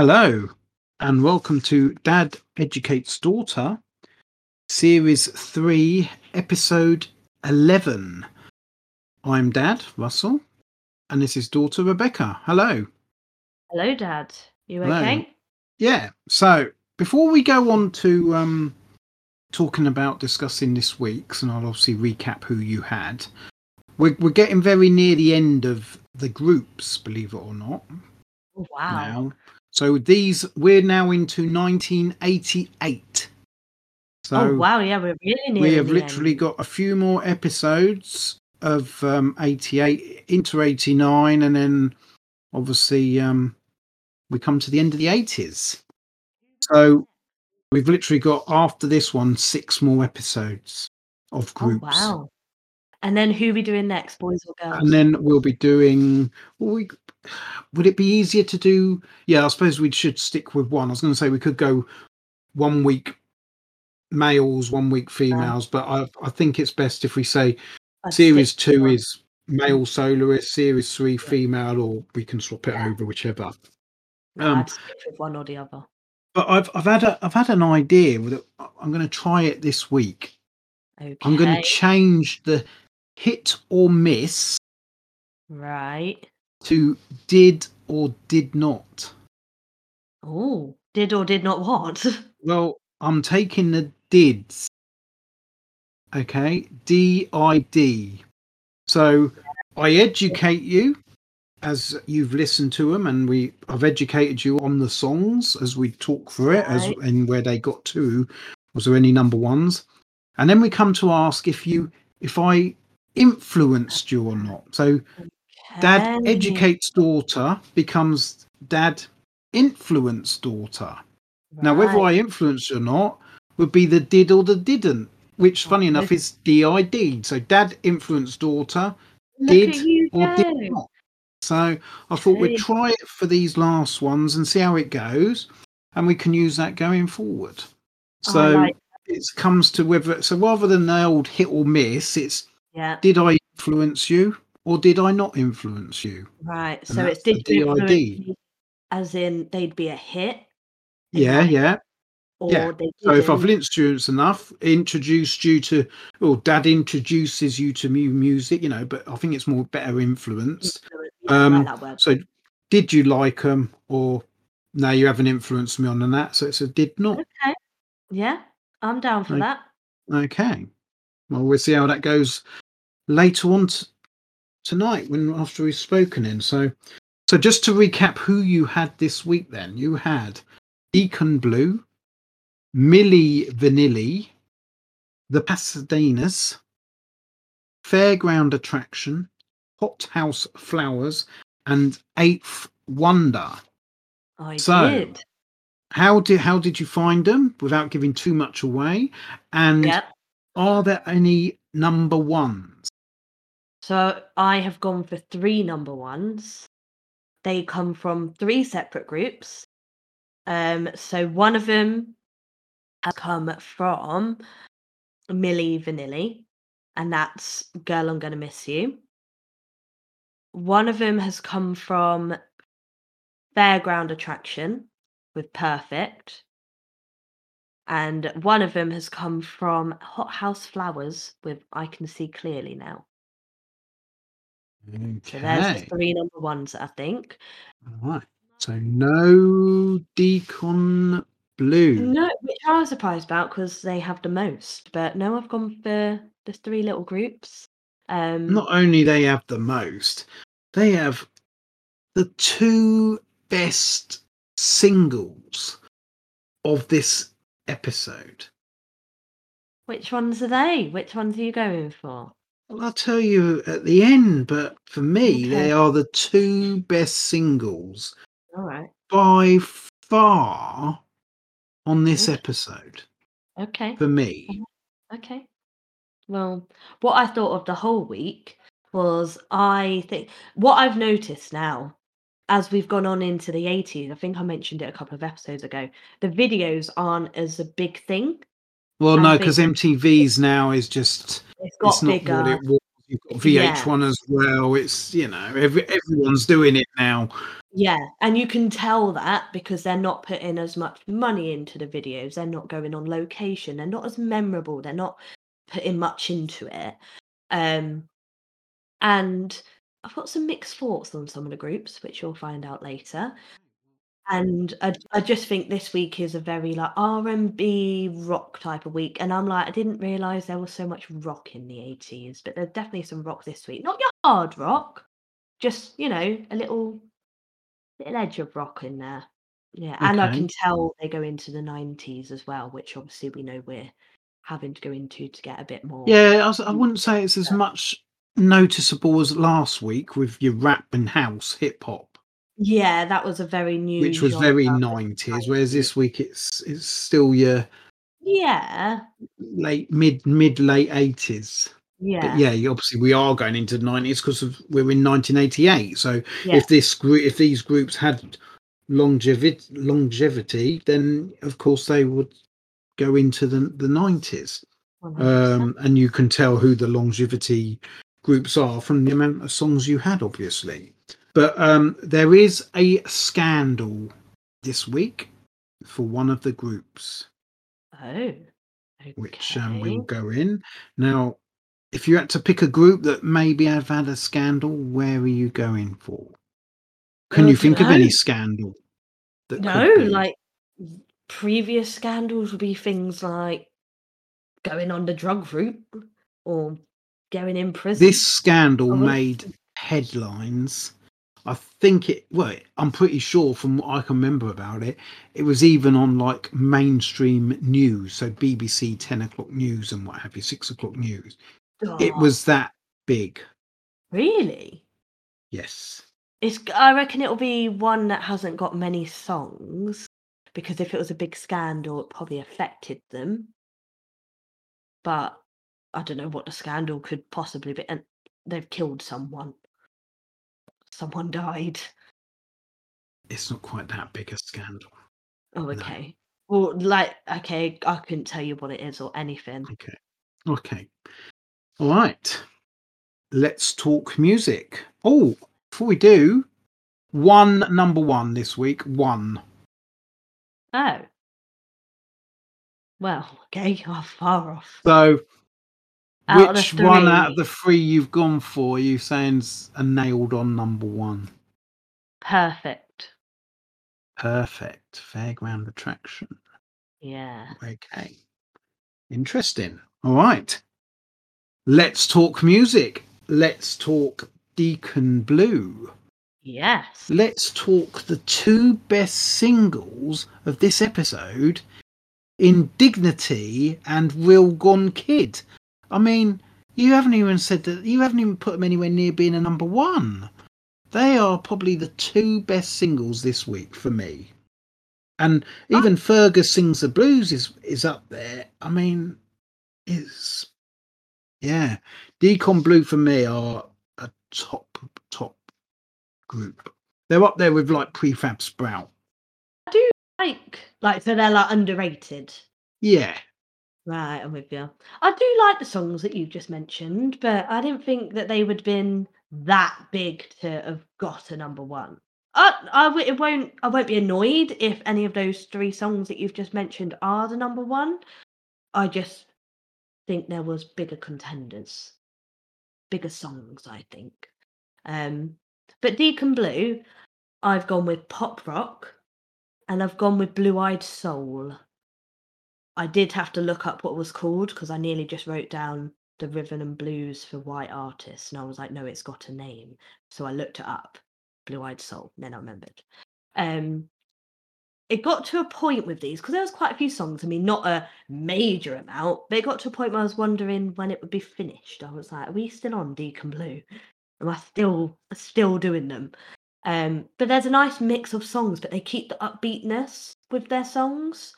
Hello, and welcome to Dad Educates Daughter, Series 3, Episode 11. I'm Dad, Russell, and this is daughter Rebecca. Hello. Hello, Dad. You Hello. okay? Yeah, so before we go on to um, talking about discussing this week's, and I'll obviously recap who you had, we're, we're getting very near the end of the groups, believe it or not. Oh, wow. now. So these we're now into 1988. So oh, wow. Yeah, we're really near. we have literally got a few more episodes of um, 88 into 89, and then obviously um, we come to the end of the 80s. So we've literally got after this one six more episodes of Oh, groups. wow. And then who we doing next, boys or girls? And then we'll be doing. Well, we, would it be easier to do? Yeah, I suppose we should stick with one. I was going to say we could go one week males, one week females, but I, I think it's best if we say I'd series two one. is male soloist, series three female, or we can swap it over, whichever. No, um, with one or the other. But I've I've had a I've had an idea. that. I'm going to try it this week. Okay. I'm going to change the hit or miss Right. to did or did not. Oh, did or did not what? Well, I'm taking the dids. Okay, D I D. So I educate you as you've listened to them, and we I've educated you on the songs as we talk through it, as and where they got to. Was there any number ones? And then we come to ask if you if I influenced you or not. So dad educates daughter becomes dad influence daughter. Now, whether I influenced or not would be the did or the didn't, which, funny enough, is DID. So, dad influenced daughter, Look did or go. did not. So, I thought we'd try it for these last ones and see how it goes, and we can use that going forward. So, like- it comes to whether, so rather than the old hit or miss, it's Yeah. did I influence you or did I not influence you? Right. And So it's did you DID. as in they'd be a hit, Yeah, yeah. or Yeah. So if I've influenced enough, introduced you to, or dad introduces you to mu- music, you know, but I think it's more better influenced. influence. Um, like. So did you like them or no, you haven't influenced me on and that. So it's a did not. Okay. Yeah, I'm down for Like- that. Okay. Well, we'll see how that goes later on t- tonight when after we've spoken in. So, so just to recap who you had this week, then you had Deacon Blue, Milli Vanilli, the Pasadenas, Fairground Attraction, Hot House Flowers, and Eighth Wonder. I So, did. How did how did you find them without giving too much away? And Yep. Are there any number ones? So I have gone for three number ones. They come from three separate groups. Um, so one of them has come from Milli Vanilli, and that's Girl I'm Gonna Miss You. One of them has come from Fairground Attraction with Perfect. And one of them has come from Hot House Flowers with I Can See Clearly Now. Okay. So there's the three number ones, I think. All right. So no Deacon Blue. No, which I was surprised about because they have the most. But no, I've gone for the three little groups. Um, Not only they have the most, they have the two best singles of this episode. which ones are they? Which ones are you going for? Well, I'll tell you at the end, but for me, Okay. they are the two best singles All right. by far on this Okay. episode. Okay. For me, uh-huh. Okay. Well, what I thought of the whole week was I think what I've noticed now as we've gone on into the 80s, I think I mentioned it a couple of episodes ago, the videos aren't as a big thing. well, no, because MTV's now is just It's got it's not bigger. what it was You've got Yeah. VH1 as well. It's you know every, everyone's doing it now. Yeah, and you can tell that because they're not putting as much money into the videos. They're not going on location. They're not as memorable. They're not putting much into it. Um, and I've got some mixed thoughts on some of the groups, which you'll find out later. And I, I just think this week is a very like R and B rock type of week, and I'm like, I didn't realize there was so much rock in the 80s, but there's definitely some rock this week. Not your hard rock, just you know, a little little edge of rock in there. Yeah, and I can tell they go into the 90s as well, which obviously we know we're having to go into to get a bit more. Yeah, I, was- I Mm. wouldn't say it's as much noticeable as last week with your rap and house hip hop, Yeah, that was a very new. which was very nineties. Whereas this week it's it's still your Yeah, late mid mid late eighties. yeah, But yeah, obviously we are going into the nineties because we're in nineteen eighty eight. So yeah. if this group if these groups had longevity longevity, then of course they would go into the the nineties. um, and you can tell who the longevity groups are from the amount of songs you had, obviously. But um, there is a scandal this week for one of the groups, oh, Okay. which um, we'll go in now. If you had to pick a group that maybe have had a scandal, where are you going for? Can Oh, you think of any scandal? That No, like previous scandals would be things like going on the drug route or going in prison. this scandal Oh, made headlines. I think it. Well, I'm pretty sure from what I can remember about it, it was even on like mainstream news, so BBC ten o'clock news and what have you, six o'clock news. It Oh, was that big. really. Yes. It's. I reckon it'll be one that hasn't got many songs because if it was a big scandal, it probably affected them. But I don't know what the scandal could possibly be. And they've killed someone. Someone died. It's not quite that big a scandal. Oh, No. okay. Well, like, okay, I couldn't tell you what it is or anything. Okay. Okay. All right. Let's talk music. Oh, before we do, one number one this week. One. Oh. Well, okay, far off. So, Out which one out of the three you've gone for? You saying's a nailed on number one. Perfect. Perfect. Fairground attraction. Yeah. Okay. Interesting. All right. Let's talk music. Let's talk Deacon Blue. Yes. Let's talk the two best singles of this episode Indignity and Real Gone Kid. I mean, you haven't even said that, you haven't even put them anywhere near being a number one. They are probably the two best singles this week for me. And even ah. Fergus Sings the Blues is, is up there. I mean, it's, yeah. Deacon Blue for me are a top, top group. They're up there with like Prefab Sprout. I do like, like, so they're like underrated. Yeah. Right, I'm with you. I do like the songs that you've just mentioned, but I didn't think that they would have been that big to have got a number one. I, I, w- it won't. I won't be annoyed if any of those three songs that you've just mentioned are the number one. I just think there was bigger contenders, bigger songs. I think. Um, but Deacon Blue, I've gone with pop rock, and I've gone with Blue Eyed Soul. I did have to look up what was called because I nearly just wrote down the rhythm and blues for white artists, and I was like, no, it's got a name. So I looked it up, Blue Eyed Soul. Then I remembered. Um, it got to a point with these because there was quite a few songs. I mean, not a major amount, but it got to a point where I was wondering when it would be finished. I was like, are we still on Deacon Blue? Am I still still doing them? Um, but there's a nice mix of songs, but they keep the upbeatness with their songs.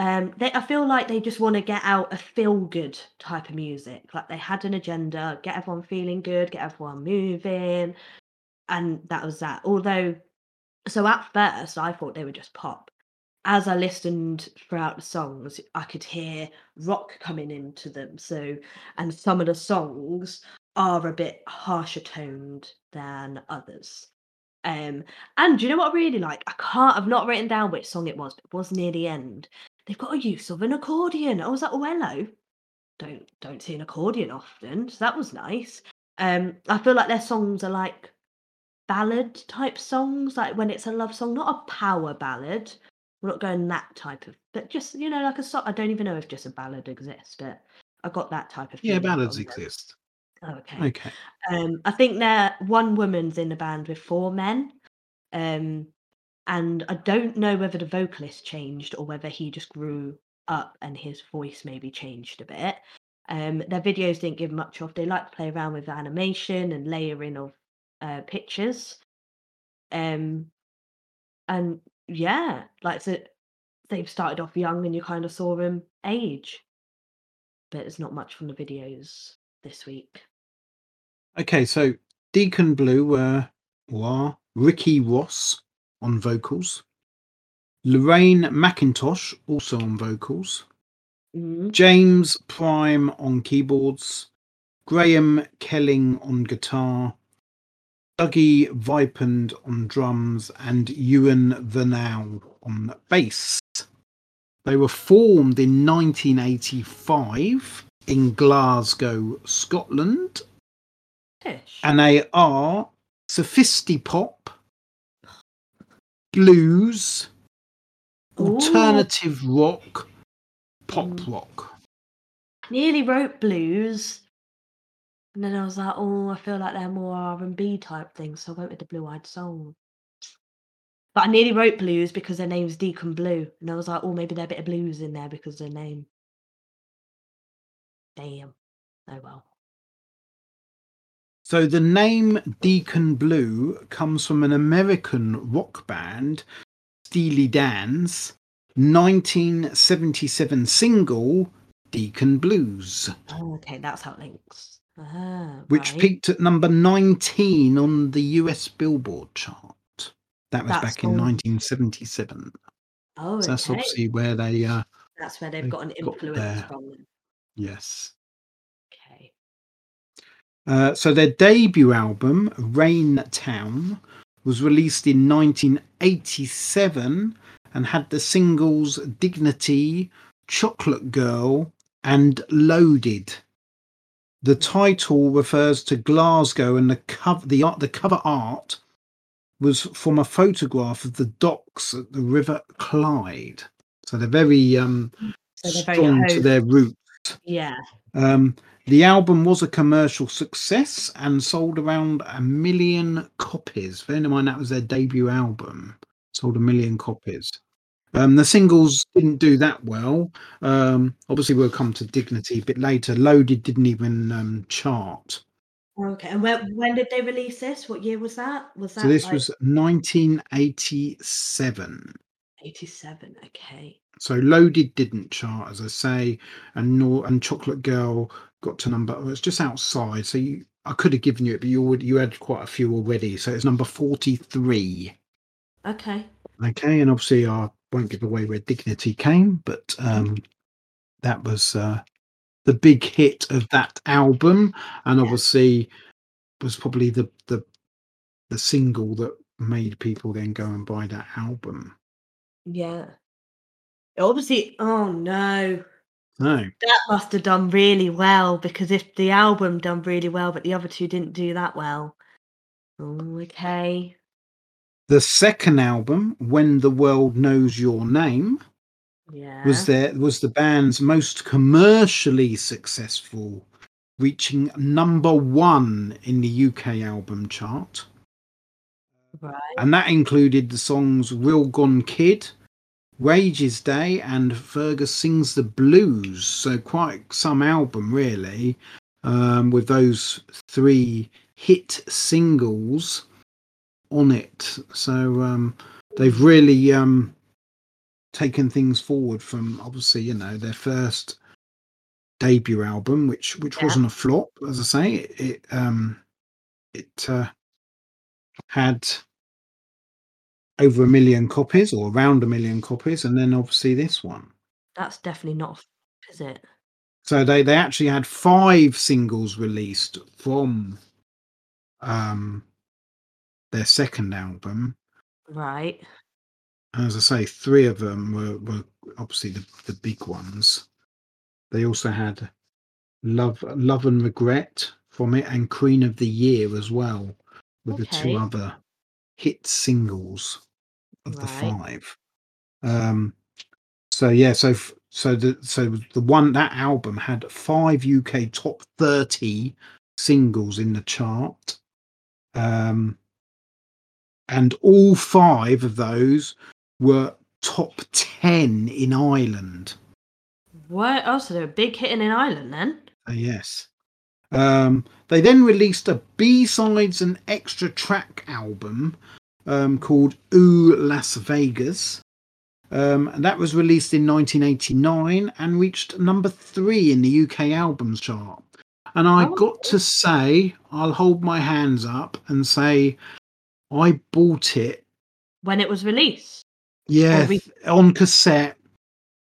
Um, they, I feel like they just want to get out a feel good type of music. Like they had an agenda, get everyone feeling good, get everyone moving, and that was that. Although, so at first I thought they were just pop. As I listened throughout the songs, I could hear rock coming into them. So, and some of the songs are a bit harsher toned than others. Um, and do you know what I really like? I can't. I've not written down which song it was, but it was near the end. They've got a use of an accordion. I was like, oh hello. Don't don't see an accordion often, so that was nice. Um, I feel like their songs are like ballad type songs, like when it's a love song, not a power ballad. We're not going that type of, but just you know, like a song. I don't even know if just a ballad exists, but I got that type of. Yeah, ballads exist. Oh, okay. Okay. Um, I think they're one woman's in the band with four men. Um, and I don't know whether the vocalist changed or whether he just grew up and his voice maybe changed a bit. Um, their videos didn't give much off. They like to play around with animation and layering of uh, pictures. Um, and yeah, like so they've started off young and you kind of saw them age. But there's not much from the videos this week. Okay, so Deacon Blue were were Ricky Ross on vocals, Lorraine McIntosh also on vocals, Mhm. James Prime on keyboards, Graeme Kelling on guitar, Dougie Vipond on drums, and Ewen Vernal on bass. They were formed in 1985 in Glasgow, Scotland, Ish. and they are sophistipop, blues, Ooh. alternative rock, pop Mm. rock. nearly wrote blues, and then I was like, oh, I feel like they're more R and B type things, so I went with the Blue Eyed Soul. But I nearly wrote blues because their name's Deacon Blue, and I was like, oh, maybe there's a bit of blues in there because of their name. Damn. Oh well. So the name Deacon Blue comes from an American rock band, Steely Dan's 1977 single Deacon Blues, Oh, okay, that's how it links. Ah, which right. peaked at number 19 on the US Billboard chart. That was That back in song- 1977. Oh, So that's obviously where they uh That's where they've they've got an influence their- from. Them. yes. Uh, so their debut album, Raintown, was released in 1987 and had the singles Dignity, Chocolate Girl, and Loaded. The title refers to Glasgow, and the cover the art the cover art was from a photograph of the docks at the River Clyde. So they're very um, So they're very strong to their roots. Yeah. Um, the album was a commercial success and sold around a million copies. Bear in mind that was their debut album, sold a million copies. Um, the singles didn't do that well. Um, obviously, we'll come to Dignity a bit later. Loaded didn't even um, chart. Okay. And when when did they release this? What year was that? Was that So this like was 1987. 87? Okay. So Loaded didn't chart, as I say, and nor and Chocolate Girl got to number. Well, it's just outside, so you, I could have given you it, but you you had quite a few already. So it's number forty-three. Okay. Okay, and obviously I won't give away where Dignity came, but um, that was uh, the big hit of that album, and obviously was probably the the the single that made people then go and buy that album. Yeah. Obviously, oh no. No. That must have done really well because if the album done really well, but the other two didn't do that well. Oh, okay. The second album, When the World Knows Your Name, Yeah. was there was the band's most commercially successful, reaching number one in the UK album chart. right. And that included the songs Real Gone Kid, Wages Day, and Fergus Sings the Blues. So quite some album really, um, with those three hit singles on it. So um, they've really um, taken things forward from obviously you know their first debut album, which which Yeah. wasn't a flop, as I say. It, it um, it uh, had over a million copies or around a million copies, and then obviously this one. That's definitely not, is it? So they they actually had five singles released from um their second album. Right. As I say, three of them were, were obviously the, the big ones. They also had Love Love and Regret from it and Queen of the Year as well, with the two other hit singles of the Right. five. Um so yeah, so so the so the one that album had five UK top 30 singles in the chart. Um and all five of those were top 10 in Ireland. What? Oh, so they're a big hitting in Ireland then? Uh, yes. Um, they then released a B-sides and extra track album um, called Ooh Las Vegas. Um, and that was released in 1989 and reached number three in the UK albums chart. And I Oh, got to say, I'll hold my hands up and say, I bought it, When it was released. yeah, th- on cassette,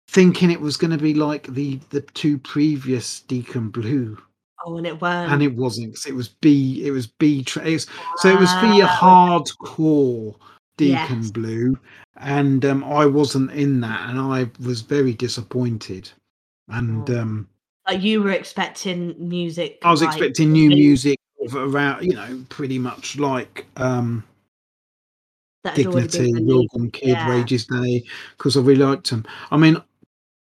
thinking it was going to be like the the two previous Deacon Blue Oh, and it weren't. and it wasn't 'cause it was b it was b tra- was, so it was for your hardcore deacon Yes. blue and um i wasn't in that and i was very disappointed and Oh. um Like you were expecting music. i was like, expecting new music of around you know pretty much like um that had already been dignity. Real Gone Kid yeah. wages day because i really liked them i mean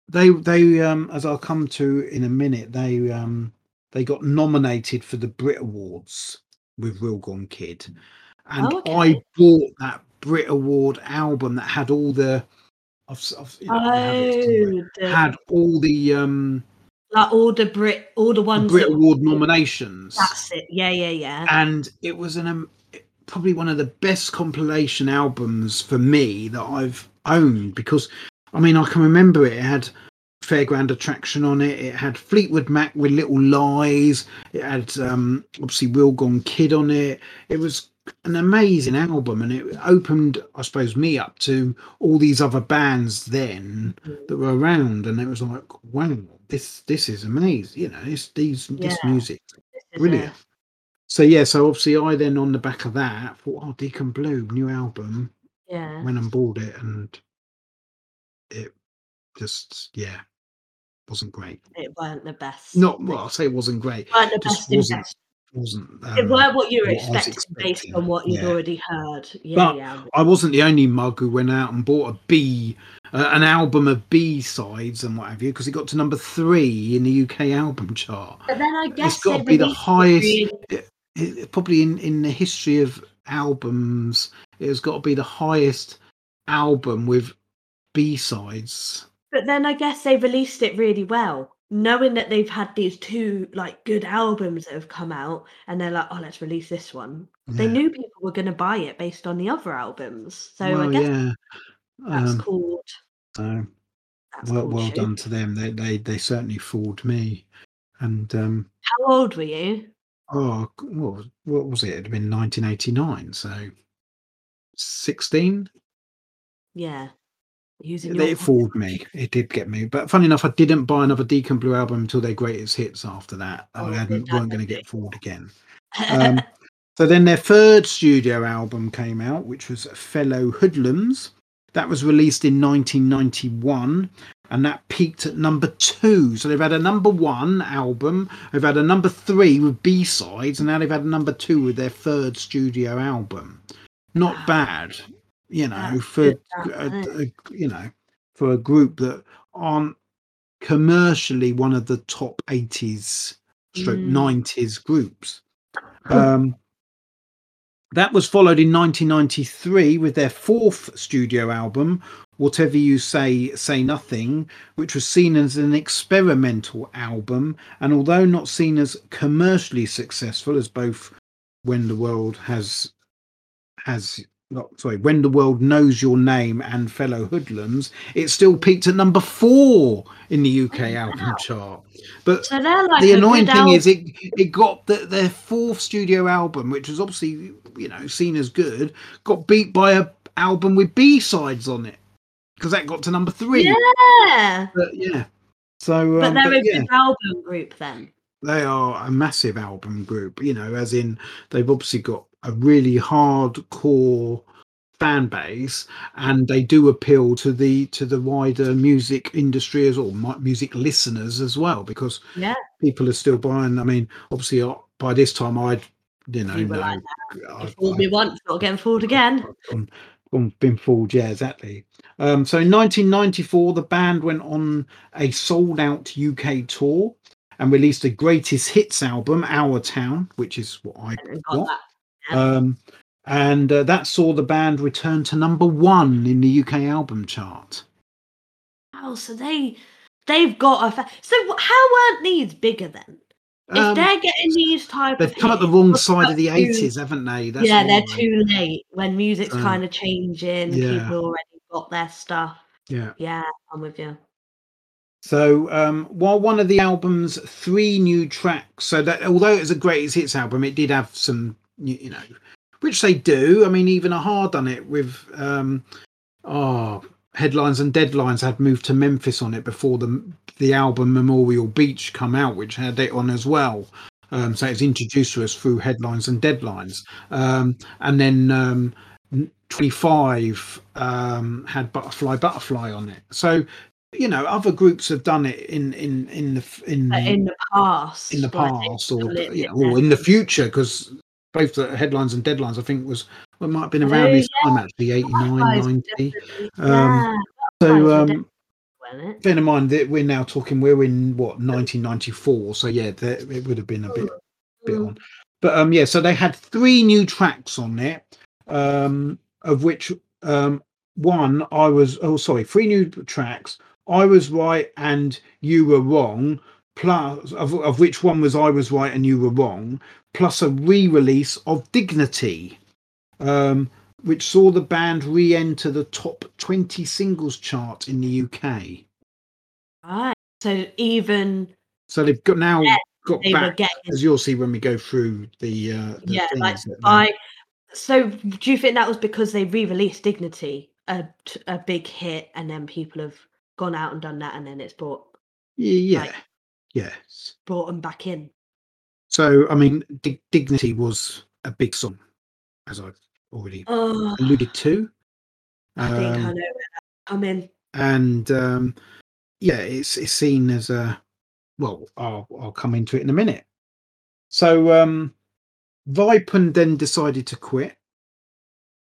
they they um as i'll come to in a minute they um they got nominated for the brit awards with Real Gone Kid, and Oh, I bought that Brit Award album that had all the, I've, I've, you know, Oh, the, had all the um like all the Brit, all the ones. Brit that- Award nominations, That's it. Yeah, yeah, yeah. and it was an um, probably one of the best compilation albums for me that I've owned because I mean I can remember it, it had Fairground Attraction on it. It had Fleetwood Mac with Little Lies. It had um, obviously Real Gone Kid on it. It was an amazing album, and it opened, I suppose, me up to all these other bands then that were around, and it was like, wow, this this is amazing. You know, this these this Yeah. music This is brilliant. a- So yeah, so obviously I then on the back of that thought, oh, Deacon Blue, new album, yeah. went and bought it, and it just yeah wasn't great. It weren't the best. Not well, I'll say it wasn't great. weren't the just best wasn't, investment. Wasn't It um, weren't what you were what was expecting, based on what you'd yeah. already heard. Yeah, But yeah. I wasn't the only mug who went out and bought a B, uh, an album of B sides and what have you, because it got to number three in the UK album chart. But then I guess It's got to be the highest, it, it, probably in in the history of albums. It has got to be the highest album with B sides. But then I guess they released it really well, knowing that they've had these two like good albums that have come out, and they're like, "Oh, let's release this one." They knew people were going to buy it based on the other albums, so I guess yeah. that's Um, called. so That's well, well shoot. done to them. They they they certainly fooled me. And um, How old were you? oh, what was, what was it? It'd been 1989, so 16. Yeah, using It fooled me. It did get me. But funny enough, I didn't buy another Deacon Blue album until their greatest hits. After that, Oh, I hadn't weren't going to get fooled again. Um, so then their third studio album came out, which was Fellow Hoodlums. That was released in 1991, and that peaked at number two. So they've had a number one album, they've had a number three with B sides, and now they've had a number two with their third studio album. Not bad, you know, That's for good, a, a- you know for a group that aren't commercially one of the top 80s stroke Mm. 90s groups. Um, that was followed in 1993 with their fourth studio album, Whatever You Say, Say Nothing, which was seen as an experimental album. And although not seen as commercially successful as both When the World Has has not sorry, When the World Knows Your Name and Fellow Hoodlums, it still peaked at number four in the UK Oh, album wow. chart. But so like the annoying good thing is it it got the, their fourth studio album which was obviously you know seen as good got beat by a album with b-sides on it because that got to number three Yeah, but yeah So, But um, they're but a yeah, big album group then. they are a massive album group. You know, as in they've obviously got a really hardcore fan base, and they do appeal to the to the wider music industry as well, music listeners as well, because Yeah. people are still buying. I mean, obviously, uh, by this time, I'd you know, You know, like I- You fooled I- me once, not getting fooled again. Gone, gone, been fooled, yeah, exactly. Um, so in 1994, the band went on a sold out UK tour and released a greatest hits album, Our Town, which is what I got got. Yeah. Um, and uh, that saw the band return to number one in the UK album chart. Oh, so they they've got a. Fa- so how weren't these bigger then? If Um, they're getting these type they've come at the wrong side of the 80s, haven't they? That's yeah, they're why. too late when music's So, kind of changing. yeah. People already got their stuff. Yeah. Yeah, I'm with you. So um, while one of the album's three new tracks, so that although it was a greatest hits album, it did have some, you, you know, which they do. I mean, even A-ha done it with, um, oh, headlines and deadlines had moved to Memphis on it before the the album Memorial Beach come out, which had it on as well. Um, so it's introduced to us through headlines and deadlines, um, and then um, 25 um, had Butterfly Butterfly on it. So you know, other groups have done it in in in the in in the past, in the past or yeah, or in the future because both the headlines and deadlines I think was well, it might have been around Oh, this time actually 89 Butterflies 90 definitely- Um, so um definitely, weren't it? bear in mind that we're now talking we're in what 1994 so yeah there, it would have been a bit bit Mm. on. But um yeah so they had three new tracks on it um of which um one i was oh sorry three new tracks i was right and you were wrong plus of, of which one was i was right and you were wrong plus a re-release of dignity um which saw the band re-enter the top 20 singles chart in the uk Right. So even so they've got now Yeah, got back getting as you'll see when we go through the uh the yeah, like things that they- I. So do you think that was because they re-released Dignity, a, a big hit, and then people have gone out and done that, and then it's brought yeah like- yes brought them back in? So i mean Dig- dignity was a big song as i've already Oh, alluded to I think I know Um, where that's coming. and um yeah it's it's seen as a well i'll i'll come into it in a minute so um Vipond then decided to quit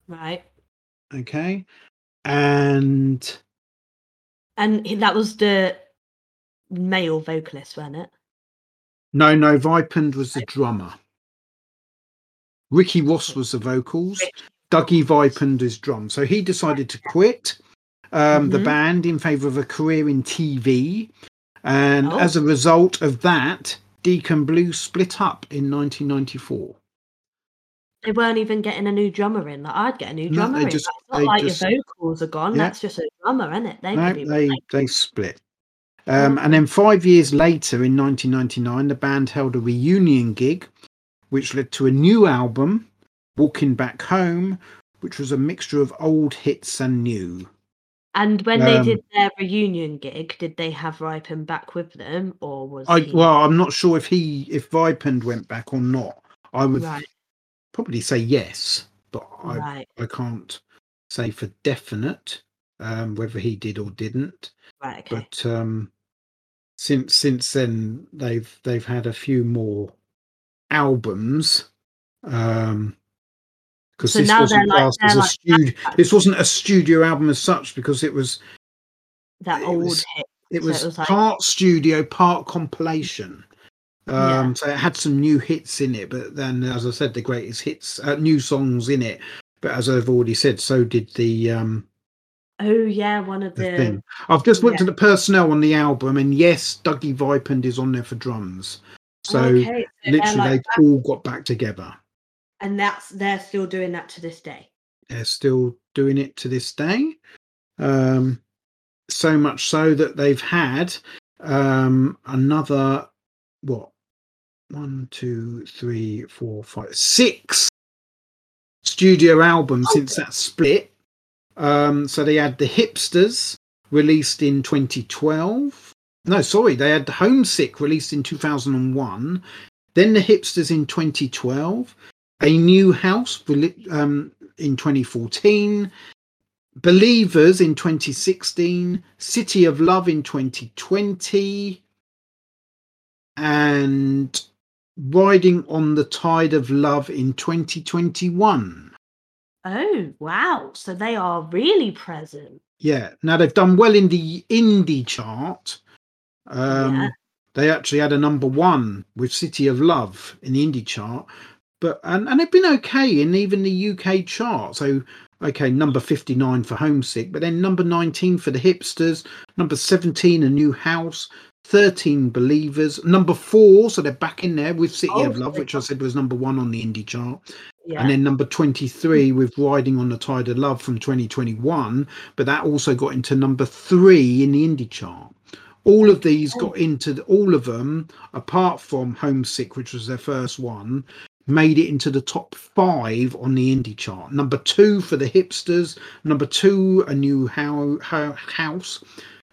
Right. okay and And that was the male vocalist, wasn't it? No no Vipond was the drummer ricky ross was the vocals dougie Vipond is drum so he decided to quit um the Mhm. band in favor of a career in tv and Oh. as a result of that deacon blue split up in 1994 They weren't even getting a new drummer in. Like I'd get a new No, drummer they in. Like, it's not like just- your vocals are gone. Yeah. That's just a drummer, isn't it? They no, they they split um, and then five years later in 1999 the band held a reunion gig which led to a new album walking back home which was a mixture of old hits and new And when they Um, did their reunion gig, did they have Ripen back with them, or was I he well, I'm not sure if he if Vipond went back or not. I would right? probably say yes, but I Right, I can't say for definite um, whether he did or didn't. right, okay. But um, since since then they've they've had a few more albums. Um, because So this wasn't like- classed as a like studio. This wasn't a studio album as such because it was that it old was- hit. it So was, it was like- part studio, part compilation. Um, Yeah. So it had some new hits in it, but then, as I said, the greatest hits, uh, new songs in it. But as I've already said, so did the um, Oh yeah, one of the the. I've just looked yeah. at the personnel on the album, and yes, Dougie Vipond is on there for drums. So okay, so literally, like they all got back together. and that's they're still doing that to this day. They're still doing it to this day. Um, so much so that they've had um, another what one, two, three, four, five, six studio albums since that split. Um, so they had the Hipsters released in 2012. no, sorry, they had Homesick released in 2001, then The Hipsters in 2012, A New House um, in 2014, Believers in 2016, City of Love in 2020, and Riding on the Tide of Love in 2021. Oh, wow. So they are really present. Yeah. Now they've done well in the indie chart. Um, yeah. They actually had a number one with City of Love in the indie chart, but and, and they've been okay in even the UK chart. So okay, number 59 for Homesick, but then number 19 for the Hipsters, number 17, A New House, 13 Believers, number four, so they're back in there with City oh, of Love, which I said was number one on the indie chart. Yeah. And then number 23 mm-hmm. with Riding on the Tide of Love from 2021, but that also got into number three in the indie chart. All of these oh. got into the, all of them, apart from Homesick, which was their first one, made it into the top five on the indie chart. Number two for the hipsters. Number two, a new how, how, house.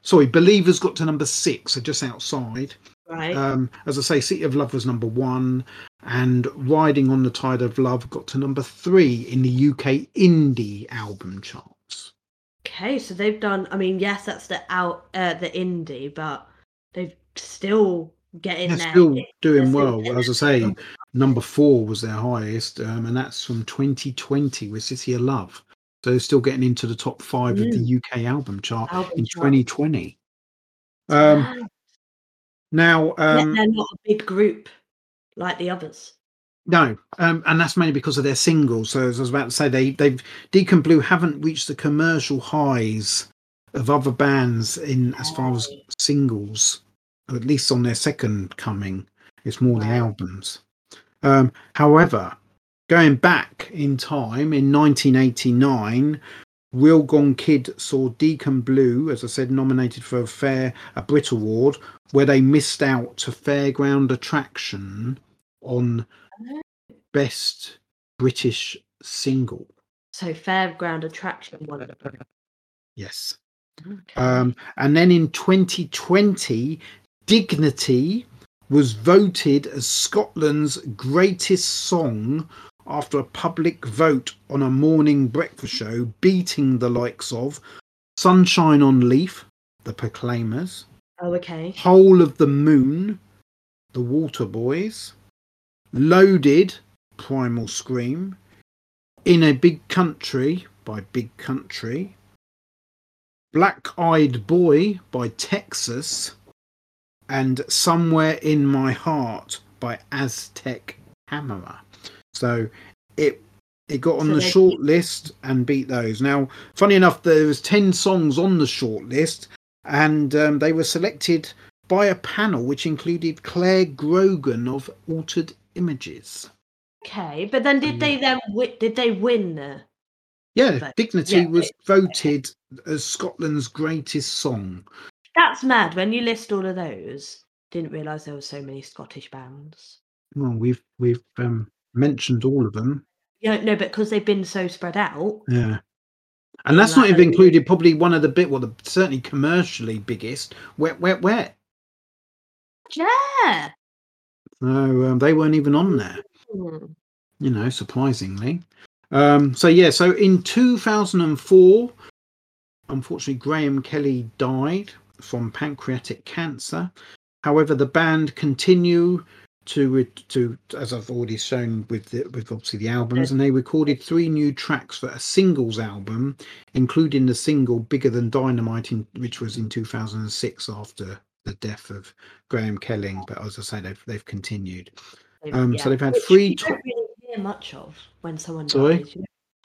Sorry, Believers got to number six, so just outside. Right. Um, as I say, City of Love was number one, and Riding on the Tide of Love got to number three in the UK indie album charts. Okay, so they've done. I mean, yes, that's the out uh, the indie, but they've still getting They're there. still doing well. As I say, number four was their highest, um, and that's from 2020 with City of Love. So they're still getting into the top five mm. of the UK album chart album in chart. 2020. Um, now, um, they're not a big group like the others. No, um, and that's mainly because of their singles. So as I was about to say, they they've Deacon Blue haven't reached the commercial highs of other bands in as far as singles, at least on their second coming. It's more wow. the albums. Um, however, going back in time in 1989, Real Gone Kid saw Deacon Blue, as I said, nominated for a Fair a Brit Award, where they missed out to Fairground Attraction on best British single. So Fairground Attraction won. Yes. Okay. Um, and then in 2020, Dignity was voted as Scotland's greatest song after a public vote on a morning breakfast show, beating the likes of Sunshine on Leith, the Proclaimers. Oh, okay. Whole of the Moon, the Waterboys. Loaded, Primal Scream, In a Big Country by Big Country, Black Eyed Boy by Texas, and Somewhere in My Heart by Aztec Camera. So it it got on so the short list and beat those. Now, funny enough, there was ten songs on the short list, and um, they were selected by a panel which included Clare Grogan of Altered Images. Okay, but then did they then did they win the? Yeah, vote? Dignity yeah, was voted okay. as Scotland's greatest song. That's mad. When you list all of those, didn't realise there were so many Scottish bands. Well, we've we've um, mentioned all of them. Yeah, no, but because they've been so spread out. Yeah. And that's not even included probably one of the bit well the certainly commercially biggest wet wet wet. Yeah. So um, they weren't even on there. Mm. You know, surprisingly. Um, so yeah, so in 2004, unfortunately, Graham Kelly died from pancreatic cancer. However, the band continue to to as I've already shown with the, with obviously the albums, and they recorded three new tracks for a singles album, including the single "Bigger Than Dynamite," in, which was in 2006 after the death of Graeme Kelling. But as I say, they've they've continued. Um, yeah. So they've had Which three. We don't really hear much of when someone Sorry? dies.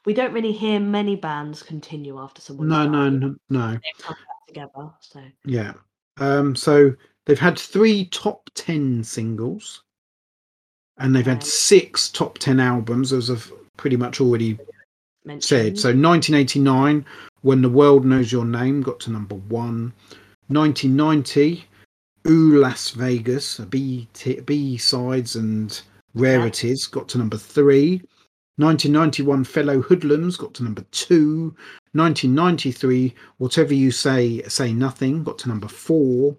We don't really hear many bands continue after someone. No, no, no, no. They come back together. So yeah. Um, so they've had three top ten singles, and they've had six top ten albums, as I've pretty much already Mentioned. said. So 1989, when the world knows your name, got to number one. 1990, Ooh Las Vegas, B, t- B sides and rarities, got to number three. 1991, Fellow Hoodlums got to number two. 1993, Whatever You Say, Say Nothing got to number four.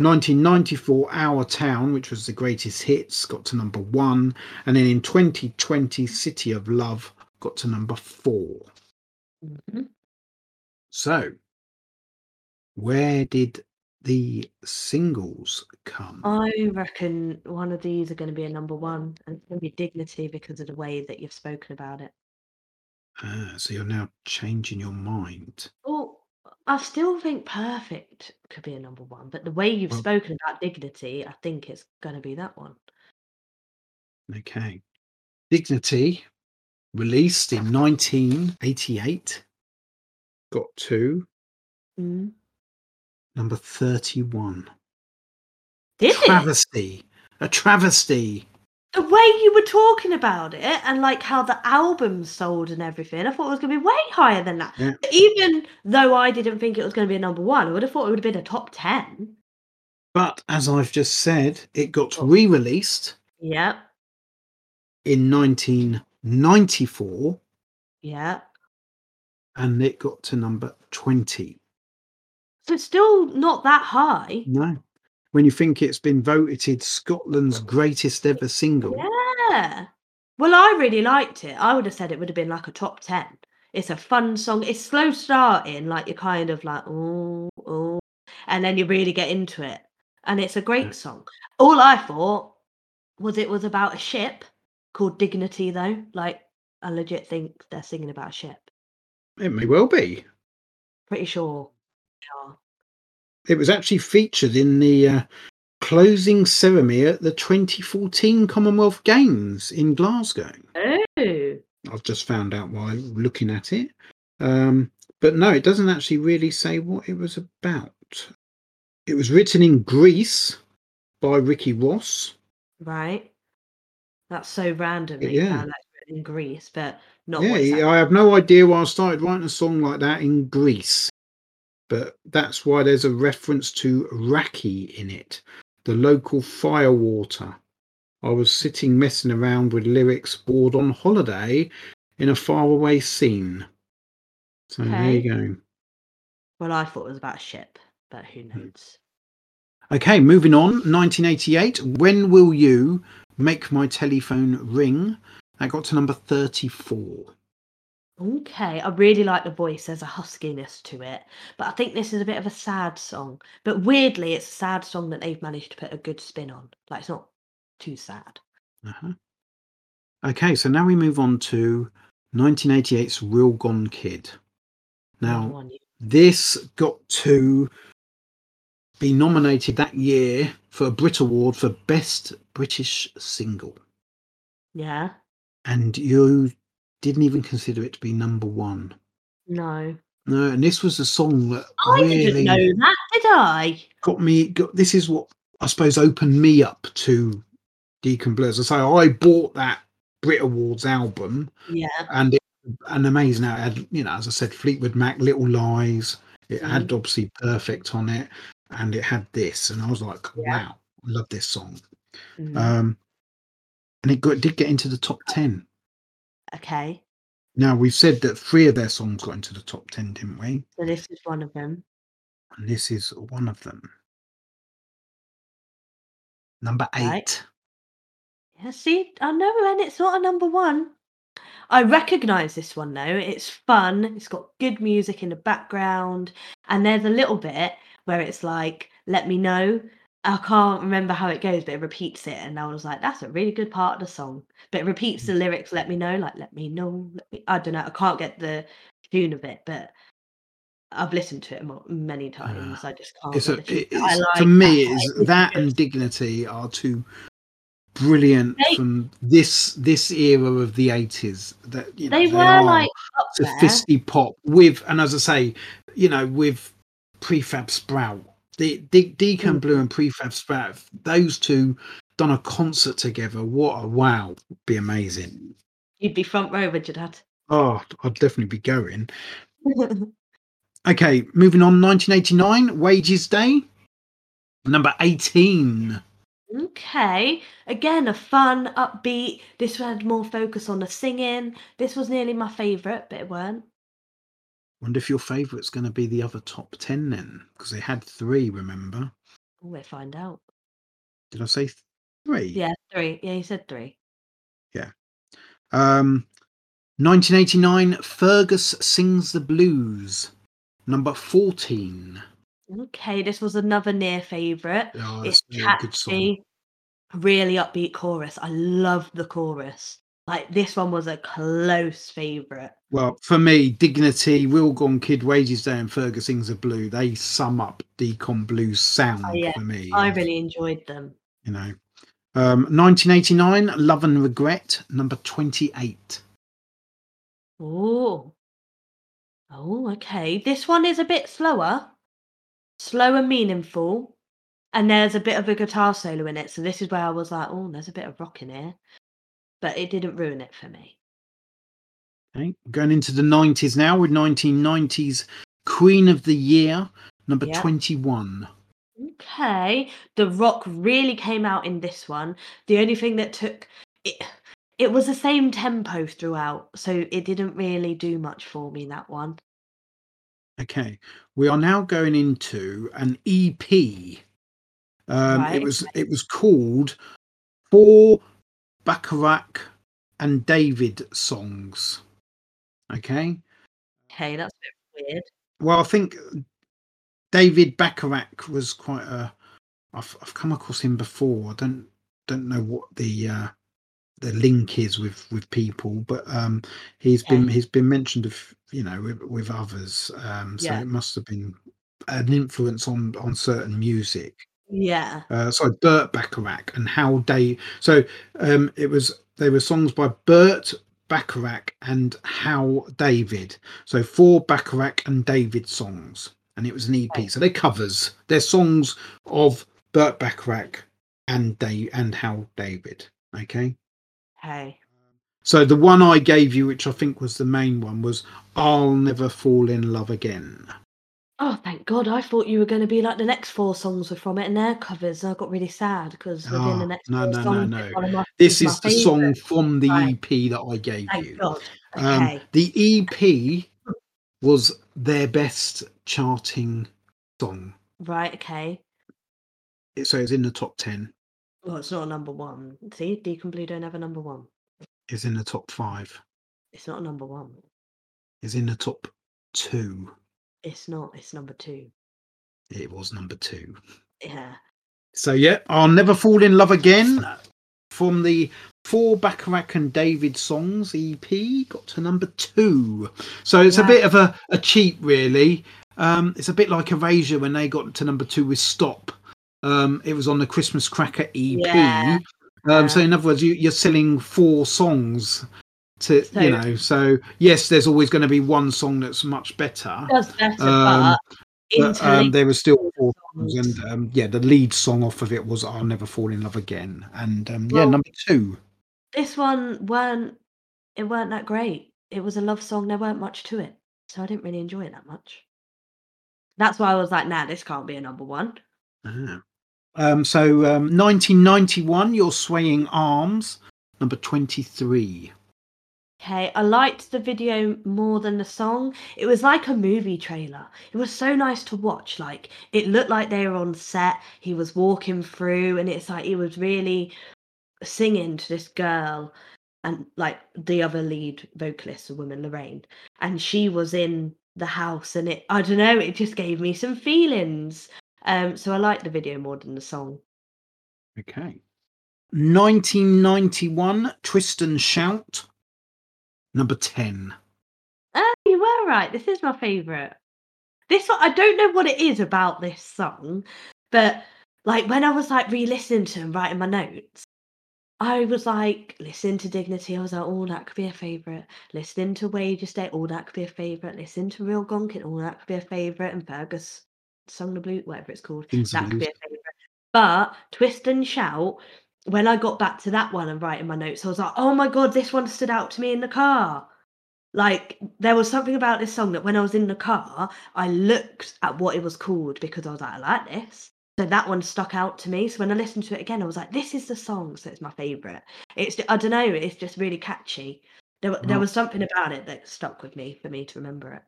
1994, Our Town, which was the greatest hits, got to number one. And then in 2020, City of Love got to number four. Mhm. So, where did the singles come? I reckon one of these are going to be a number one, and it's going to be Dignity because of the way that you've spoken about it. Ah, so you're now changing your mind. Well, I still think Perfect could be a number one, but the way you've Well- spoken about Dignity, I think it's going to be that one. Okay. Dignity, released in 1988, got to Mm. number 31. Did it? A travesty. A travesty. The way you were talking about it and like how the album sold and everything, I thought it was going to be way higher than that. Yeah. Even though I didn't think it was going to be a number one, I would have thought it would have been a top 10. But as I've just said, it got re released Yeah. in 1994 Yeah. and it got to number 20. So it's still not that high. No. When you think it's been voted Scotland's greatest ever single, Yeah. Well, I really liked it. I would have said it would have been like a top 10. It's a fun song. It's slow starting, like you're kind of like, oh, oh, and then you really get into it. And it's a great Yeah. song. All I thought was it was about a ship called Dignity, though. Like, I legit think they're singing about a ship. it may well be. Pretty sure. they are. It was actually featured in the uh, closing ceremony at the 2014 Commonwealth Games in Glasgow. Oh, I've just found out while looking at it. Um, but no, it doesn't actually really say what it was about. It was written in Greece by Ricky Ross. right. That's so random. that Yeah. in Greece, but not yeah, what it's he- I have no idea why I started writing a song like that in Greece. But that's why there's a reference to Raki in it, the local firewater. I was sitting messing around with lyrics bored on holiday in a faraway scene. So there you go. Well, I thought it was about a ship, but who Hmm. knows? Okay, moving on. 1988. When will you make my telephone ring? That got to number 34. Okay, I really like the voice. There's a huskiness to it, but I think this is a bit of a sad song. But weirdly, it's a sad song that they've managed to put a good spin on. Like it's not too sad. Uh-huh. Okay, so now we move on to 1988's Real Gone Kid. Now, this got to be nominated that year for a Brit Award for Best British Single. yeah, And you didn't even consider it to be number one. no, No, and this was a song that I really didn't know that, did I? got me. Got, this is what I suppose opened me up to Deacon Blue. As I say, I bought that Brit Awards album, Yeah, and it, an amazing. It had, you know, as I said, Fleetwood Mac, Little Lies. It had obviously Perfect on it, and it had this, and I was like, Yeah. wow, I love this song. mm, Um, and it got, did get into the top ten. Okay. Now we've said that three of their songs got into the top ten, didn't we? So this is one of them. And this is one of them. Number eight. Right. Yeah, see, I know, and it's not a number one. I recognise this one though. It's fun. It's got good music in the background, and there's a little bit where it's like, "Let me know." I can't remember how it goes, but it repeats it, and I was like, "That's a really good part of the song." But it repeats the mm. lyrics, "Let me know," like "Let me know." Let me... I don't know. I can't get the tune of it, but I've listened to it many times. I just can't. It's a, the tune. it- But I it's- like for me, that. it's It's that and Dignity are two brilliant They- from this this era of the eighties. That you know, they they were like there. pop with, and as I say, you know, with Prefab Sprout, the De- Deacon. Blue and Prefab Sprout, those two done a concert together. What a wow! Be amazing. You'd be front row, would you, Dad? Oh, I'd definitely be going. Okay, moving on. 1989, Wages Day, number 18. okay. Again, a fun, upbeat. This had more focus on the singing. This was nearly my favourite, but it weren't. Wonder if your favourite's going to be the other top 10 then, because they had three, remember? We'll find out. Did I say three? Yeah, three. Yeah, you said three. Yeah. Um, 1989, Fergus Sings the Blues, number 14. Okay, this was another near favourite. Oh, It's that's a good song. catchy, really upbeat chorus. I love the chorus. Like this one was a close favourite. Well, for me, Dignity, Real Gone Kid, Wages Day, and Fergus Sings the Blue, they sum up Deacon Blue's sound Oh, yeah. for me. I really enjoyed them. You know. Um, 1989, Love and Regret, number 28. Oh. Oh, okay. This one is a bit slower, slow and meaningful. And there's a bit of a guitar solo in it. So this is where I was like, oh, there's a bit of rock in here. But it didn't ruin it for me. Okay. Going into the 90s now with 1990s Queen of the Year, number Yeah. 21. Okay. The rock really came out in this one. The only thing that took it it was the same tempo throughout, so it didn't really do much for me that one. Okay, we are now going into an EP. Um, Right, It was it was called Four Bacharach and David songs. Okay, Okay, that's a bit weird. well, I think David Bacharach was quite a. I've I've come across him before. I don't don't know what the uh, the link is with with people, but um, he's been he's been mentioned of you know with, with others. Um, so Yeah. it must have been an influence on on certain music. Yeah. Uh, so Burt Bacharach and how they. So um, it was they were songs by Burt Bacharach and Hal David. So four Bacharach and David songs, and it was an EP. So they covers. They're songs of Burt Bacharach and Dave and Hal David. Okay. Hey. So the one I gave you, which I think was the main one, was "I'll Never Fall in Love Again." Oh, thank God. I thought you were going to be like the next four songs were from it and their covers. I got really sad because within Ah, the next no, four no, no, songs, no. of my, This is the song from the Right. EP that I gave Thank you. God. Um, Okay. the EP was their best charting song. right. Okay. It- So it's in the top 10, Well, it's not a number one. See, Deacon Blue don't have a number one. it's in the top five, It's not a number one. it's in the top two. It's not. It's number two. It was number two. Yeah. So yeah, I'll never fall in love again from the four Bacharach and David songs EP got to number two. So it's a bit of a, a cheat, really. Um, it's a bit like Erasure when they got to number two with Stop. Um, it was on the Christmas Cracker EP. Yeah. Um, so in other words, you, you're selling four songs to So- you know. So yes, there's always going to be one song that's much better. Does better, Um, but um, there was still four songs, and um, yeah, the lead song off of it was "I'll Never Fall in Love Again," and um, yeah, number two. this one weren't. It weren't that great. It was a love song. There weren't much to it, so I didn't really enjoy it that much. That's why I was like, "Nah, this can't be a number one." Ah. Um, so um, 1991, "Your Swaying Arms," number 23. Okay, I liked the video more than the song. It was like a movie trailer. It was so nice to watch. Like it looked like they were on set. He was walking through, and it's like he was really singing to this girl, and like the other lead vocalist, the woman Lorraine, and she was in the house, and it I don't know, it just gave me some feelings. Um, so I liked the video more than the song. Okay. 1991, "Twist and Shout," number 10. Oh, you were right. This is my favourite. This one, I don't know what it is about this song, but like when I was like re-listening to and writing my notes, I was like listening to Dignity. I was like, oh, that could be a favourite. Listening to Wages Day, oh, that could be a favourite. Listening to Real Gone Kid, oh, that could be a favourite. And Fergus Song the Blue, whatever it's called, Things that could be a favourite. But Twist and Shout, when I got back to that one and writing my notes, I was like, oh my god, this one stood out to me in the car. Like there was something about this song that when I was in the car, I looked at what it was called because I was like, I like this. So that one stuck out to me. So when I listened to it again, I was like, this is the song. So it's my favourite. It's I don't know, it's just really catchy. There, there mm-hmm. was something about it that stuck with me for me to remember it.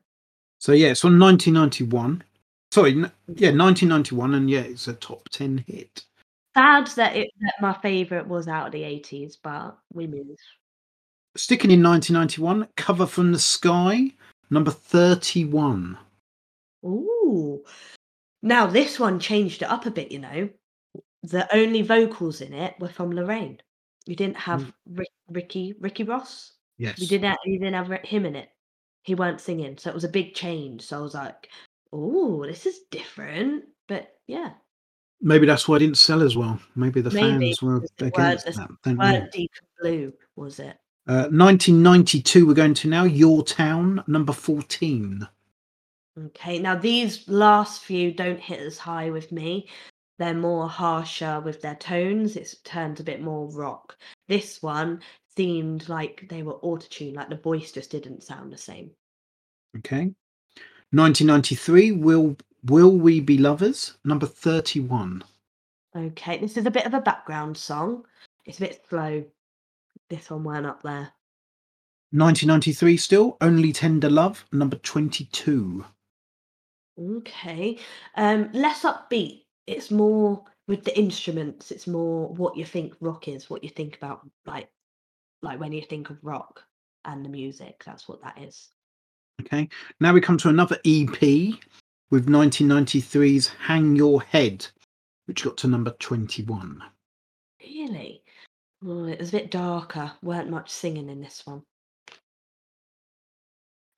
So yeah, it's from 1991. Sorry, yeah, 1991, and yeah, it's a top 10 hit. Sad that it that my favourite was out of the 80s, but we move. Sticking in 1991, Cover from the Sky, number 31. Ooh. Now this one changed it up a bit, you know. The only vocals in it were from Lorraine. You didn't have mm. Rick, Ricky Ricky Ross. Yes. You didn't have, you didn't have him in it. He weren't singing, so it was a big change. So I was like, "Oh, this is different." But yeah, Maybe that's why it didn't sell as well. Maybe the Maybe, fans were it against weren't- that. Don't know. deep blue, was it? Uh, 1992, we're going to now. Your Town, number 14. Okay, now these last few don't hit as high with me. They're more harsher with their tones. It turns a bit more rock. This one seemed like they were auto-tuned, like the voice just didn't sound the same. Okay. 1993, Will Will We Be Lovers, number 31. Okay, this is a bit of a background song. It's a bit slow. This one weren't up there. 1993 still, Only Tender Love, number 22. Okay. Um, less upbeat. It's more with the instruments. It's more what you think rock is, what you think about like like when you think of rock and the music. That's what that is. Okay. Now we come to another EP with 1993's Hang Your Head, which got to number 21. Really? Oh, it was a bit darker. weren't much singing in this one.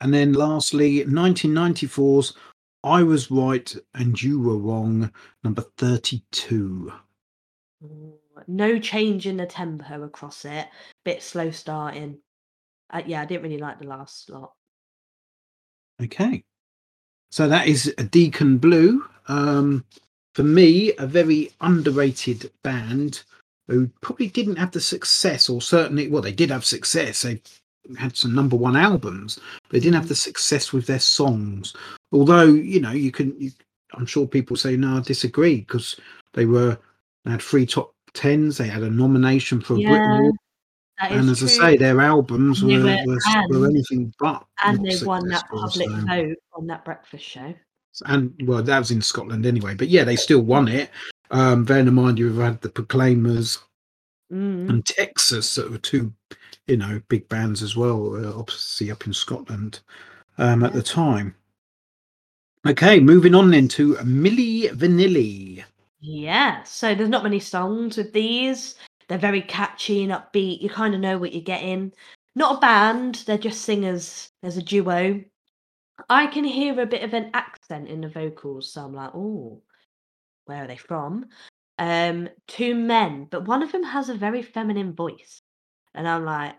And then lastly, 1994's I Was Right and You Were Wrong, number 32. Oh, No change in the tempo across it. Bit slow starting. Uh, yeah, I didn't really like the last lot. Okay. So that is a Deacon Blue. Um, for me, a very underrated band who probably didn't have the success, or certainly, well, they did have success. They had some number one albums, but they didn't have Mhm. the success with their songs. Although, you know, you can, you, I'm sure people say, no, I disagree because they were, they had three top tens, they had a nomination for a Brit Yeah, Award, that and as I say, their albums were, were- were, were anything but. and they won that public so- vote on that breakfast show. and well, that was in Scotland anyway. But yeah, they still won it. Um, bearing in mind you've had the Proclaimers Mm. and Texas that were two, you know, big bands as well, uh, obviously up in Scotland um, at Yeah. the time. Okay, moving on then to Milli Vanilli. Yeah, so there's not many songs with these. They're very catchy and upbeat. You kind of know what you're getting. Not a band, they're just singers. There's a duo. I can hear a bit of an accent in the vocals, so I'm like, oh, where are they from? Um, two men, but one of them has a very feminine voice. And I'm like,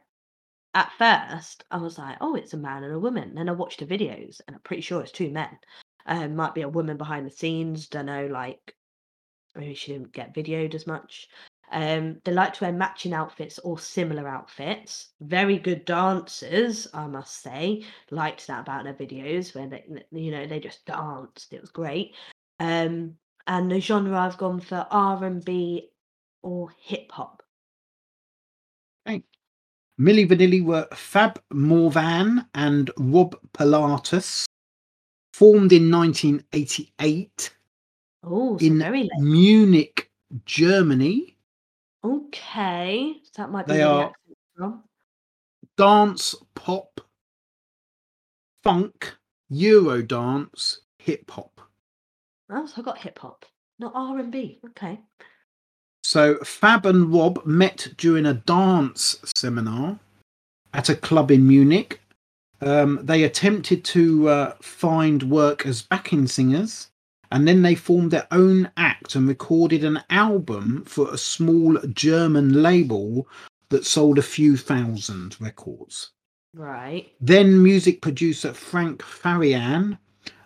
at first, I was like, oh, it's a man and a woman. Then I watched the videos and I'm pretty sure it's two men. Um, might be a woman behind the scenes, don't know, like maybe she didn't get videoed as much. Um, they like to wear matching outfits or similar outfits. Very good dancers, I must say. Liked that about their videos where they, you know, they just danced. It was great. Um, and the genre I've gone for R and B or hip hop. Milli Vanilli were Fab Morvan and Rob Pilatus, formed in 1988 Oh, so in very late. Munich, Germany. Okay, so that might be They are- from. dance, pop, funk, Eurodance, hip hop. Oh, so I got hip hop, not R and B. Okay. So Fab and Rob met during a dance seminar at a club in Munich. Um, they attempted to uh, find work as backing singers, and then they formed their own act and recorded an album for a small German label that sold a few thousand records. Right. Then music producer Frank Farian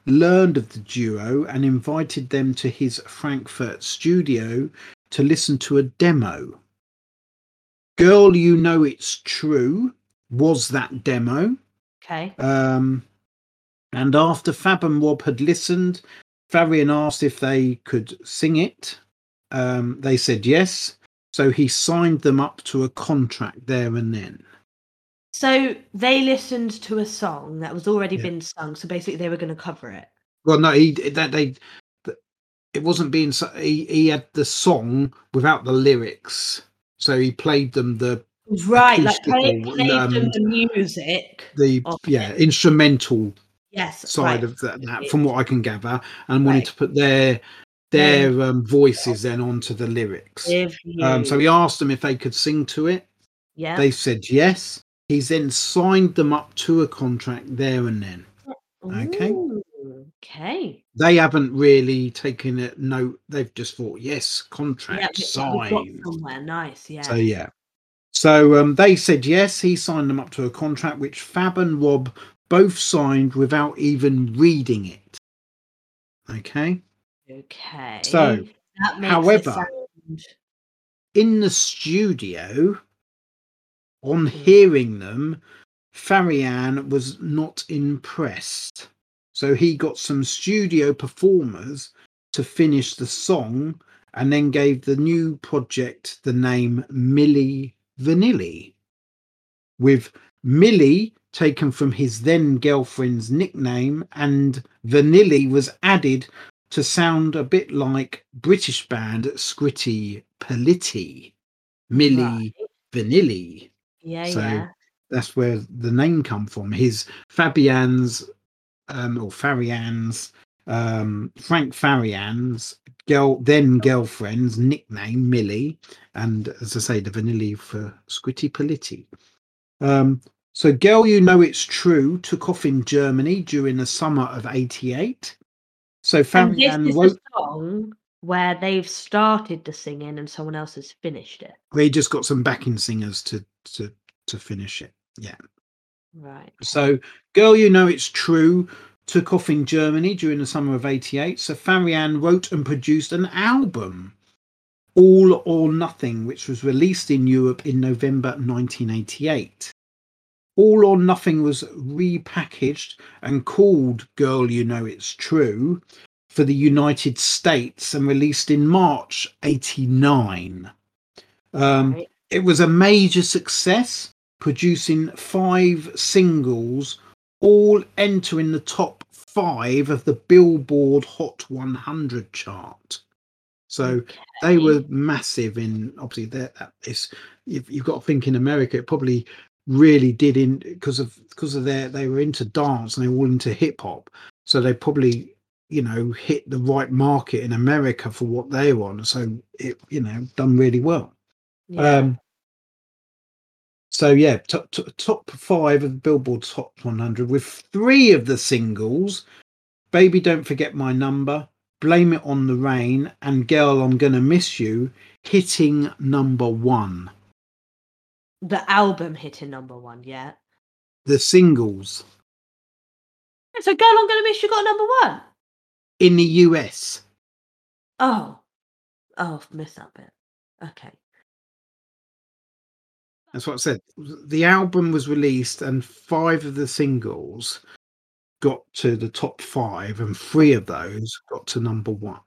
learned of the duo and invited them to his Frankfurt studio to listen to a demo. Girl, You Know It's True was that demo. Okay. Um, and after Fab and Rob had listened, Farian asked if they could sing it. Um, they said yes. So he signed them up to a contract there and then. So they listened to a song that was already Yeah. been sung. So basically, they were going to cover it. Well, no, he that they it wasn't being so- he he had the song without the lyrics, so he played them the Right, like played them um, the music. the yeah it. instrumental Yes, side right. of that, that from what I can gather, and wanted Right. to put their their um, voices then onto the lyrics. With Um, so you. he asked them if they could sing to it. yeah. They said yes. He's then signed them up to a contract there and then. okay. Ooh, okay. They haven't really taken a note. They've just thought, yes, contract got signed. somewhere nice. Yeah. So yeah. So um, they said yes. He signed them up to a contract, which Fab and Rob both signed without even reading it. Okay. okay. So, that makes however. In the studio, on Mm. hearing them, Farian was not impressed. So he got some studio performers to finish the song and then gave the new project the name Milli Vanilli, with Millie taken from his then girlfriend's nickname, and Vanilli was added to sound a bit like British band Scritti Politti. Millie Right. Vanilli. yeah, so- yeah. That's where the name come from. His Fabian's um, or Farian's um, Frank Farian's girl then girlfriend's nickname Millie, and as I say, the Vanilli for Scritti Politti. Um, so, Girl You Know It's True took off in Germany during the summer of 88. So, And this is wrote, a song where they've started the singing and someone else has finished it. they just got some backing singers to, to, to finish it. Yeah. Right. So, Girl You Know It's True took off in Germany during the summer of 88. So, Farian wrote and produced an album, All or Nothing, which was released in Europe in November 1988. All or Nothing was repackaged and called Girl You Know It's True for the United States and released in March 89. Um, right. it was a major success, producing five singles, all entering the top five of the Billboard Hot 100 chart. So they were massive in obviously that that is you've, you've got to think in America it probably really did in because of because of their they were into dance and they were all into hip hop so they probably you know hit the right market in America for what they want. so it you know done really well Yeah. um, so yeah, top, top, top five of the Billboard Top 100 with three of the singles: "Baby Don't Forget My Number," "Blame It on the Rain," and "Girl I'm Gonna Miss You" hitting number one. The album hitting number one, yeah. The singles So Girl I'm Gonna Miss You got number one. in the US. Oh. Oh, I've missed that bit. Okay. That's what I said. The album was released, and five of the singles got to the top five, and three of those got to number one.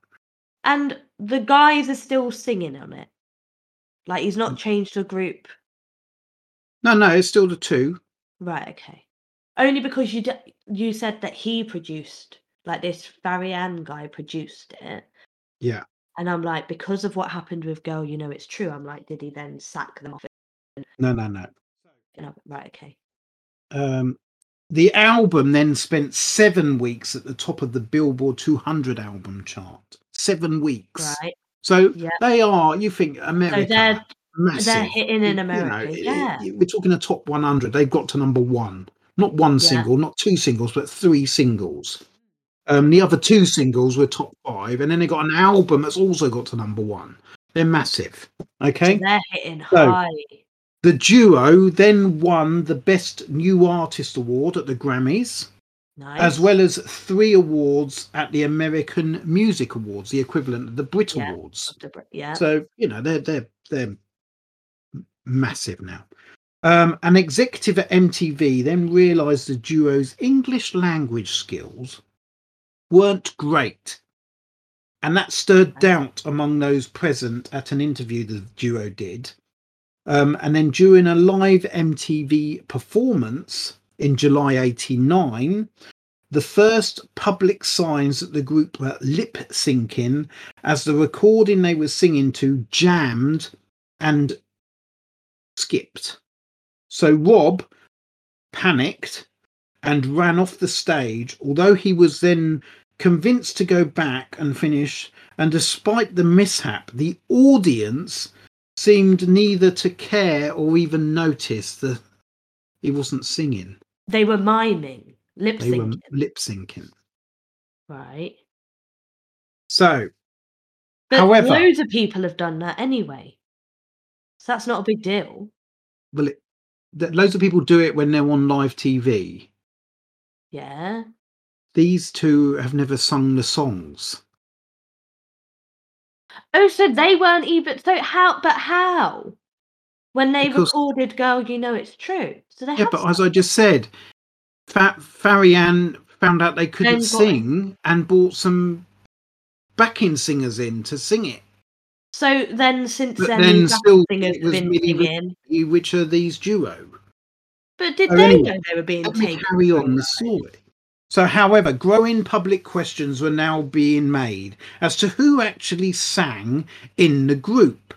And the guys are still singing on it. Like he's Mm. not changed the group. No, no, it's still the two. Right, okay. Only because you d- you said that he produced, like this Farian guy produced it. Yeah. And I'm like, because of what happened with Girl, you know it's true. I'm like, did he then sack them off? No, no, no. You right, okay. Um, the album then spent seven weeks at the top of the Billboard 200 album chart. Seven weeks. Right. So Yeah. they are. You think America? So they're massive. they're hitting in You know, America. yeah. we're talking a top 100. They've got to number one. Not one Yeah. single, not two singles, but three singles. Um, the other two singles were top five, and then they got an album that's also got to number one. They're massive. Okay. So they're hitting So- high. The duo then won the Best New Artist Award at the Grammys, Nice. as well as three awards at the American Music Awards, the equivalent of the Brit Yeah. Awards. The Brit- Yeah. So you know they're they're they're massive now. Um, an executive at MTV then realised the duo's English language skills weren't great, and that stirred doubt among those present at an interview the duo did. Um, and then during a live MTV performance in July '89, the first public signs that the group were lip syncing as the recording they were singing to jammed and skipped. So Rob panicked and ran off the stage, although he was then convinced to go back and finish. And despite the mishap, the audience seemed neither to care or even notice that he wasn't singing. They were miming, lip They were syncing. lip syncing. Right. So, But However- loads of people have done that anyway. So that's not a big deal. well, it, that loads of people do it when they're on live TV. Yeah. These two have never sung the songs. Oh, so they weren't even so how but how? When they Because- recorded Girl You Know It's True. So they Yeah, but as I just said, Fa- Farian found out they couldn't sing and bought some backing singers in to sing it. So then since But then, then still singers it was been Milli singing. Which are these duo? But did they anyway, know they were being taken? carry on the story. So, however, growing public questions were now being made as to who actually sang in the group.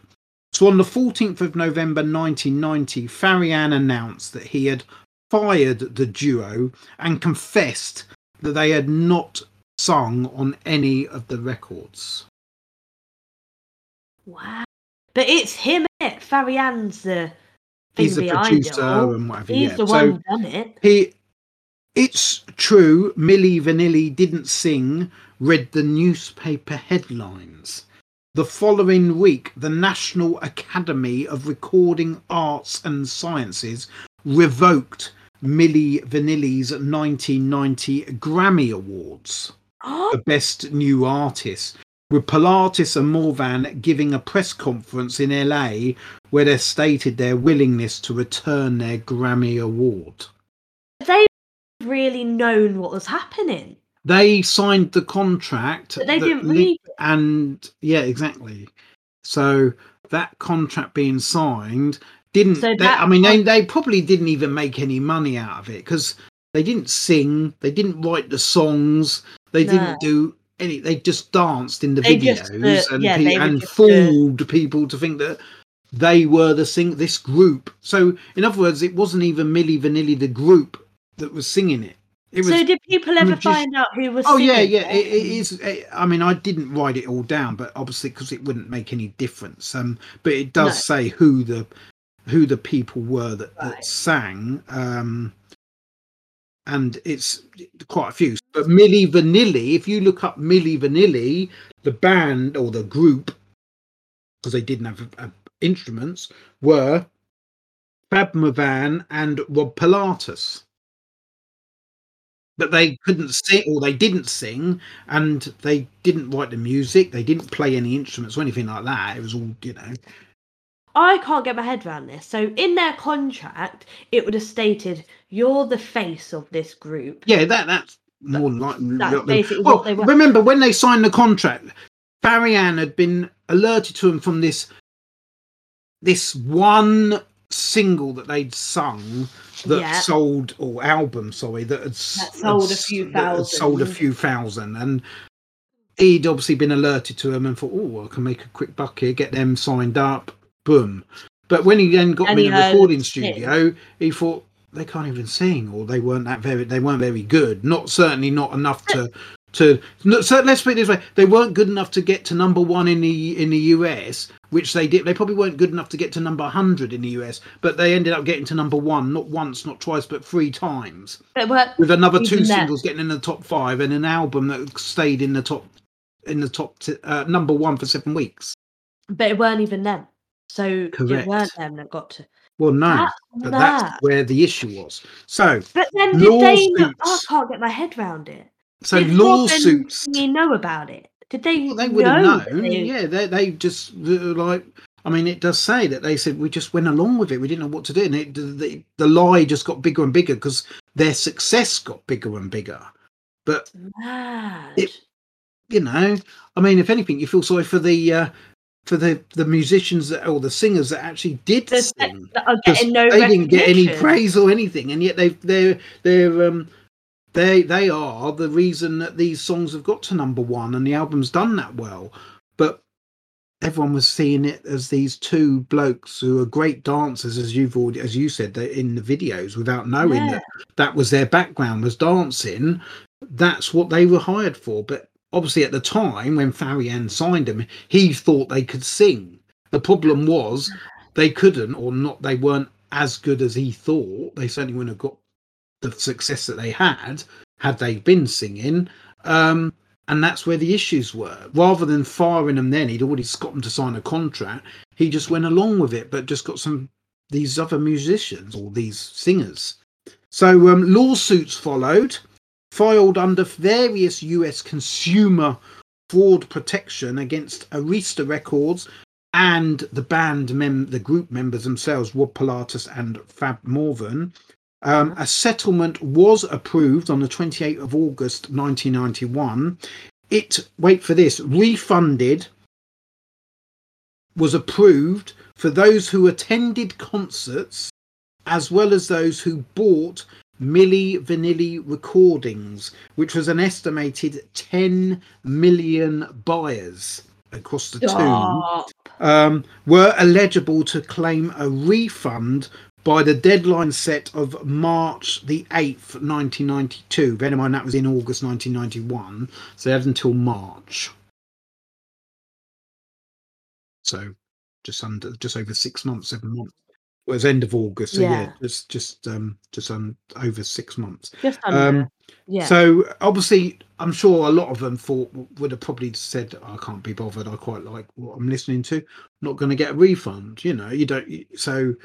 So, on the 14th of November 1990, Farian announced that he had fired the duo and confessed that they had not sung on any of the records. Wow. But it's him, it. Farian's the He's the producer and whatever. He's yeah. the so, one who done it. He, it's true. Milli Vanilli didn't sing. Read the newspaper headlines. The following week, the National Academy of Recording Arts and Sciences revoked Milli Vanilli's 1990 Grammy Awards for Best New Artist, with Pilatus and Morvan giving a press conference in LA where they stated their willingness to return their Grammy Award. they really known what was happening. They signed the contract, But they didn't read and yeah, exactly. So that contract being signed didn't. So they- I mean, they, they probably didn't even make any money out of it because they didn't sing, they didn't write the songs, they No. didn't do any. They just danced in the They videos just, uh, and yeah, pe- and just, uh, fooled people to think that they were the sing this group. So in other words, it wasn't even Milli Vanilli the group that was singing it. It was so did people ever find out who was Oh yeah, yeah. it? It, is. It, I mean, I didn't write it all down, but obviously because it wouldn't make any difference. Um, but it does No. say who the who the people were that, that sang. Um, and it's quite a few. But Milli Vanilli, if you look up Milli Vanilli, the band or the group, because they didn't have uh, instruments, were Fab Morvan and Rob Pilatus. But they couldn't sing, or they didn't sing, and they didn't write the music. They didn't play any instruments or anything like that. It was all, you know. I can't get my head around this. So in their contract, it would have stated you're the face of this group. Yeah, that that's more likely. that's basically well, what they were. remember when they signed the contract, Farian had been alerted to him from this this one single that they'd sung that Yeah. sold or album, sorry, that had, That sold a had s- few that had sold a thousand. few thousand, and he'd obviously been alerted to him and thought, oh, I can make a quick buck here, get them signed up, boom. But when he then got And in a recording him. studio, he thought they can't even sing, or they weren't that very, they weren't very good. Not certainly not enough to to. So let's put it this way: they weren't good enough to get to number one in the in the US, which they did. They probably weren't good enough to get to number hundred in the US, but they ended up getting to number one, not once, not twice, but three times, But with another two then- singles getting in the top five and an album that stayed in the top in the top t- uh, number one for seven weeks. but it weren't even them. So Correct. it weren't them that got to. Well, no, That's but mad. that's where the issue was. So, But then did they? Know, I can't get my head around it. so did lawsuits. Thingy know about it? Did they? Well, they would have know that known. they- Yeah, they they just uh, like. I mean, it does say that they said we just went along with it. We didn't know what to do, and it, the, the lie just got bigger and bigger because their success got bigger and bigger. But. It- you know, I mean, if anything, you feel sorry for the uh, for the the musicians that, or the singers that actually did The- sing. that no they didn't get any praise or anything, and yet they they're they're um they they are the reason that these songs have got to number one and the album's done that well. But everyone was seeing it as these two blokes who are great dancers, as you've already as you said they- in the videos, without knowing Yeah. that that was their background was dancing. That's what they were hired for. But obviously, at the time when Farian signed him, he thought they could sing. The problem was they couldn't, or not. They weren't as good as he thought. They certainly wouldn't have got the success that they had had they been singing. Um, and that's where the issues were. Rather than firing them, then he'd already got them to sign a contract. He just went along with it, but just got some these other musicians or these singers. So um, lawsuits followed, filed under various U.S. consumer fraud protection against Arista Records and the band mem- the group members themselves, Rob Pilatus and Fab Morvan. Um, a settlement was approved on the 28th of August 1991. It, wait for this, refunded was approved for those who attended concerts as well as those who bought Milli Vanilli recordings, which was an estimated 10 million buyers across the two um, were eligible to claim a refund by the deadline set of March the 8th, 1992. Bear in mind that was in August 1991, so they had until March. So just under, just over six months, seven months. It was end of August, so yeah, Yeah. just just um just um over six months. Just under. Um, yeah. So obviously, I'm sure a lot of them thought would have probably said, "I can't be bothered. I quite like what I'm listening to. not going to get a refund." You know, you don't. So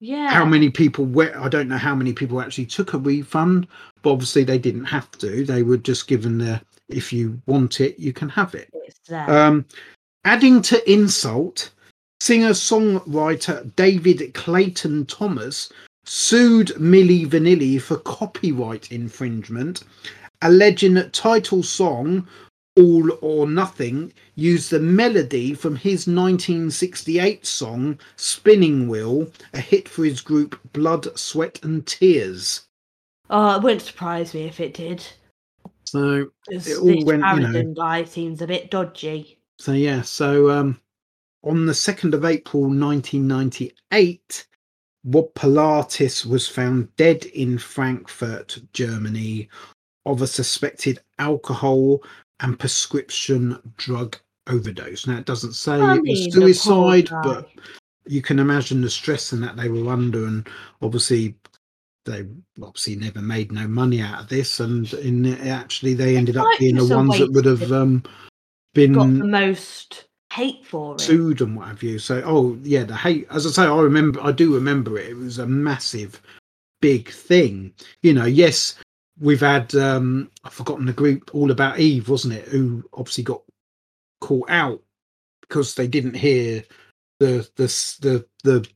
yeah. how many people? I don't know how many people actually took a refund, but obviously they didn't have to. They were just given the if you want it, you can have it. Um, adding to insult, singer songwriter David Clayton Thomas sued Milli Vanilli for copyright infringement, alleging that title song All or Nothing used the melody from his 1968 song Spinning Wheel, a hit for his group Blood, Sweat and Tears. oh, it wouldn't surprise me if it did. So This, It all went, you know- guy seems a bit dodgy. So yeah, so um, on the second of April, nineteen ninety-eight, Rob Pilatus was found dead in Frankfurt, Germany, of a suspected alcohol and prescription drug overdose. Now it doesn't say I it was suicide, but you can imagine the stress and that they were under, and obviously they obviously never made no money out of this, and in actually they ended up being the ones that would have um, been Got the most hate for it. sued and what have you. So, oh yeah, the hate. As I say, I remember. I do remember it. It was a massive, big thing. You know, yes, we've had. um I've forgotten the group all about Eve, wasn't it? Who obviously got caught out because they didn't hear the the the the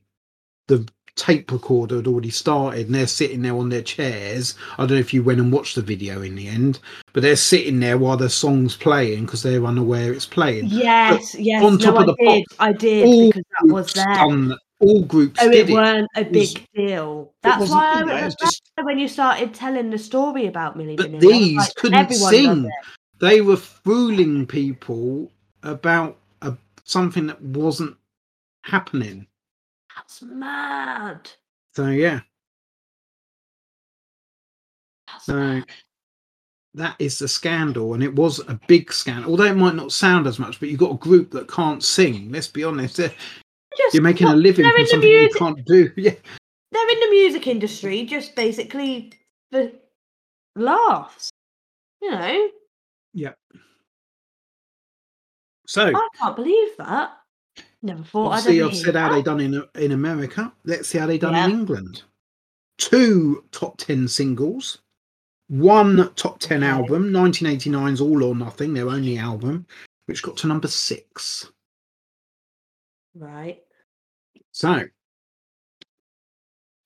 the tape recorder had already started and they're sitting there on their chairs i don't know if you went and watched the video in the end but they're sitting there while the song's playing because they're unaware it's playing Yes, yes. on top no, of the I did. I did because that was there. done all groups Oh, it it, weren't a It was- big deal. That's why I was just when you started telling the story about Millie But Vanilli. These like, couldn't sing. they were fooling people about a, something that wasn't happening That's mad. so yeah That's so mad. that is the scandal and it was a big scandal although it might not sound as much but you've got a group that can't sing let's be honest Just, you're making a living from in the something you can't do yeah They're in the music industry, just basically for laughs. You know, Yep. so I can't believe that. Never thought I'd ever i've said how they done in in america let's see how they done Yeah. in england two top 10 singles one top 10 Okay. album 1989's all or nothing their only album which got to number six Right. so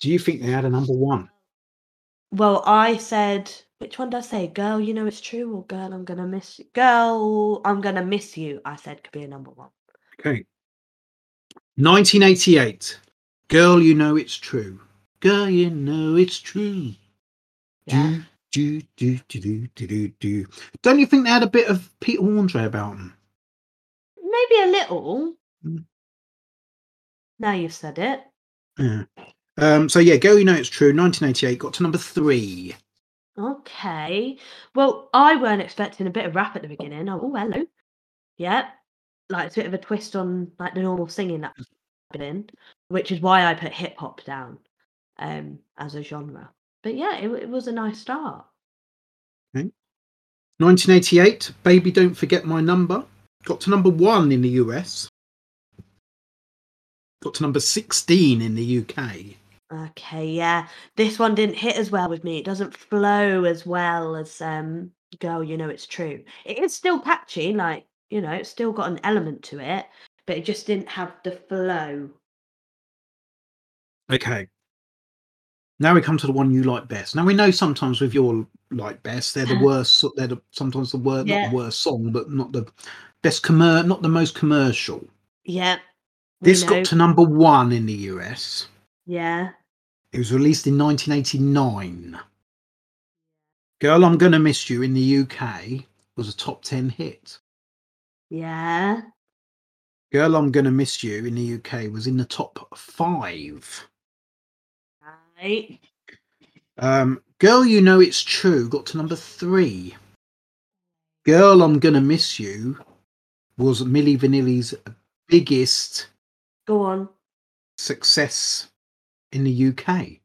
do you think they had a number one Well, I said, which one did I say? Girl, you know it's true, or girl, I'm gonna miss you. Girl, I'm gonna miss you. I said could be a number one. okay 1988 girl you know it's true girl you know it's true Yeah. do Do, do, do, do, do, do, do. Don't you think they had a bit of Peter Andre about them? Maybe a little. Mm. Now you've said it. Yeah. Um, so yeah, Girl You Know It's True, 1988, got to number three. Okay. Well, I weren't expecting a bit of rap at the beginning. Oh, oh, hello. Yeah. Like it's a bit of a twist on like the normal singing that I've been in, which is why I put hip hop down um as a genre. But yeah, it, it was a nice start. Okay. 1988, Baby Don't Forget My Number, got to number one in the US. Got to number 16 in the UK. Okay, yeah. This one didn't hit as well with me. It doesn't flow as well as um Girl, You Know It's True. It is still catchy, like, you know, it's still got an element to it, but it just didn't have the flow. Okay. Now we come to the one you like best. Now we know sometimes with your like best, they're the worst. They're the, sometimes the worst, not the worst song, but not the best commer, not the most commercial. Yeah. This know. got to number one in the US. Yeah. It was released in 1989. Girl, I'm Gonna Miss You in the UK was a top 10 hit. Yeah. Girl, I'm Gonna Miss You in the UK was in the top five. Right. Um, Girl, You Know It's True got to number three. Girl, I'm Gonna Miss You was Milli Vanilli's biggest Go on. success in the UK.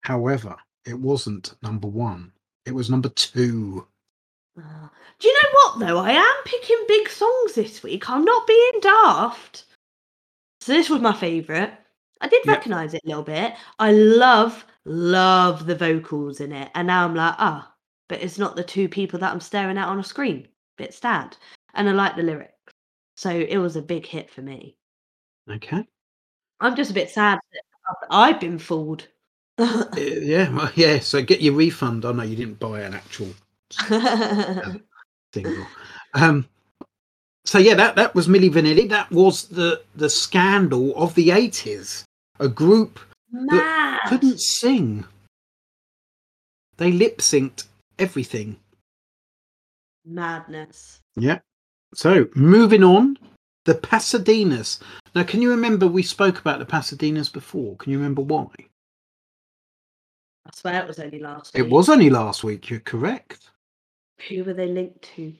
However, it wasn't number one, it was number two. Do you know what though? I am picking big songs this week. I'm not being daft. So this was my favourite. I did Yep. recognise it a little bit. I love, love the vocals in it. And now I'm like, ah, but it's not the two people that I'm staring at on a screen. Bit sad. And I like the lyrics. So it was a big hit for me. Okay. I'm just a bit sad that I've- been fooled. Uh, yeah, well, yeah. So get your refund. I know you didn't buy an actual single. Um, so yeah, that that was Milli Vanilli. That was the the scandal of the eighties. A group Mad. couldn't sing. They lip synced everything. Madness. Yeah. So moving on, the Pasadenas. Now, can you remember we spoke about the Pasadenas before? Can you remember why? I swear it was only last Week. It was only last week. You're correct. Who were they linked to?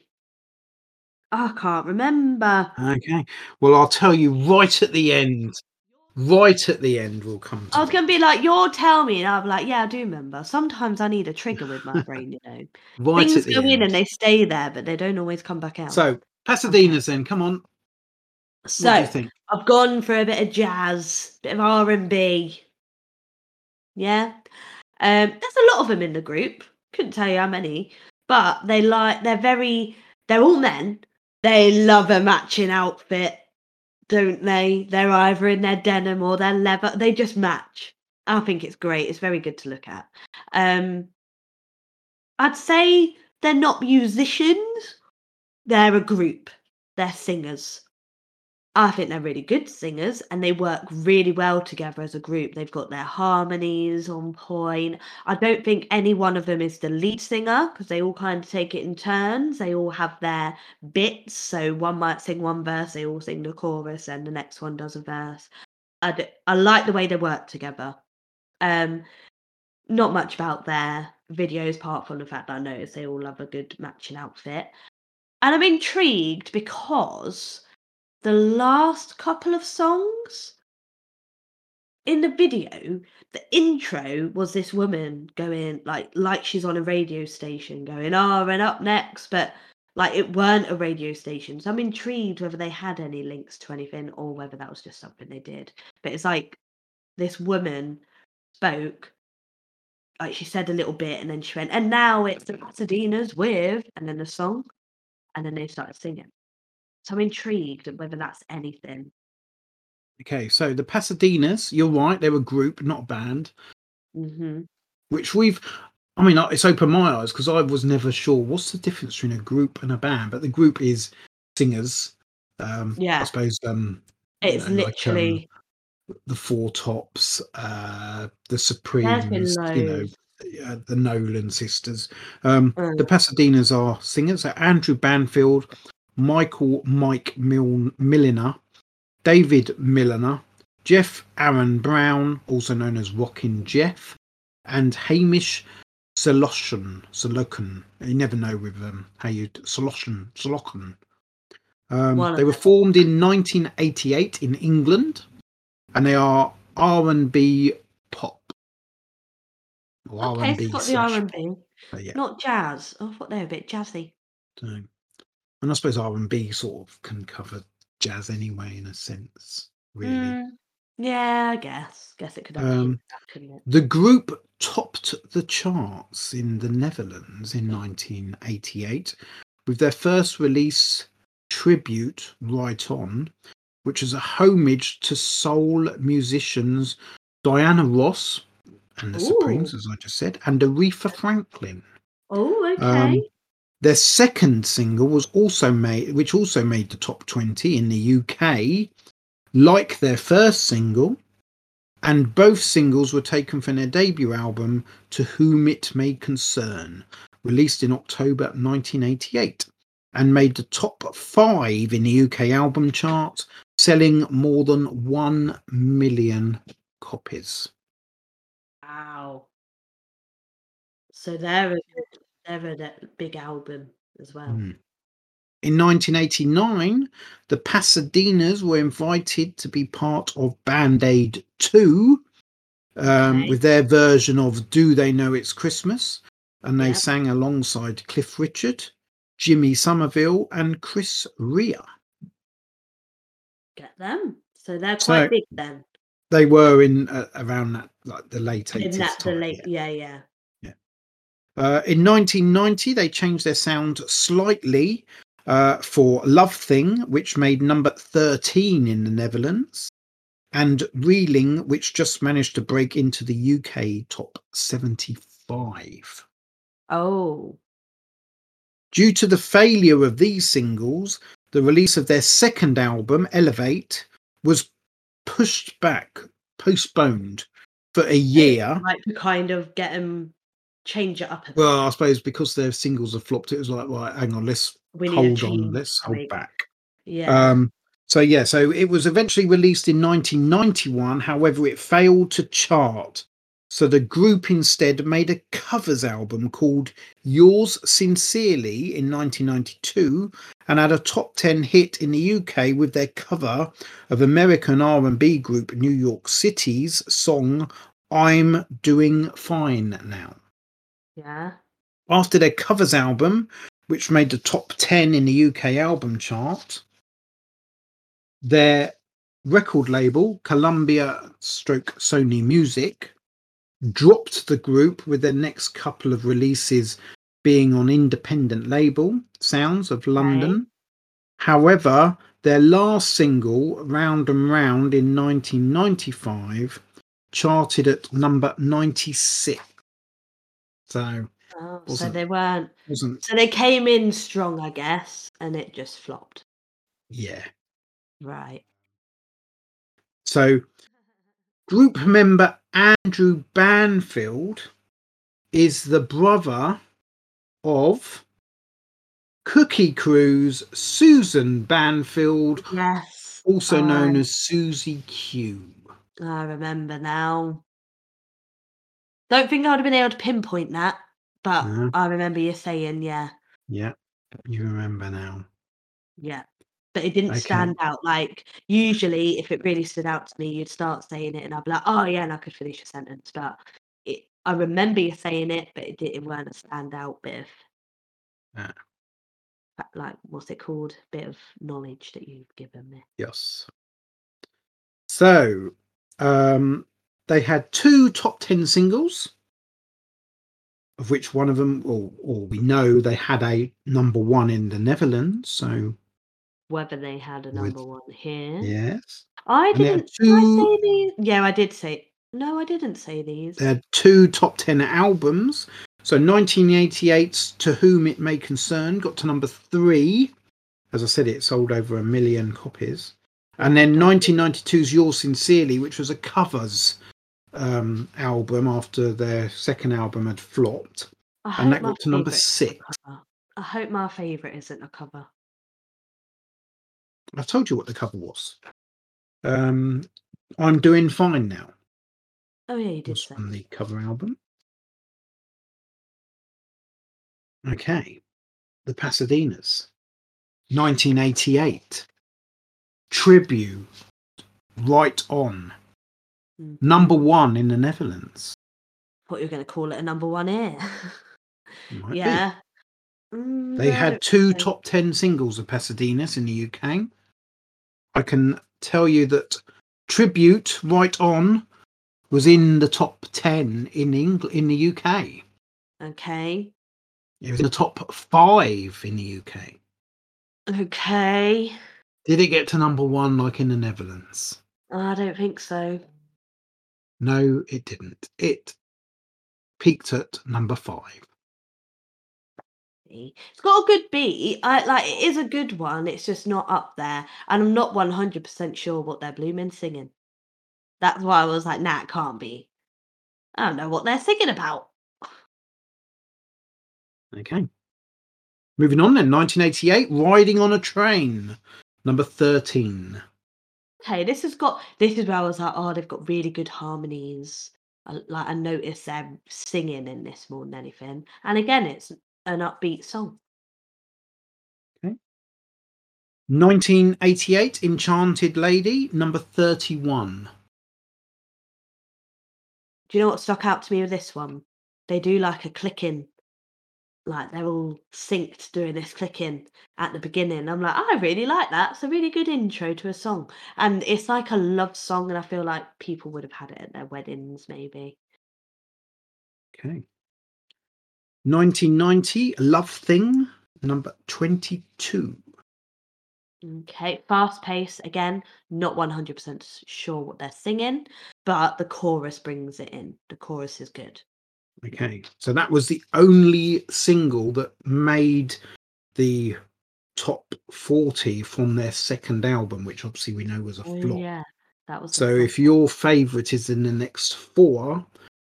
I can't remember. Okay. Well, I'll tell you right at the end. Right at the end, we'll come. To I was going to be like, you'll tell me. And I'll be like, yeah, I do remember. Sometimes I need a trigger with my brain, you know. right Things at the go end. in and they stay there, but they don't always come back out. So Pasadena's then. Come on. So? I've gone for a bit of jazz, bit of R and B. Yeah, um, there's a lot of them in the group. Couldn't tell you how many, but they like they're very. They're all men. They love a matching outfit, don't they? They're either in their denim or their leather. They just match. I think it's great. It's very good to look at. Um, I'd say they're not musicians. They're a group. They're singers. I think they're really good singers and they work really well together as a group. They've got their harmonies on point. I don't think any one of them is the lead singer because they all kind of take it in turns. They all have their bits. So one might sing one verse, they all sing the chorus, and the next one does a verse. I, like the way they work together. Um, not much about their videos apart from the fact that I noticed they all have a good matching outfit. And I'm intrigued because the last couple of songs in the video, the intro was this woman going like like she's on a radio station going, oh, and up next, but like it weren't a radio station. So I'm intrigued whether they had any links to anything or whether that was just something they did. But it's like this woman spoke, like she said a little bit, and then she went, and now it's the Pasadena's with, and then the song, and then they started singing. So I'm intrigued at whether that's anything. Okay, so the Pasadenas, you're right, they're a group, not a band, hmm which we've. I mean, it's opened my eyes because I was never sure what's the difference between a group and a band. But the group is singers. Um, yeah. I suppose um, you It's know, like, um, literally the Four Tops, uh, the Supremes, you know, uh, the Nolan sisters. Um, Mm. The Pasadenas are singers: So Andrew Banfield, Michael Mike Mil- Milliner, David Milliner, Jeff Aaron Brown, also known as Rockin' Jeff, and Hamish Soloshan. Solokan. You never know with them how you Soloshan. Solokan. Um, they were formed in 1988 in England, and they are R and B pop. Or Okay, R&B got the R and B, uh, not jazz. I thought they were a bit jazzy. So, and I suppose R and B sort of can cover jazz anyway, in a sense. Really, Mm, yeah, I guess. Guess it could have Um, been that, it? the group topped the charts in the Netherlands in 1988 with their first release, "Tribute Right On," which is a homage to soul musicians Diana Ross and the Supremes, as I just said, and Aretha Franklin. Oh, okay. Um, Their second single was also made, which also made the top 20 in the UK, like their first single. And both singles were taken from their debut album, To Whom It May Concern, released in October 1988, and made the top five in the UK album chart, selling more than 1 million copies. wow. So good, a de- big album as well. Mm. In 1989, the Pasadenas were invited to be part of Band Aid 2 um, Okay. with their version of Do They Know It's Christmas? And they Yep. sang alongside Cliff Richard, Jimmy Somerville, and Chris Rea. Get them. So they're So- quite big then. They were in uh, around that, like the late 80s. In that the late, yeah. yeah, yeah. Uh, in 1990, they changed their sound slightly uh, for Love Thing, which made number 13 in the Netherlands, and Reeling, which just managed to break into the UK top 75. Oh, Due to the failure of these singles, the release of their second album, Elevate, was pushed back, postponed for a year. like to kind of get them change it up. A bit. Well, I suppose because their singles have flopped, it was like, right, hang on, let's hold on, let's hold something. back. Yeah. Um, so yeah, so it was eventually released in 1991. However, it failed to chart. So the group instead made a covers album called "Yours Sincerely" in 1992, and had a top 10 hit in the UK with their cover of American R&B group New York City's song "I'm Doing Fine Now." Yeah. After their covers album, which made the top 10 in the UK album chart, their record label, Columbia Stroke Sony Music, dropped the group with their next couple of releases being on independent label, Sounds of London. However, their last single, Round and Round in 1995, charted at number 96. So, Oh, so they weren't. wasn't, So they came in strong, I guess, and it just flopped. yeah. Right. So, group member Andrew Banfield is the brother of Cookie Crew's Susan Banfield, Yes. also known as Susie Q. I remember now. Don't think I would have been able to pinpoint that, but No. I remember you saying, yeah, Yeah, you remember now. yeah. But it didn't Okay. stand out. Like, usually, if it really stood out to me, you'd start saying it, and I'd be like, oh, yeah, and I could finish a sentence. But it, I remember you saying it, but it, did, it weren't a standout bit of, Ah. like, what's it called? Bit of knowledge that you've given me. Yes. So, um, they had two top 10 singles, of which one of them, or, or we know they had a number one in the Netherlands. So, Whether they had a With- number one here. yes. I And didn't. Did I say these? Yeah, I did say. No, I didn't say these. They had two top 10 albums. So 1988's To Whom It May Concern got to number three. As I said, it sold over a million copies. And then 1992's Yours Sincerely, which was a covers um, album after their second album had flopped, and that got to number six. I hope my favourite isn't a cover. I told you what the cover was. Um, I'm doing fine now. Oh yeah, you did Was on the cover album. Okay, the Pasadenas, 1988. Tribute, right on. Mm. Number one in the Netherlands. Thought you were going to call it a number one here. Yeah. Mm, They no, had two top 10 singles of Pasadenas in the UK. I can tell you that Tribute Right On was in the top 10 in Engl- in the UK. Okay. It was in the top 5 in the UK. Okay. Did it get to number 1 like in the Netherlands? I don't think so. No, it didn't. It peaked at number 5. It's got a good beat. I like it is a good one. It's just not up there, and I'm not 100 percent sure what they're blooming singing. That's why I was like, nah, it can't be. I don't know what they're singing about. Okay. Moving on then, 1988, Riding on a Train, number 13. Okay, this has got. This is where I was like, oh, they've got really good harmonies. I, like I noticed them singing in this more than anything. And again, it's an upbeat song. Okay. 1988, Enchanted Lady, number 31. Do you know what stuck out to me with this one? They do like a clicking, like they're all synced doing this clicking at the beginning. I'm like, I really like that. It's a really good intro to a song. And it's like a love song, and I feel like people would have had it at their weddings, maybe. Okay. 1990, Love Thing, number 22. Okay, fast pace again, not 100% sure what they're singing, but the chorus brings it in. The chorus is good. Okay. So that was the only single that made the top 40 from their second album, which obviously we know was a Oh, flop. yeah, that was So if your favourite is in the next four,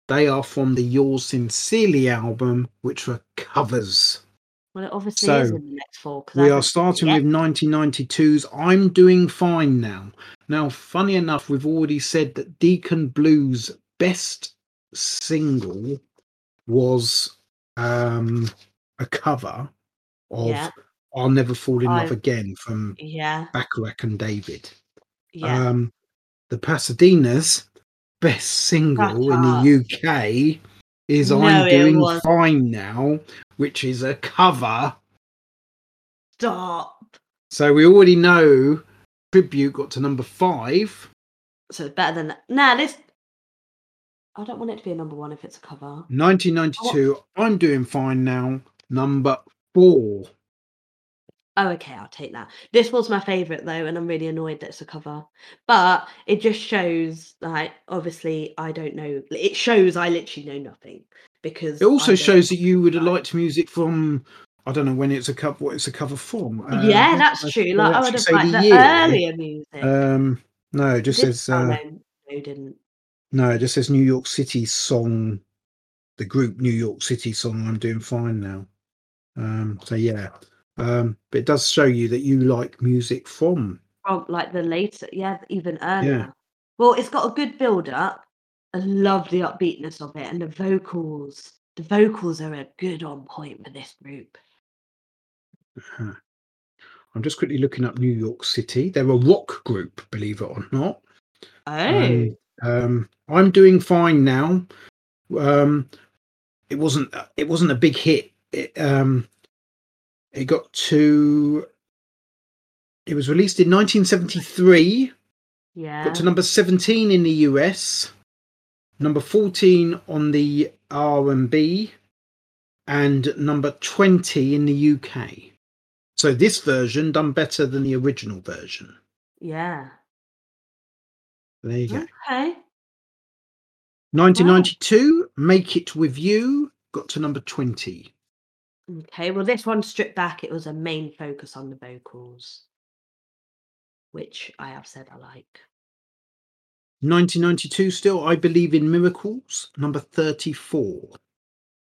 they are from the Yours Sincerely album, which were covers. well, it obviously is in the next four. We are haven't seen it starting with 1992's I'm Doing Fine Now. Now, funny enough, we've already said that Deacon Blue's best single was um, a cover of Yeah. I'll Never Fall in Love I- Again from Yeah, Bacharach and David. yeah. Um, the Pasadena's best single in the UK is No, I'm Doing wasn't. Fine Now, which is a cover. Stop. So we already know Tribute got to number five. So it's better than that. Nah, this. I don't want it to be a number one if it's a cover. 1992, I'm Doing Fine Now, number four. Oh, okay, I'll take that. This was my favourite though, and I'm really annoyed that it's a cover. But it just shows, like, obviously, I don't know. It shows I literally know nothing because. It also shows that you would have liked music from, I don't know when it's a cover, what it's a cover from. Uh, yeah, that's it true. Like, I would have liked the year? earlier music. Um, no, it just Did- says. oh, Uh, no, no, didn't. No, it just says New York City song, the group New York City song. I'm doing fine now. Um, so yeah, um, but it does show you that you like music from. From like the later, yeah, even earlier. Well, it's got a good build up. I love the upbeatness of it and the vocals. The vocals are a good on point for this group. Uh, I'm just quickly looking up New York City. They're a rock group, believe it or not. Oh, And, um, I'm doing fine now. Um, it wasn't. It wasn't a big hit. It, um, it got to. It was released in 1973. yeah. Got to number 17 in the US, number 14 on the R&B, and number 20 in the UK. So this version done better than the original version. Yeah. There you go. Okay. 1992, Make It With You, got to number 20. Okay. Well, this one stripped back. It was a main focus on the vocals, which I have said I like. 1992 still, I Believe in Miracles, number 34.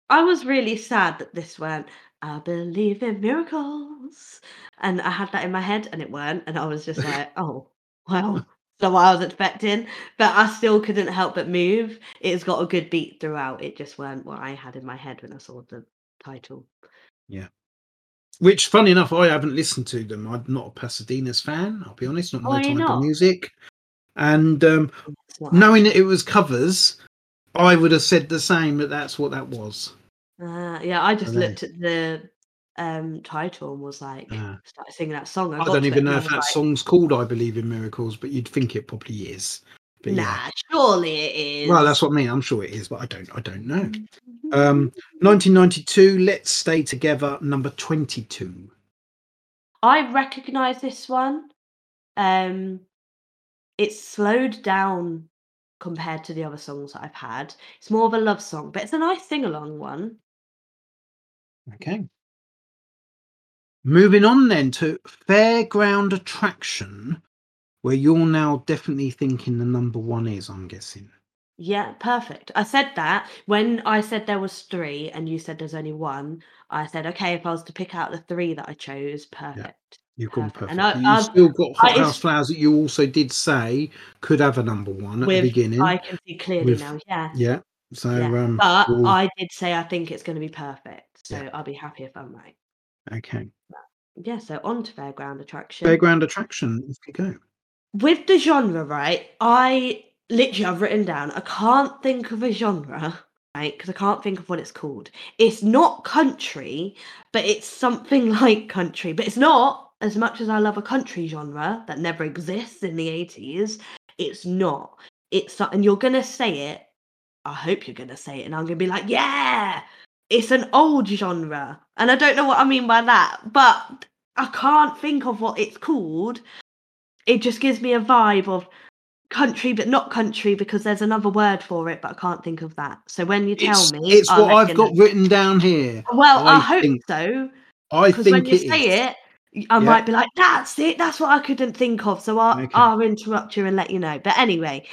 I was really sad that this went, I believe in miracles. And I had that in my head and it weren't. And I was just like, oh, well, so what I was expecting. But I still couldn't help but move. It's got a good beat throughout. It just weren't what I had in my head when I saw the title. Yeah. Which, funny enough, I haven't listened to them. I'm not a Pasadena's fan, I'll be honest, not Oh, my you type of music. And um, knowing that it was covers, I would have said the same, that that's what that was. Uh, yeah, I just know. looked at the um title and was like, Ah. started singing that song. I got don't even know if that like, song's called I Believe in Miracles, but you'd think it probably is. But Nah, yeah. surely it is. Well, that's what I mean. I'm sure it is, but I don't I don't know. Um 1992, Let's Stay Together, number 22. I recognise this one. Um, it's slowed down compared to the other songs that I've had. It's more of a love song, but it's a nice sing along one. Okay. Moving on then to Fairground Attraction, where you're now definitely thinking the number one is, I'm guessing. Yeah, perfect. I said that when I said there was three and you said there's only one. I said, okay, if I was to pick out the three that I chose, perfect. You've gone Perfect. perfect. And I- You've I've- still got Hothouse Flowers that you also did say could have a number one at With the beginning. I can see clearly with- now. Yeah. Yeah. So Yeah. um But we'll- I did say I think it's going to be perfect. So Yeah. I'll be happy if I'm right. Okay. Yeah, so on to Fairground Attraction. Fairground Attraction, off you go. With the genre, right? I literally I've written down. I can't think of a genre, right? Because I can't think of what it's called. It's not country, but it's something like country. But it's not as much as I love a country genre that never exists in the eighties. It's not. It's and you're gonna say it. I hope you're gonna say it, and I'm gonna be like, yeah. It's an old genre, and I don't know what I mean by that, but I can't think of what it's called it just gives me a vibe of country but not country because there's another word for it but i can't think of that so when you tell It's, me it's I'll what I've got know. written down here. well i, I hope think- so I because think when you it say is. it i Yeah. might be like that's it that's what i couldn't think of so i'll, Okay. I'll interrupt you and let you know but anyway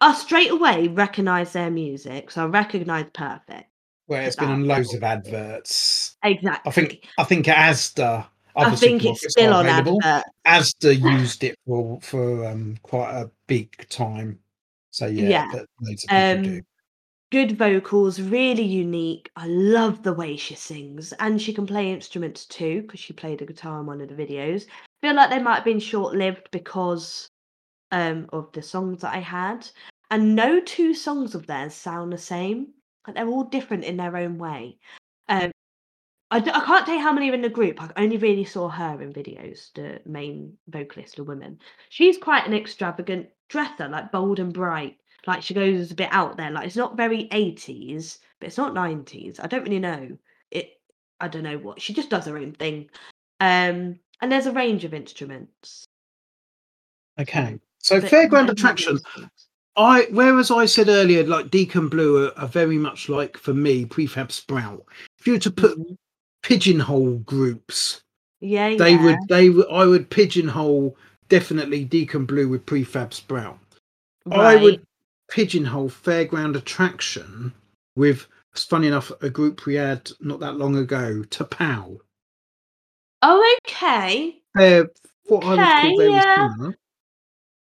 i straight away recognize their music so i recognize perfect Where it's been on loads of adverts. exactly I think I think Asda. I think it's still on available. advert Asda used it for for um, quite a big time. So yeah, Yeah. that loads of people do. Um, good vocals, really unique. I love the way she sings, and she can play instruments too because she played a guitar in one of the videos. feel like they might have been short lived because um, of the songs that I had, and no two songs of theirs sound the same. They're all different in their own way. Um, I, d- I can't tell you how many are in the group. I only really saw her in videos, the main vocalist, a woman. She's quite an extravagant dresser, like bold and bright. Like she goes a bit out there. Like it's not very 80s, but it's not 90s. I don't really know. It I don't know what. She just does her own thing. Um and there's a range of instruments. Okay. So but Attraction. I whereas I said earlier, like Deacon Blue are, are very much like for me Prefab Sprout. If you were to put Mhm. pigeonhole groups, Yeah, they yeah. would they would I would pigeonhole definitely Deacon Blue with Prefab Sprout. I would pigeonhole Fairground Attraction with, it's funny enough, a group we had not that long ago, Tapow. Oh, okay. They're what I would Okay, yeah.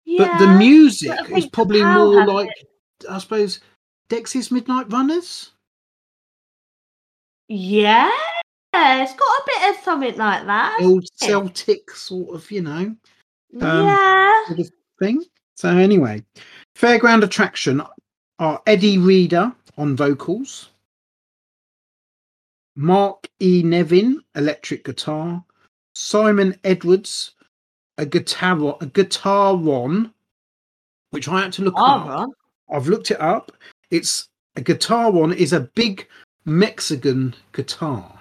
Yeah. But the music I is probably more like, I suppose, Dexys Midnight Runners. Yeah. It's got a bit of something like that. Old. Celtic sort of, you know, um, yeah. sort of thing. So anyway, Fairground Attraction are Eddie Reader on vocals, Mark E. Nevin electric guitar, Simon Edwards a guitar a guitarrón, which I had to look up. I've looked it up. It's a guitar one is a big Mexican guitar.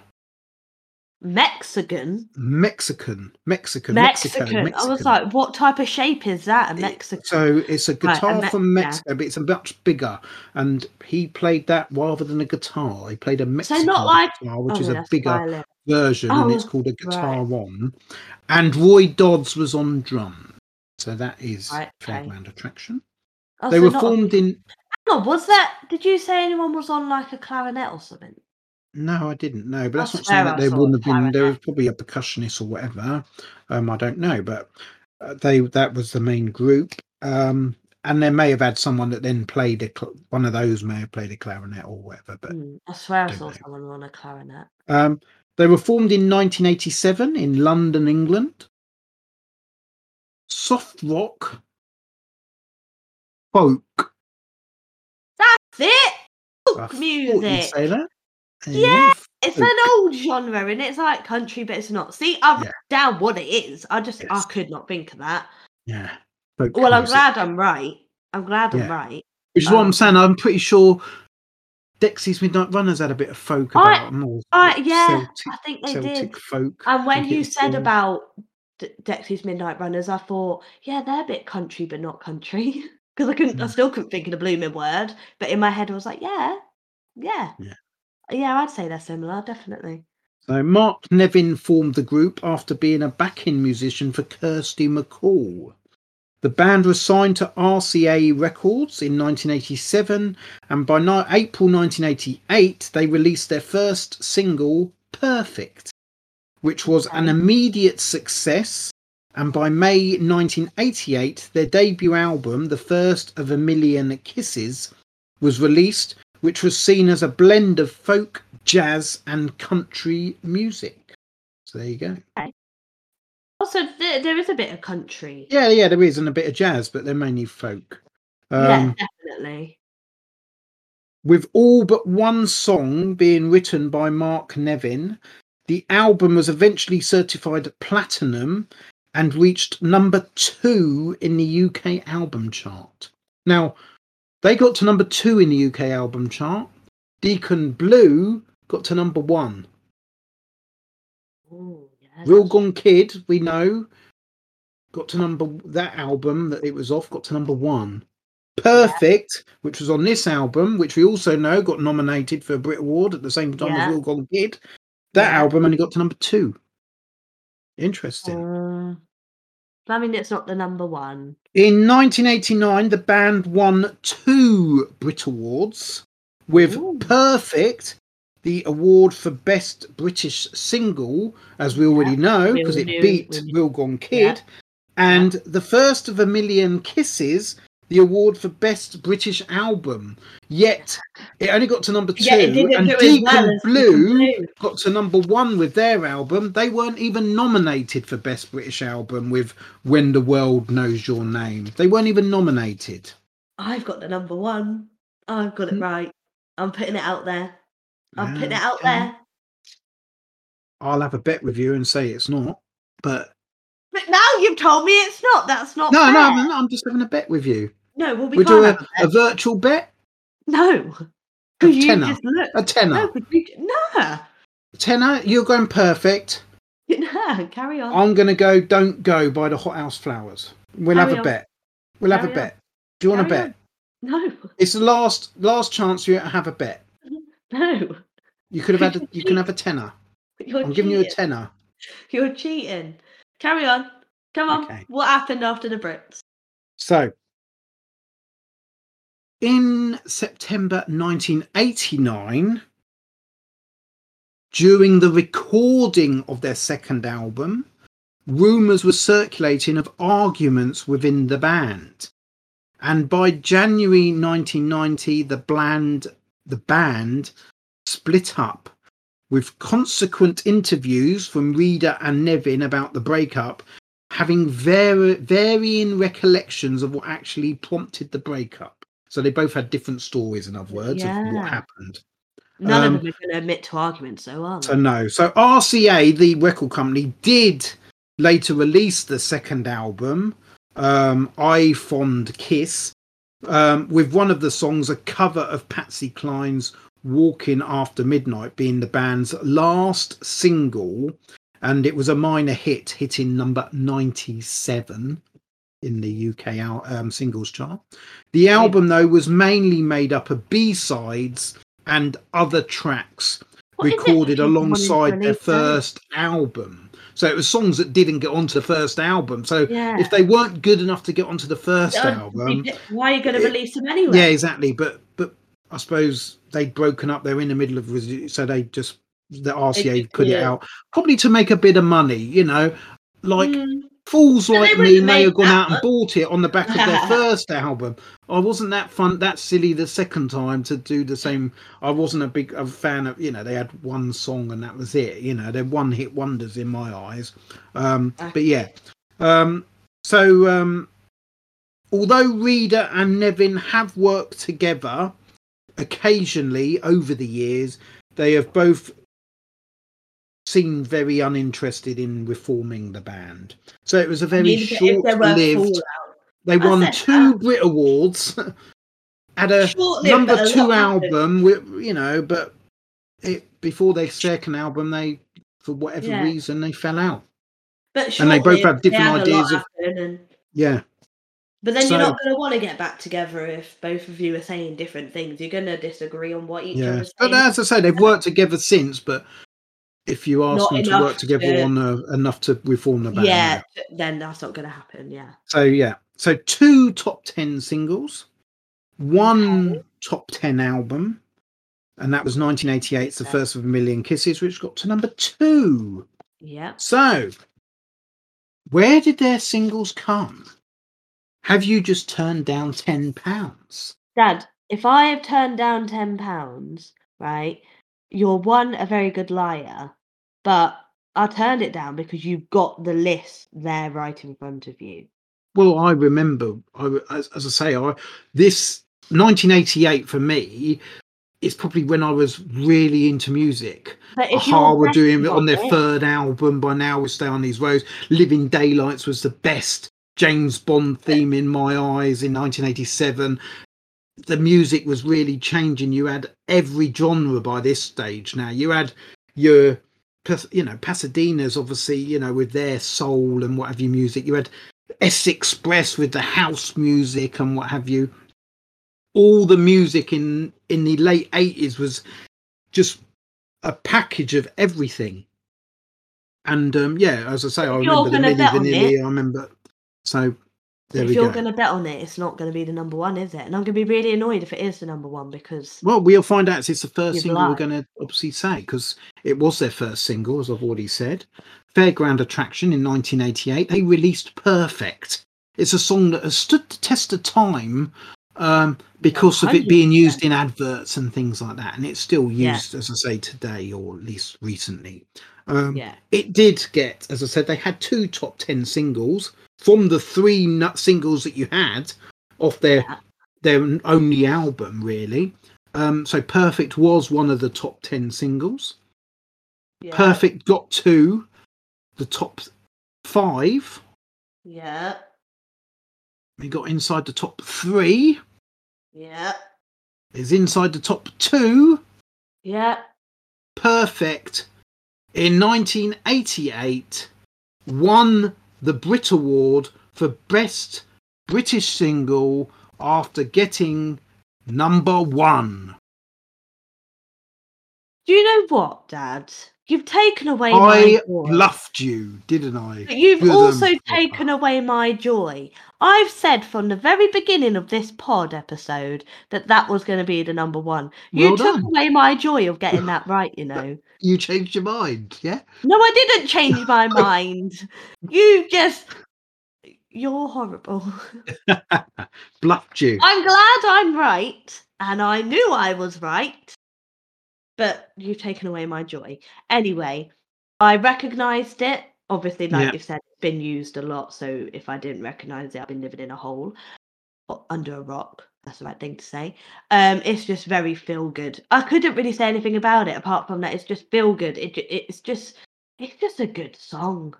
Mexican. Mexican, Mexican, Mexican. Mexico, I was like, what type of shape is that? A Mexican. So it's a Right, a guitar Me- from yeah. Mexico, but it's a much bigger. And he played that rather than a guitar. He played a Mexican not like- guitar, which oh, is a bigger violin. Version, and it's Oh, called a Guitar right. One. And Roy Dodds was on drum. So that is Right, okay. Attraction. Oh, they so were not a- formed in. Hang on, was that? Did you say anyone was on like a clarinet or something? No, I didn't know, but I that's not saying that I they wouldn't have been. There was probably a percussionist or whatever. Um, I don't know, but uh, they that was the main group. Um, and they may have had someone that then played a cl- one of those may have played a clarinet or whatever. But Hmm, I swear I don't saw know. someone on a clarinet. um, they were formed in 1987 in London, England. Soft rock, folk. That's it. Folk music. say that. Yeah, It's folk. an old genre and it's like country, but it's not. See, I've Yeah. down what it is. I just I could not think of that. Yeah. folk Well, I'm glad I'm right. I'm glad Yeah. I'm right. Which is what I'm Um, saying. I'm pretty sure Dexy's Midnight Runners had a bit of folk I- about them. Or I yeah, Celtic, I think they Celtic did. folk. And when you said about D- Dexy's Midnight Runners, I thought, yeah, they're a bit country, but not country. Because I couldn't, I Mm. still couldn't think of the blooming word. But in my head, I was like, yeah, yeah, Yeah. yeah. I'd say they're similar, definitely. So Mark Nevin formed the group after being a backing musician for Kirsty MacColl. The band was signed to RCA Records in 1987, and by April 1988, they released their first single, Perfect, which was an immediate success. And by May 1988, their debut album, The First of a Million Kisses, was released, which was seen as a blend of folk, jazz, and country music. So there you go. Also, th- there is a bit of country. Yeah, yeah, there is, and a bit of jazz, but they're mainly folk. Um, yeah, definitely. with all but one song being written by Mark Nevin, the album was eventually certified platinum and reached number two in the UK album chart. Now, they got to number two in the UK album chart. Deacon Blue got to number one. Ooh, Real Gone Kid, we know, got to number that album that it was off, got to number one. Perfect, which was on this album, which we also know got nominated for a Brit Award at the same time Yeah. as Real Gone Kid. That Yeah. album only got to number two. Interesting. Um, I mean, it's not the number one. In 1989, the band won two Brit Awards with Ooh. Perfect, the award for Best British Single, as we already know, because it beat Real Gone Kid, and The First of a Million Kisses, the award for Best British Album. Yet it only got to number two, Yeah, and Deacon well Blue Blue. got to number one with their album. They weren't even nominated for Best British Album with When the World Knows Your Name. They weren't even nominated. I've got the number one. I've got it Hmm. right. I'm putting it out there. I'm putting it out there. I'll have a bet with you and say it's not. But But now you've told me it's not. That's not no, fair. no, I'm, I'm just having a bet with you. No, well, we We can't do a, a a virtual bet, No. a you tenner. a tenner. No, we, no. Tenner, you're going perfect. No, carry on. I'm going to go Don't Go by the Hothouse Flowers. We'll have Carry a on. bet. We'll have a on. bet. Do you want a Carry bet? No, It's the last last chance you have a bet. no. You could have had a, you can have a tenner. You're I'm giving you a cheating. tenner. You're cheating. Carry on. Come on. Okay. What happened after the Brits? So, in September 1989, during the recording of their second album, rumours were circulating of arguments within the band. And by January 1990, the bland, the band split up, with consequent interviews from Reader and Nevin about the breakup having var- varying recollections of what actually prompted the breakup. So they both had different stories, in other words, of what happened. None Um, of them are going to admit to arguments, though, are they? So no. So RCA, the record company, did later release the second album, um, "Ay Fond Kiss," um, with one of the songs a cover of Patsy Cline's "Walking After Midnight" being the band's last single, and it was a minor hit, hitting number ninety-seven in the UK um, singles chart. The album, though, was mainly made up of B sides and other tracks What recorded that people wanted to alongside their first album. So it was songs that didn't get onto the first album. So Yeah. if they weren't good enough to get onto the first Uh, album, Why are you going to release them anyway? yeah, exactly. But but I suppose they'd broken up. They're in the middle of so they just the RCA put it out probably to make a bit of money. You know, like Mm, fools like me may have gone out and much. bought it on the back of their first album. I wasn't that fun, that silly the second time to do the same. I wasn't a big a fan of, you know, they had one song and that was it. You know, they're one hit wonders in my eyes. Um, but yeah, um, so um, although Reader and Nevin have worked together occasionally over the years, they have both seemed very uninterested in reforming the band. So it was a very mean, if there were short-lived. They I won two that. Brit Awards. Had a number a two album, with, you know, but it before their second album, they for whatever Yeah. reason they fell out. But And they both have different ideas of- and- Yeah, But then So- you're not going to want to get back together if both of you are saying different things. You're going to disagree on what each yeah. other's But as I say, they've worked together since. But if you ask Not them to work together to- on a, enough to reform the band, yeah, then that's not going to happen. Yeah. So yeah, so two top ten singles, one top ten album, and that was 1988. It's the Yeah. first of a million kisses, which got to number two. Yeah. So, where did their singles come? Have you just turned down ten pounds? Dad, if I have turned down ten pounds, right, you're one a very good liar, but I turned it down because you've got the list there right in front of you. Well, I remember, I, as, as I say, I this 1988 for me is probably when I was really into music. A-ha were doing on their it- third album. By now, we stay on these roads. Living Daylights was the best James Bond theme in my eyes in 1987. The music was really changing. You had every genre by this stage. Now you had your, you know, Pasadena's obviously, you know, with their soul and what have you music. You had S'Express with the house music and what have you. All the music in in the late 80s was just a package of everything. And um, yeah, as I say, I you're remember the Milli Vanilli. I remember. So there if you're go. going to bet on it, it's not going to be the number one, is it? And I'm going to be really annoyed if it is the number one because Well, we'll find out. It's the first single we're going to obviously say because it was their first single, as I've already said. Fairground Attraction in 1988. They released Perfect. It's a song that has stood the test of time um, because of it being used in adverts and things like that. And it's still Yeah. used, as I say, today or at least recently. Um, yeah, it did get, as I said, they had two top 10 singles from the three nut singles that you had off their their only album, really. Um, so Perfect was one of the top 10 singles. yeah, Perfect got to the top five. yeah, We got inside the top three. yeah, Is inside the top two. yeah. Perfect in 1988 won the Brit Award for Best British Single after getting number one. Do you know what, Dad? You've taken away I my joy. bluffed you, didn't I? But you've Good also taken proper. away my joy. I've said from the very beginning of this pod episode that that was going to be the number one. You Well took done. away my joy of getting that right, you know. You changed your mind, yeah? No, I didn't change my mind. You just. You're horrible. Bluffed you. I'm glad I'm right, and I knew I was right, but you've taken away my joy. Anyway, I recognised it. Obviously, like Yeah. you've said, it's been used a lot. So if I didn't recognise it, I've been living in a hole or under a rock. That's the right thing to say. Um, it's just very feel good. I couldn't really say anything about it apart from that it's just feel good. It it's just it's just a good song.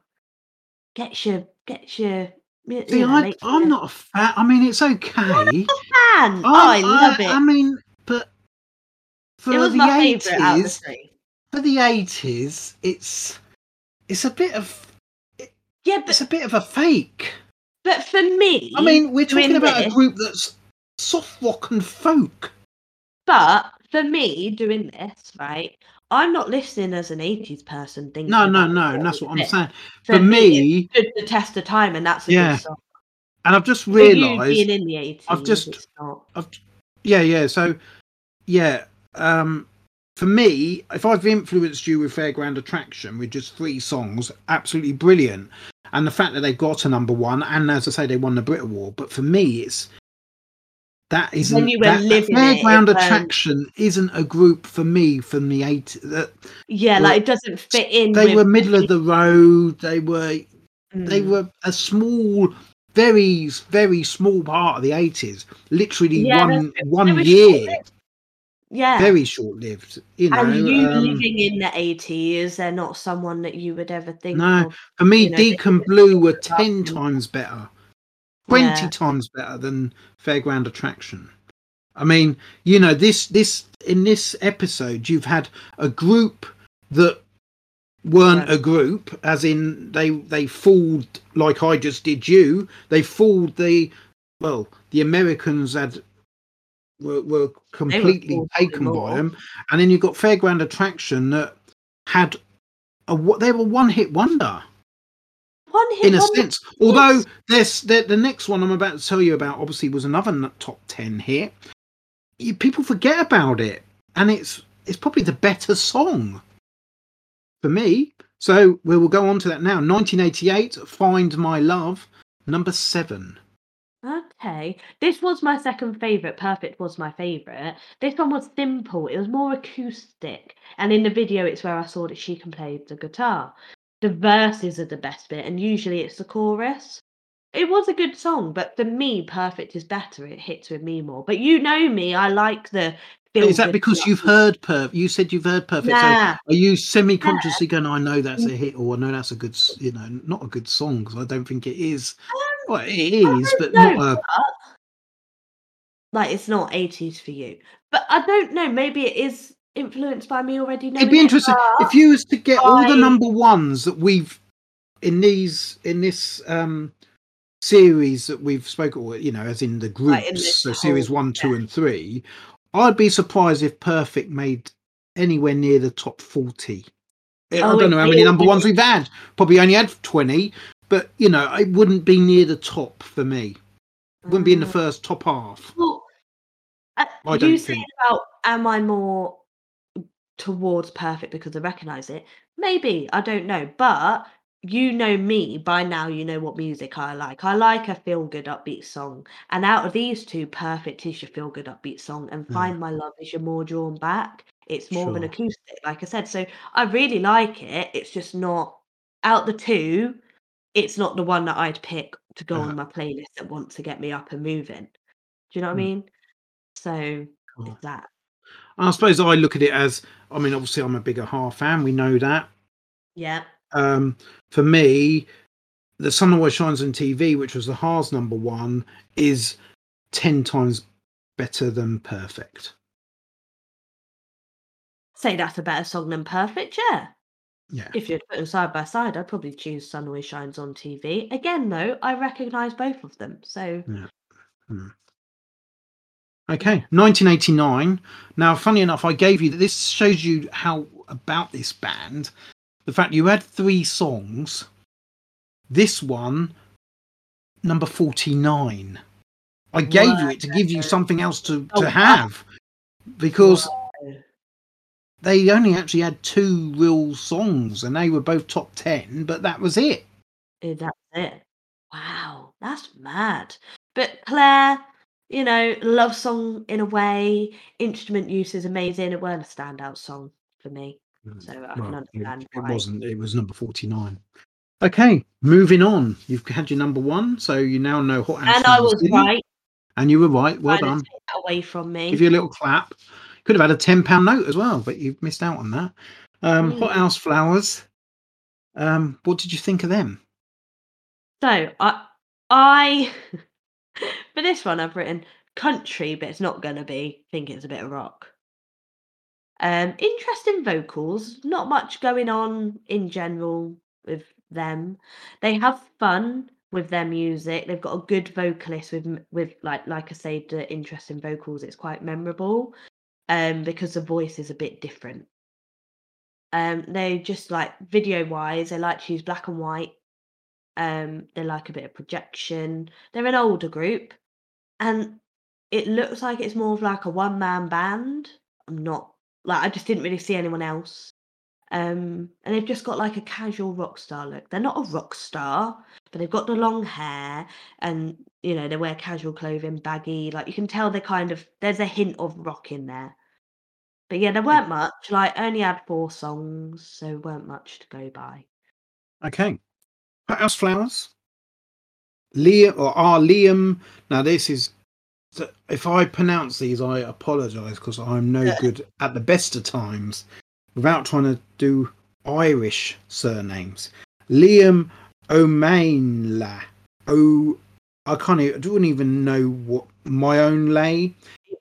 Gets your gets you. you See, know, I, I'm you- not a fan. I mean, it's okay. I'm a fan. I, love it. I mean, but for it was the my favourite out of the eighties, three. for the eighties, it's it's a bit of Yeah, it's a bit of a fake. but for me, I mean, we're talking about a group that's soft rock and folk. But for me, doing this, right, I'm not listening as an 80s person thinking No, no, no. And that's what I'm it. saying. For For me, me, the test of time, and that's a Yeah, good song. and I've just realised being in the 80s, I've just. I've yeah, yeah. So yeah, um for me, if I've influenced you with Fairground Attraction with just three songs, absolutely brilliant. And the fact that they've got a number one, and as I say, they won the Brit Award. But for me, it's that isn't you were that, that living it, it Fairground weren't- Attraction isn't a group for me from the eight. That Yeah, Well, like it doesn't fit in. they were middle of the road. They were they Mm. were a small, very very small part of the eighties. Literally Yeah, one They one were year. Yeah. very short lived. You know, and you um, living in the 80s, they're not someone that you would ever think No, of. for me, you know, Deacon Blue were ten them. times better, twenty Yeah. times better than Fairground Attraction. I mean, you know, this this in this episode, you've had a group that weren't Yeah. a group, as in they they fooled like I just did you. They fooled the well, the Americans had were, were completely fooled taken by more. them, and then you've got Fairground Attraction that had a what they were one hit wonder One hit in a wonder- sense. Although this the, the next one I'm about to tell you about obviously was another top ten hit. You, people forget about it, and it's it's probably the better song for me. So we will go on to that now. 1988, "Find My Love," number seven. Okay. This was my second favourite. Perfect was my favourite. This one was simple. It was more acoustic. And in the video, it's where I saw that she can play the guitar. The verses are the best bit, and usually it's the chorus. It was a good song, but for me, Perfect is better. It hits with me more. But you know me, I like the. Is that because stuff. you've heard perfect? You said you've heard perfect. So Nah. are you semi-consciously going? I know that's a mm. hit, or I know that's a good, you know, not a good song because I don't think it is. Well, it is, but No, not a. but, like it's not 80s for you. But I don't know. Maybe it is influenced by me already. It'd be interesting but- if you was to get all the number ones that we've in these in this um series that we've spoken, you know, as in the groups, Right, in so series one, two, and three. I'd be surprised if Perfect made anywhere near the top forty. I Oh, don't know how many number ones we've had. Probably only had twenty, but you know, it wouldn't be near the top for me. It Wouldn't be in the Mm. first top half. Well, uh, I you don't saying think. about am I more towards perfect because I recognise it? Maybe I don't know, but you know me by now. You know what music I like. I like a feel good upbeat song, and out of these two, perfect is your feel good upbeat song, and Yeah. find my love is your more drawn back. It's more of an acoustic, like I said. So I really like it. It's just not out the two. It's not the one that I'd pick to go Uh, on my playlist that wants to get me up and moving. Do you know what I Mm. mean? So it's that. I suppose I look at it as, I mean, obviously I'm a bigger A-ha fan. We know that. Yeah. um, for me, the Sun Always Shines on TV, which was the A-ha's number one, is ten times better than Perfect. Say that's a better song than Perfect, yeah. Yeah, If you'd put them side by side, I'd probably choose Sun Always Shines on TV. Again, though, I recognise both of them. So mm. okay. 1989. Now, funny enough, I gave you that this shows you how about this band. The fact you had three songs. This one, number 49. I gave you it to give you something else to, Oh, to wow. have because Wow. They only actually had two real songs and they were both top 10 but that was it Eh, that's it. Wow, that's mad. But Clare, you know, love song in a way, instrument use is amazing. It weren't a standout song for me. So I can Well, understand it, it wasn't it was number 49 okay moving on you've had your number one so you now know Hothouse And I was right. and you were right well done away from me. give you a little clap could have had a 10 pound note as well but you've missed out on that um Mm. Hothouse Flowers um what did you think of them So I, I, for this one I've written country, but it's not gonna be. think it's a bit of rock. Um, interesting vocals. Not much going on in general with them. They have fun with their music. They've got a good vocalist with with like like I say, the interesting vocals. It's quite memorable. Um, because the voice is a bit different. Um, they just like video wise, they like to use black and white. Um, they like a bit of projection. They're an older group, and it looks like it's more of like a one man band. I'm not like I just didn't really see anyone else. Um, and they've just got like a casual rock star look. They're not a rock star, but they've got the long hair and you know they wear casual clothing, baggy. Like you can tell they're kind of there's a hint of rock in there. But yeah, there weren't much. Like only had four songs, so weren't much to go by. Okay. House Flowers. Liam or R. Liam. Now this is if I pronounce these, I apologise because I'm no good at the best of times without trying to do Irish surnames. Liam O'Mainla. Oh, I can't. Even, I don't even know what my own lay.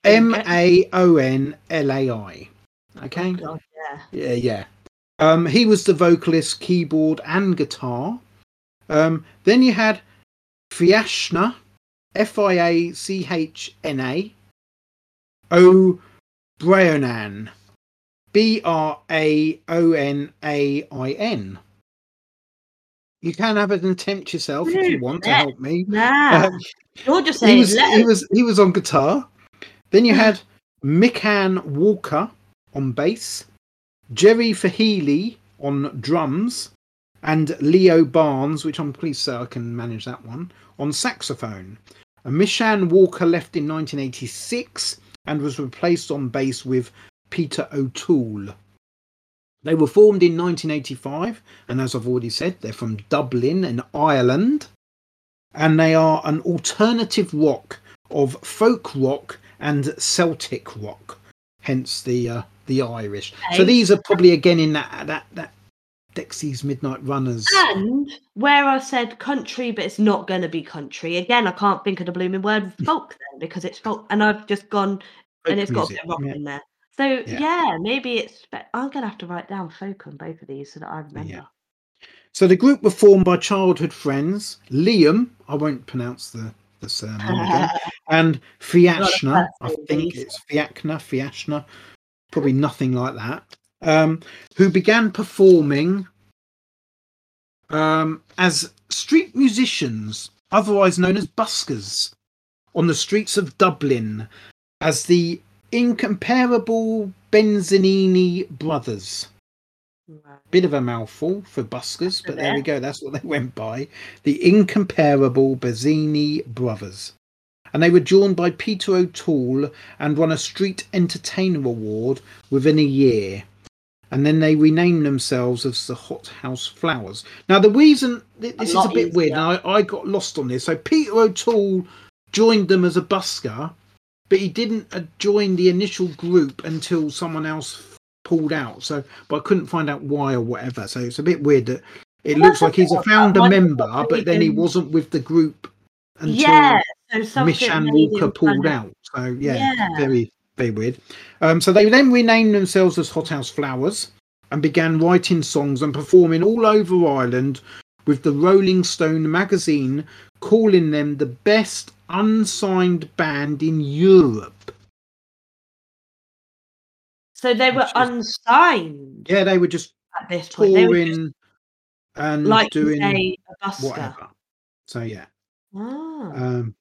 M A O N L A I. Okay. Oh God, yeah. Yeah, yeah. Um, he was the vocalist, keyboard, and guitar. Um, then you had Fiachna, F I A C H N A, O Braonan, B R A O N A I N. You can have an attempt yourself if you want to help me. Nah, Um, you're just he saying. was let he was he was on guitar. Then you hmm. had Mickan Walker on bass, Jerry Fehily on drums, and Leo Barnes, which I'm pleased to say I can manage that one, on saxophone. And Mishan Walker left in 1986 and was replaced on bass with Peter O'Toole. They were formed in 1985, and as I've already said, they're from Dublin in Ireland and they are an alternative rock of folk rock and Celtic rock, hence the uh, the Irish. So these are probably again in that that that Dexy's Midnight Runners. And where I said country, but it's not going to be country. Again, I can't think of the blooming word folk then because it's folk, and I've just gone and folk it's got a music, bit of rock yeah. in there. So Yeah. yeah. maybe it's. But I'm going to have to write down folk on both of these so that I remember. Yeah. So the group were formed by childhood friends Liam, I won't pronounce the the again, and Fiachna. I think it's Fiachna, Fiachna, probably nothing like that. Um, who began performing um, as street musicians, otherwise known as buskers, on the streets of Dublin as the incomparable Benzini brothers. Bit of a mouthful for buskers, but there we go. That's what they went by. The incomparable Benzini brothers. And they were joined by Peter O'Toole and won a Street Entertainer Award within a year. And then they renamed themselves as the Hothouse Flowers. Now, the reason th- this is a bit weird, and I, I got lost on this. So, Peter O'Toole joined them as a busker, but he didn't uh, join the initial group until someone else pulled out. So, but I couldn't find out why or whatever. So it's a bit weird that it Well, looks like he's a founder member, but then he wasn't with the group until yeah. So Mishan Walker pulled out. So yeah, Yeah. very very weird. Um, so they then renamed themselves as Hothouse Flowers and began writing songs and performing all over Ireland, with the Rolling Stone magazine calling them the best unsigned band in Europe. So they were unsigned Yeah, they were just at this point. They were just touring and like doing say, whatever. So yeah. Ah. Um,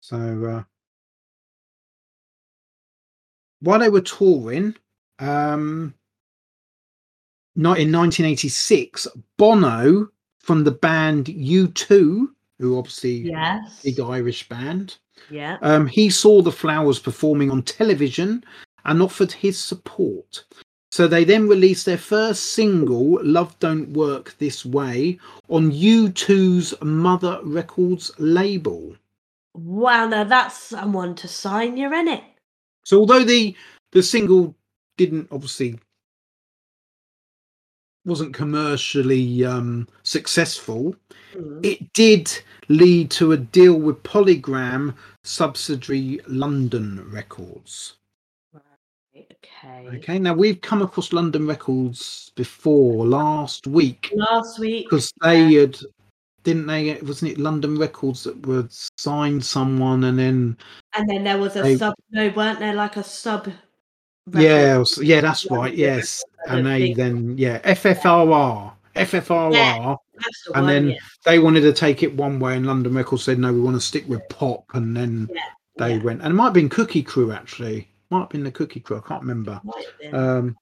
so uh, while they were touring, um, not in 1986, Bono from the band U2, who obviously yes. big Irish band, Yeah. um, he saw the Flowers performing on television and offered his support. So they then released their first single, Love Don't Work This Way, on U2's Mother Records label. Wow, now that's someone to sign you're in it. So although the the single didn't obviously wasn't commercially um, successful, it did lead to a deal with Polygram subsidiary London Records. Okay. Okay, now we've come across London Records before last week Last week. because they had didn't they wasn't it London Records that would sign someone and then And then there was a they- sub. No, weren't there like a sub? yeah yeah that's Yeah, right yes and they then yeah FFRR FFRR, that's the and one, then yeah. they wanted to take it one way, and London Records said no, we want to stick with pop, and then Yeah, they yeah. went, and it might have been Cookie Crew actually, might have been the Cookie Crew, I can't remember. Might have been. Um,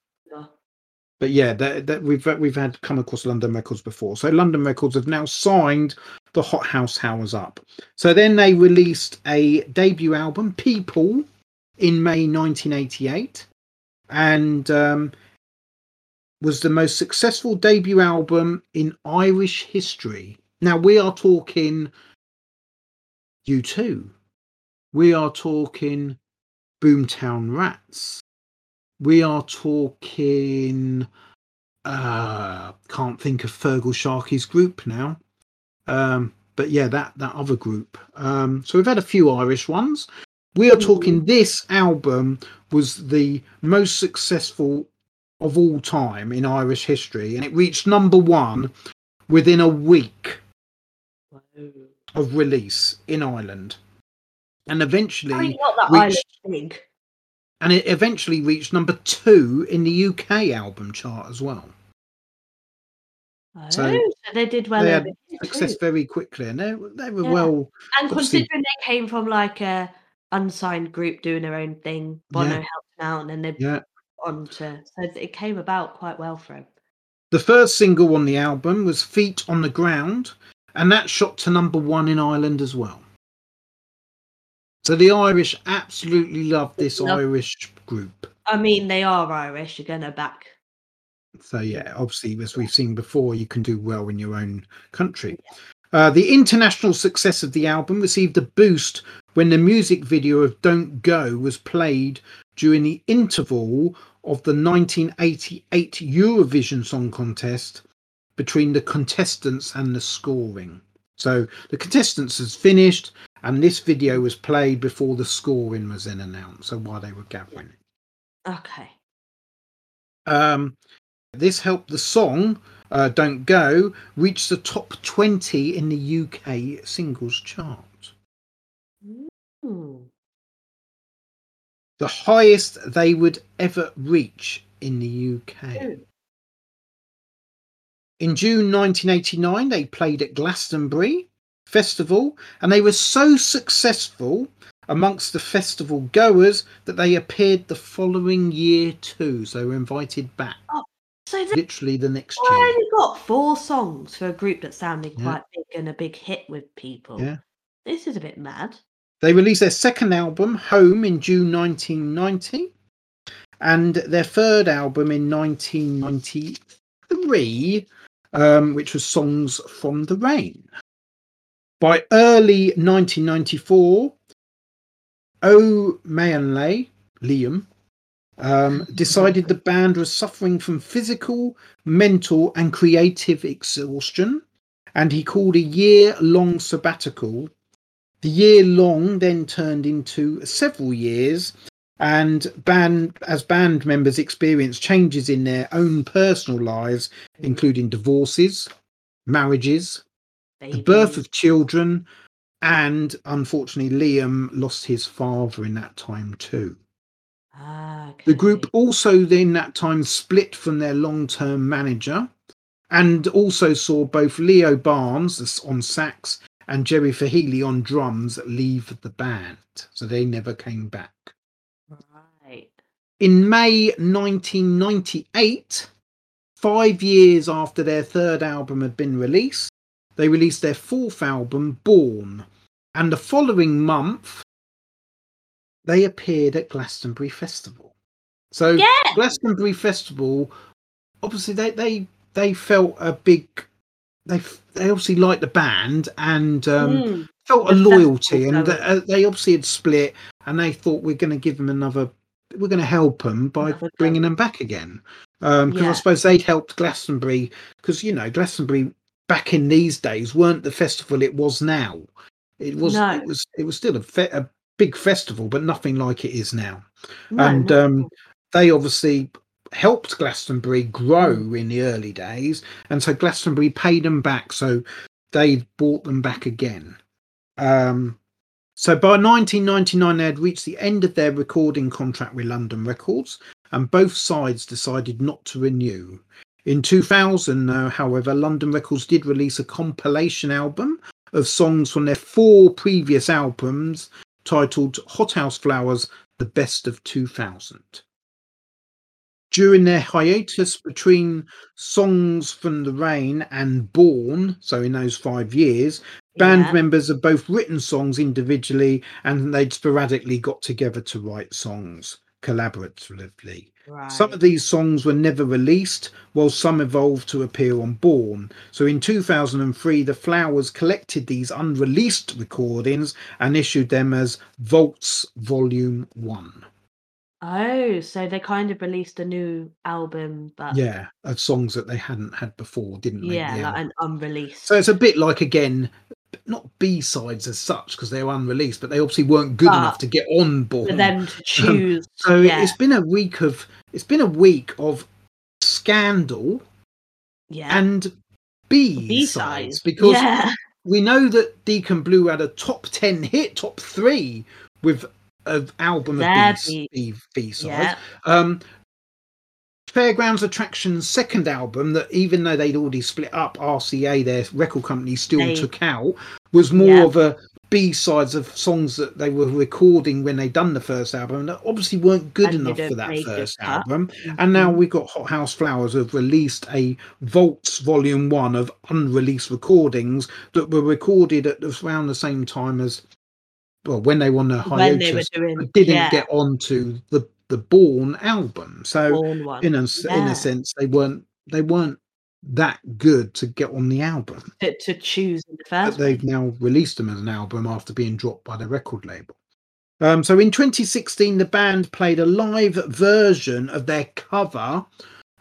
but yeah, that, that we've we've had come across London Records before. So London Records have now signed the Hothouse Flowers up. So then they released a debut album, People, in May 1988, and um, was the most successful debut album in Irish history. Now we are talking U2. We are talking Boomtown Rats. We are talking uh can't think of Feargal Sharkey's group now. Um but yeah that that other group. Um so we've had a few irish ones. We are talking this album was the most successful of all time in irish history and it reached number one within a week of release in ireland and eventually not that reached- and it eventually reached number two in the UK album chart as well. Oh, So so, they did well they had Success too. very quickly, and they they were Yeah. well. And obviously- considering they came from like a unsigned group doing their own thing, Bono Yeah. helped them out, and then they Yeah, on to so it came about quite well for him. the first single on the album was "Feet on the Ground," and that shot to number one in Ireland as well. So the Irish absolutely love this Love- Irish group. I mean, they are Irish. You're gonna back. So yeah, obviously, as we've seen before, you can do well in your own country. Uh, the international success of the album received a boost when the music video of "Don't Go" was played during the interval of the 1988 Eurovision Song Contest between the contestants and the scoring. So the contestants has finished, and this video was played before the scoring was then announced. So while they were gathering. Okay. Um, this helped the song uh, "Don't Go" reach the top 20 in the UK singles chart, the highest they would ever reach in the UK. Ooh. In June 1989, they played at Glastonbury Festival, and they were so successful amongst the festival goers that they appeared the following year too. So they were invited back, So they literally the next year. I only got four songs for a group that sounded Yeah. quite big and a big hit with people. Yeah. This is a bit mad. They released their second album, Home, in June 1990, and their third album in 1993, um, which was Songs from the Rain. By early 1994, O'Malley, Liam, um, decided the band was suffering from physical, mental, and creative exhaustion, and he called a year long sabbatical. The year long then turned into several years, and band as band members experienced changes in their own personal lives, including divorces, marriages, the birth of children, and unfortunately, Liam lost his father in that time too. Ah, The group also then that time split from their long-term manager, and also saw both Leo Barnes on sax and Jerry Fahey on drums leave the band, so they never came back. Right. In May 1998, five years after their third album had been released, they released their fourth album, Born, and the following month, they appeared at Glastonbury Festival. So Yeah. Glastonbury Festival, obviously they they they felt a big. They they obviously liked the band and um, Mm. felt a The loyalty, and uh, they obviously had split, and they thought we're going to give them another. We're going to help them by Another bringing them back again, because I Yeah. suppose they'd helped Glastonbury, because you know Glastonbury back in these days weren't the festival it was now. It was No. it was it was still a, fe- a big festival, but nothing like it is now No, and at um, they obviously helped Glastonbury grow Mm. in the early days, and so Glastonbury paid them back, so they bought them back again. Um, so by 1999, they had reached the end of their recording contract with London Records, and both sides decided not to renew. In 2000, uh, however, London Records did release a compilation album of songs from their four previous albums titled Hothouse Flowers The Best of 2000. During their hiatus between Songs from the Rain and Born, so in those five years, band Yeah. members have both written songs individually and they'd sporadically got together to write songs collaboratively. Right. Some of these songs were never released, while some evolved to appear on Born. So in 2003, the Flowers collected these unreleased recordings and issued them as Vaults Volume 1. Oh, so they kind of released a new album, but Yeah, of songs that they hadn't had before, didn't make yeah, like an unreleased. So it's a bit like, again, not B sides as such, because they were unreleased, but they obviously weren't good enough to get on board. for them to choose. So yeah, it's been a week of it's been a week of scandal yeah. and B B sides because yeah, we know that Deacon Blue had a top ten hit, top three with an album Their of B, B- B, B sides. yeah, Um, Fairgrounds Attractions' second album, that even though they'd already split up, RCA, their record company, still They- took out, was more Yeah. of a B sides of songs that they were recording when they done the first album that obviously weren't good And enough for that first album. Mm-hmm. And now we've got Hothouse Flowers have released a Vaults Volume One of unreleased recordings that were recorded at around the same time as well when they were on the when they were hiatus, doing didn't yeah, get onto the the Born album. So Born in a s- in a sense, they weren't they weren't that good to get on the album. to, to choose in the But they've now released them as an album after being dropped by the record label. Um, so in 2016, the band played a live version of their cover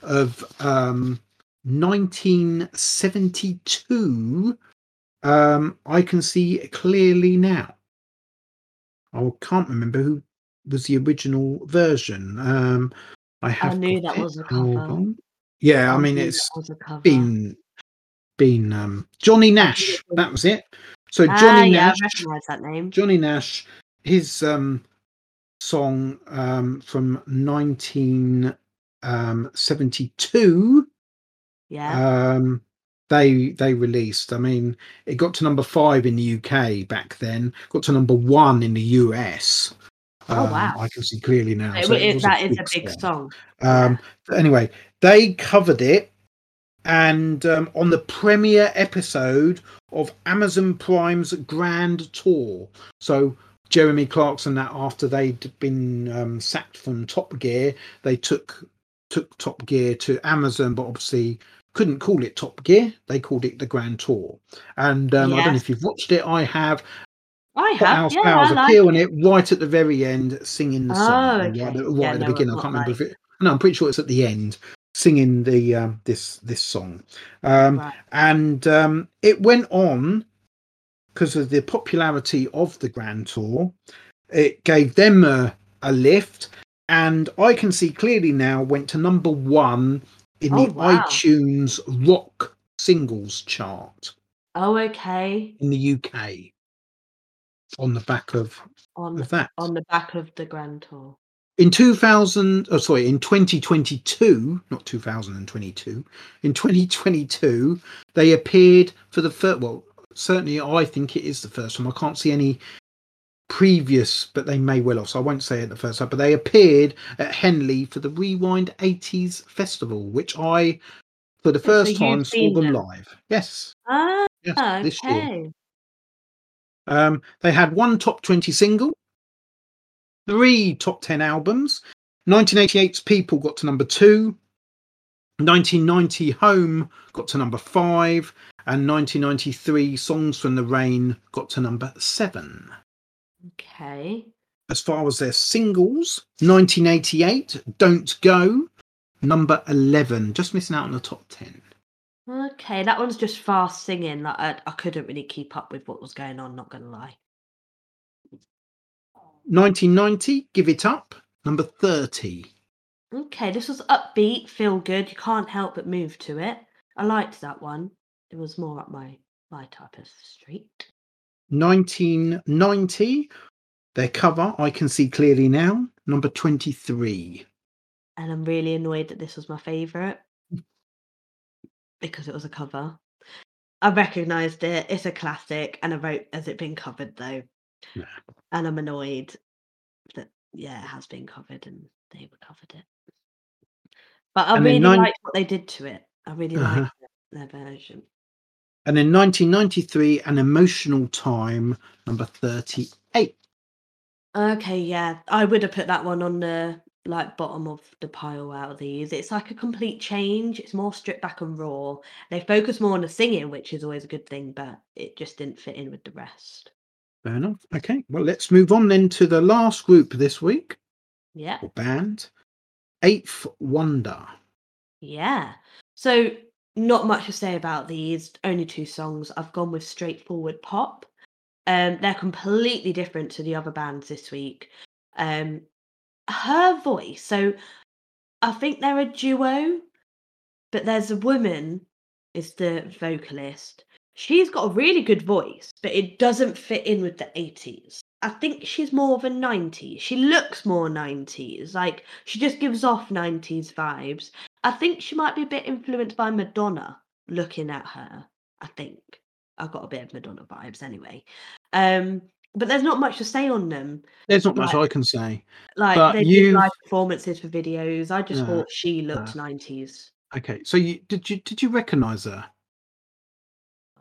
of um, 1972. Um, I can see clearly now. I can't remember who was the original version. Um, I have. knew that it. was a cover. on. Yeah, I mean knew it's that was a cover. been been um Johnny Nash. That was it. So ah, Johnny yeah, Nash, I that name. Johnny Nash, his um song um from nineteen um seventy two. Yeah, Um they they released. I mean, it got to number five in the UK back then. Got to number one in the US. Oh, Um, wow. I can see clearly now. So it it- that is a big song. song. Um, but anyway, they covered it, and um, on the premiere episode of Amazon Prime's Grand Tour. So Jeremy Clarkson, that after they'd been um, sacked from Top Gear, they took took Top Gear to Amazon, but obviously couldn't call it Top Gear. They called it the Grand Tour. And um, I don't know if you've watched it. I have. I have. House Yeah, Flowers I like appear on it. it right at the very end, singing the Oh, song. okay. Right, at- right Yeah, at the no, beginning. I can't remember if like- it. No, I'm pretty sure it's at the end, singing the um, this this song. Um, Right. and um, it went on because of the popularity of the Grand Tour. It gave them a, a lift, and I can see clearly now went to number one in Oh, the wow. iTunes rock singles chart Oh, okay. in the UK on the back of, On of that. on the back of the Grand Tour. in 2000 oh sorry in 2022 not 2022 in 2022 they appeared for the first well certainly i think it is the first time i can't see any previous but they may well have so i won't say it the first time but they appeared at henley for the rewind 80s festival which i for the first you've time saw them them? live yes Ah, yes this year okay. Um, they had one top 20 single, three top 10 albums. 1988's People got to number two. 1990 Home got to number five. And 1993 Songs from the Rain got to number seven. Okay. As far as their singles, 1988 Don't Go, number 11, just missing out on the top 10. Okay, that one's just fast singing. Like I, I couldn't really keep up with what was going on. Not gonna lie. 1990 Give It Up, number 30. Okay, this was upbeat, feel good. You can't help but move to it. I liked that one. It was more up my my type of street. 1990, their cover, I Can See Clearly Now, number 23. and I'm really annoyed that this was my favourite because it was a cover. I recognised it. It's a classic, and I wrote, "Has it been covered though?" Yeah. And I'm annoyed that yeah, it has been covered, and they covered it. But I And really nine- liked what they did to it. I really Uh-huh. liked it, their version. And in 1993, An Emotional Time, number 38. Okay, yeah, I would have put that one on the like bottom of the pile out of these. It's like a complete change. It's more stripped back and raw. They focus more on the singing, which is always a good thing, but it just didn't fit in with the rest. Fair enough. Okay, well, let's move on then to the last group this week, Yeah. or band, Eighth Wonder. Yeah. So not much to say about these. Only two songs. I've gone with straightforward pop. Um, they're completely different to the other bands this week. Um, her voice. So I think they're a duo, but there's a woman is the vocalist. She's got a really good voice, but it doesn't fit in with the 80s. I think she's more of a 90s. She looks more 90s. Like she just gives off 90s vibes. I think she might be a bit influenced by Madonna looking at her. I think. I've got a bit of Madonna vibes anyway. Um, but there's not much to say on them. There's not much I can say. Like But they did you've- live performances for videos. I just Yeah, thought she looked yeah. 90s. Okay, so you did you did you recognise her?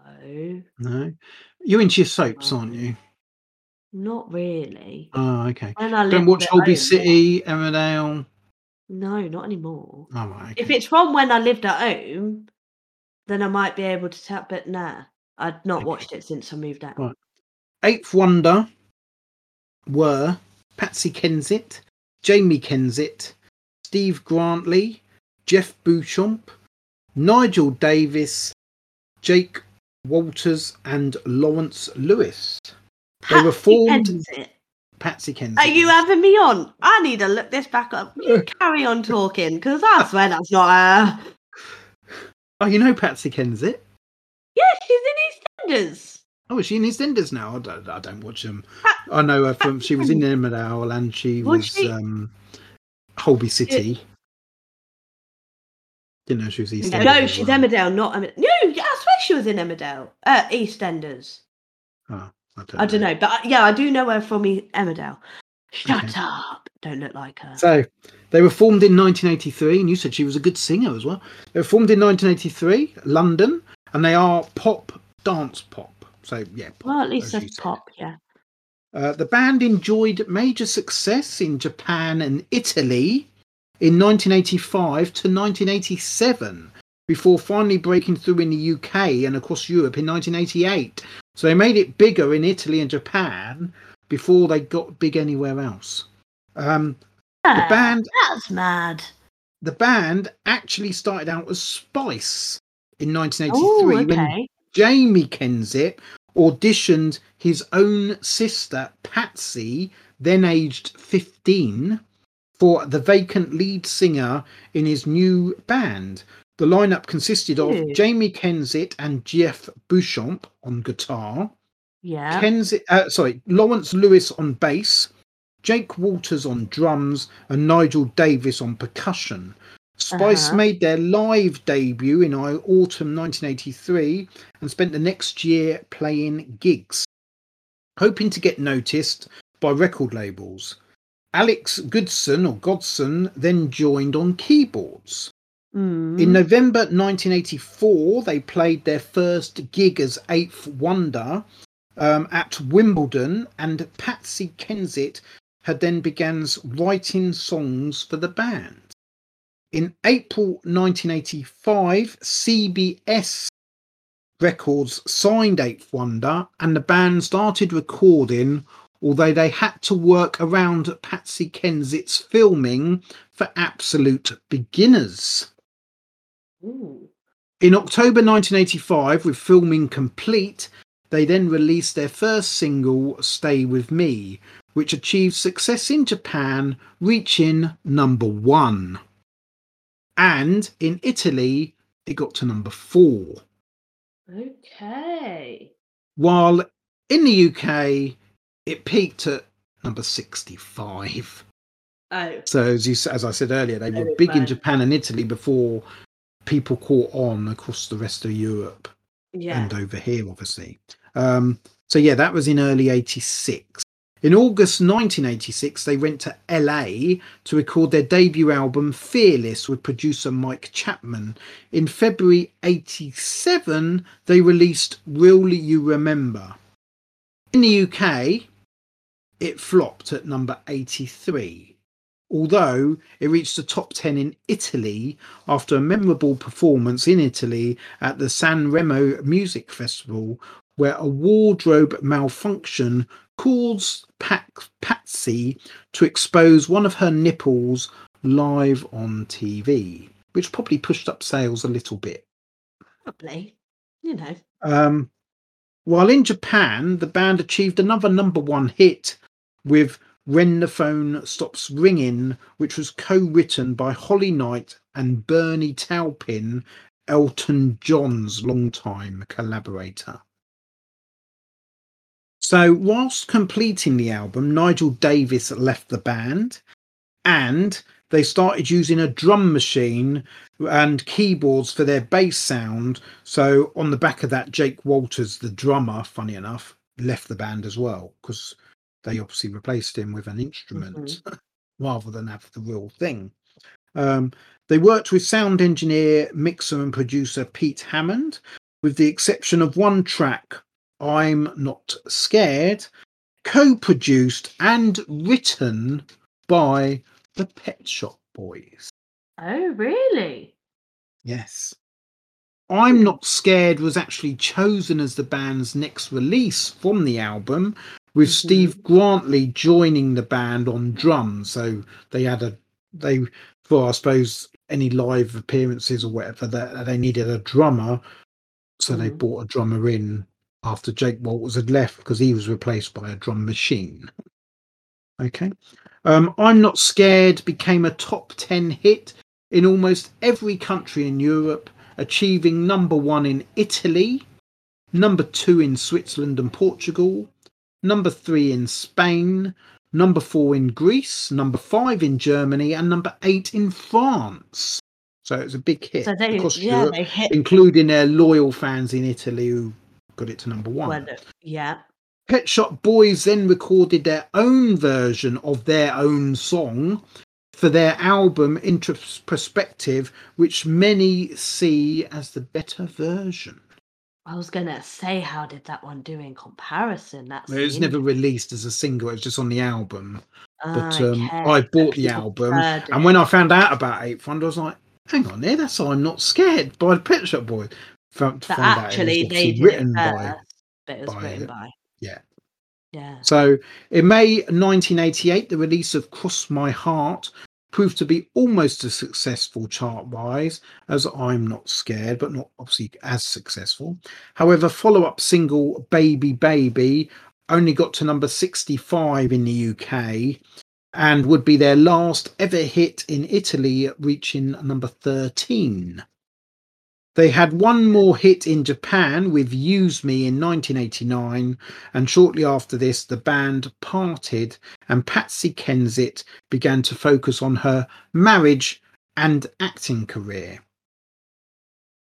Oh, No, you're into your soaps, aren't you? not really. Oh, okay. I Don't watch at Holby City, Emmerdale. No, not anymore. Oh, right, okay. If it's from when I lived at home, then I might be able to tap. But nah, I'd not Okay. watched it since I moved out. Right. Eighth Wonder were Patsy Kensit, Jamie Kensit, Steve Grantley, Jeff Beauchamp, Nigel Davis, Jake Walters, and Lawrence Lewis. They were Patsy formed- Kensit. Patsy Kensit. Are you having me on? I need to look this back up. You carry on talking because I swear that's not her. Oh, you know Patsy Kensit? Yeah, she's in EastEnders. Oh, is she in EastEnders now? I don't, I don't watch them. I know her from. She was in Emmerdale and she Was was she? um, Holby City. Didn't know she was EastEnders. No, as she's well. Emmerdale, not Emmerdale. No, I swear she was in Emmerdale. Uh, EastEnders. Oh, I don't, I don't know, but yeah, I do know her from E- Emmerdale. Shut Okay. up! Don't look like her. So they were formed in 1983, and you said she was a good singer as well. They were formed in 1983, London, and they are pop, dance pop. So yeah, pop, well, at least as that's pop. Yeah. Uh, the band enjoyed major success in Japan and Italy in 1985 to 1987 before finally breaking through in the UK and across Europe in 1988. So they made it bigger in Italy and Japan before they got big anywhere else. Um, the Ah, band That's mad. the band actually started out as Spice in Oh, 1983 when okay. Jamie Kensit auditioned his own sister Patsy, then aged 15, for the vacant lead singer in his new band. The lineup consisted of Ew. Jamie Kensit and Jeff Beauchamp on guitar, Yeah. Kensit, uh, sorry, Lawrence Lewis on bass, Jake Walters on drums, and Nigel Davis on percussion. Spice Uh-huh. made their live debut in autumn 1983 and spent the next year playing gigs, hoping to get noticed by record labels. Alex Goodson or Godson then joined on keyboards. Mm. In November 1984, they played their first gig as Eighth Wonder um, at Wimbledon, and Patsy Kensit had then began writing songs for the band. In April 1985, CBS Records signed Eighth Wonder, and the band started recording, although they had to work around Patsy Kensit's filming for absolute beginners. Ooh. In October 1985, with filming complete, they then released their first single, Stay With Me, which achieved success in Japan, reaching number one. And in Italy, it got to number four. Okay. While in the UK, it peaked at number 65. Oh, So as you as I said earlier, they were big in. Japan and Italy before people caught on across the rest of Europe yeah. and over here, obviously. Um, so yeah, that was in early '86. In August 1986, they went to LA to record their debut album Fearless with producer Mike Chapman. In February 87, they released Will You Remember? In the UK, it flopped at number 83, although it reached the top 10 in Italy after a memorable performance in Italy at the San Remo Music Festival, where a wardrobe malfunction caused Pac- Patsy to expose one of her nipples live on TV, which probably pushed up sales a little bit. Probably. You know. Um, while in Japan, the band achieved another number one hit with When the Phone Stops Ringing, which was co written by Holly Knight and Bernie Taupin, Elton John's longtime collaborator. So, whilst completing the album, Nigel Davis left the band and they started using a drum machine and keyboards for their bass sound. So on the back of that, Jake Walters, the drummer, funny enough, left the band as well because they obviously replaced him with an instrument rather than have the real thing. Um, they worked with sound engineer, mixer, and producer Pete Hammond, with the exception of one track, I'm Not Scared, co produced and written by the Pet Shop Boys. Oh, really? Yes. I'm Not Scared was actually chosen as the band's next release from the album, with Mhm. Steve Grantley joining the band on drums. So they had a they for I suppose any live appearances or whatever that they needed a drummer, so they Mhm. brought a drummer in after Jake Walters had left because he was replaced by a drum machine. Okay. Um, I'm Not Scared became a top 10 hit in almost every country in Europe, achieving number one in Italy, number two in Switzerland and Portugal, number three in Spain, number four in Greece, number five in Germany, and number eight in France. So it's a big hit So they, across yeah, Europe, including their loyal fans in Italy who got it to number one. Well, yeah. Pet Shop Boys then recorded their own version of their own song for their album Introspective, which many see as the better version. I was gonna say, how did that one do in comparison? That's It was never released as a single, it was just on the album. But Ah, um, okay, I bought the album, and when I found out about Eighth Wonder, I was like, hang on there, that's I'm Not Scared by the Pet Shop Boys. Found, But found out actually, they did written it by but it was by written by. yeah. Yeah. So in May 1988, the release of Cross My Heart proved to be almost as successful chart wise as I'm Not Scared, but not obviously as successful. However, follow up single Baby Baby only got to number 65 in the UK and would be their last ever hit in Italy, reaching number 13. They had one more hit in Japan with Use Me in 1989, and shortly after this, the band parted and Patsy Kensit began to focus on her marriage and acting career.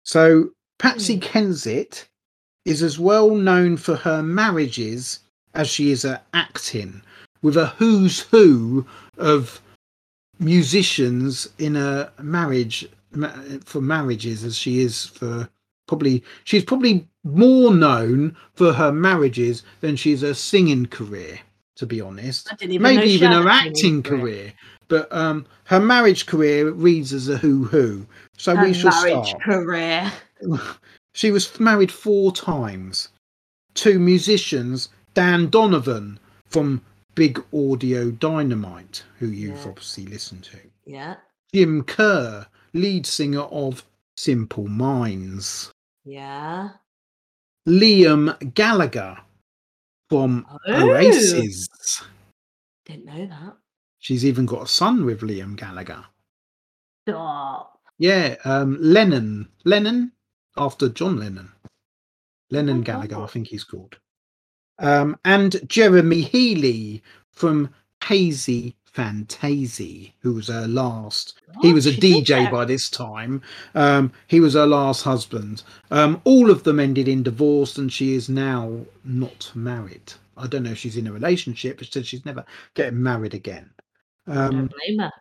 So, Patsy Hmm. Kensit is as well known for her marriages as she is at acting, with a who's who of musicians in a marriage ma- for marriages as she is for probably she's probably more known for her marriages than she's her singing career to be honest I didn't even maybe even her acting career but um her marriage career reads as a who who so Her we shall marriage start career. she was married four times to musicians Dan Donovan from Big Audio Dynamite, who you've Yeah. obviously listened to, Yeah. Jim Kerr, lead singer of Simple Minds, Yeah. Liam Gallagher from Oh. Oasis. Didn't know that. She's even got a son with Liam Gallagher. Stop. Yeah, um, Lennon. Lennon after John Lennon. Lennon my Gallagher, I think he's called. Um, and Jeremy Healy from Haysi Fantayzee, who was her last. he was a She DJ by this time. Um, he was her last husband. Um, all of them ended in divorce, and she is now not married. I don't know if she's in a relationship, but she said she's never getting married again. Um, Don't blame her.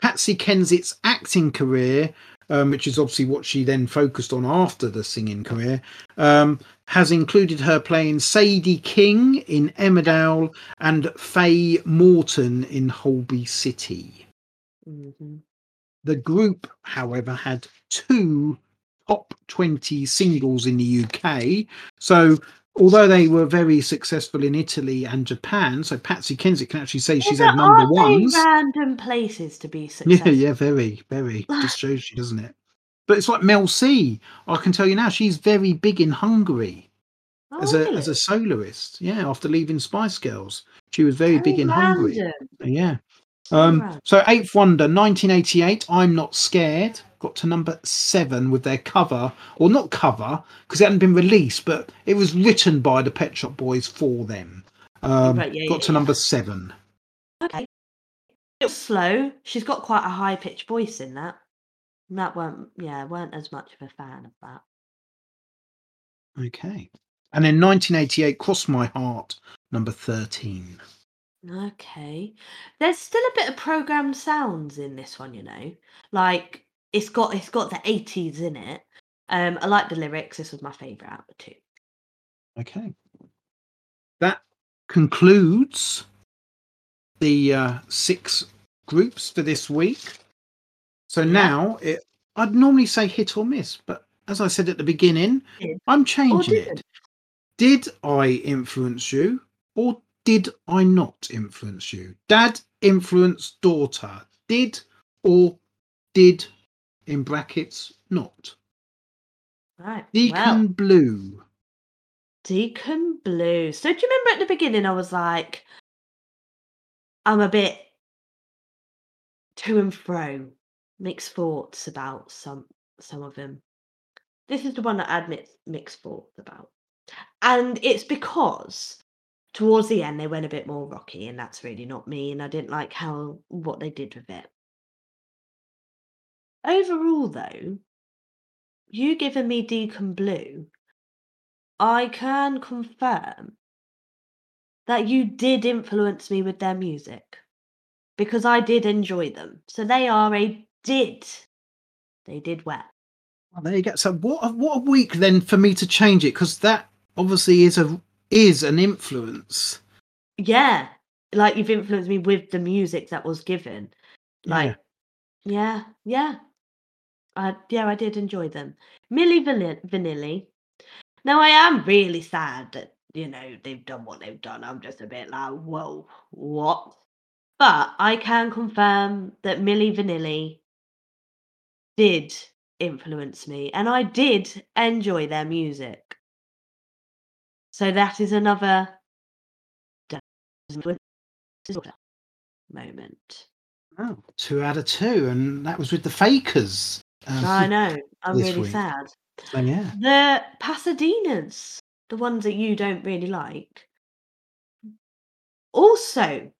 Patsy Kensit's acting career, um, which is obviously what she then focused on after the singing career, um, has included her playing Sadie King in Emmerdale and Faye Morton in Holby City. Mm-hmm. The group, however, had two top 20 singles in the UK. So, although they were very successful in Italy and Japan, so Patsy Kensit can actually say she's had number ones. random places to be Yeah, successful. yeah, yeah, very, very. Just shows you, doesn't it? But it's like Mel C. I can tell you now, she's very big in Hungary Oh, as a really? as a oh. soloist. Yeah, after leaving Spice Girls, she was very big in Hungary. Yeah. Um, so Eighth Wonder, 1988. I'm not scared. Got to number seven with their cover, or not cover, because it hadn't been released, but it was written by the Pet Shop Boys for them. Um, Right, yeah, got yeah, to yeah. number seven. Okay. It was slow. She's got quite a high pitched voice in that. And that weren't yeah, weren't as much of a fan of that. Okay. And in 1988, Cross My Heart, number 13. Okay. There's still a bit of programmed sounds in this one, you know. Like it's got it's got the 80s in it. Um I like the lyrics. This was my favorite out of the two. Okay. That concludes the uh, six groups for this week. So Yeah. now it, I'd normally say hit or miss, but as I said at the beginning, Did. I'm changing it. Did I influence you or did I not influence you? Dad influenced daughter. Did or did in brackets not? Right. Deacon Well, Blue. Deacon Blue. So do you remember at the beginning I was like I'm a bit to and fro, mixed thoughts about some some of them. This is the one that I admit mixed thoughts about. And it's because towards the end they went a bit more rocky and that's really not me and I didn't like how what they did with it. Overall though, you giving me Deacon Blue, I can confirm that you did influence me with their music because I did enjoy them. So they are a did. They did well. Well, there you go. So what what a week then for me to change it because that obviously is a is an influence. Yeah. Like you've influenced me with the music that was given. Like, yeah, yeah. I, yeah, I did enjoy them. Milli Vanilli. Vanilli. Now I am really sad that, you know, they've done what they've done. I'm just a bit like, whoa, what? But I can confirm that Milli Vanilli did influence me and I did enjoy their music. So that is another moment. Oh, two out of two, and that was with the Fakers. Um, I know. I'm really week. sad. So yeah, The Pasadenas, the ones that you don't really like, also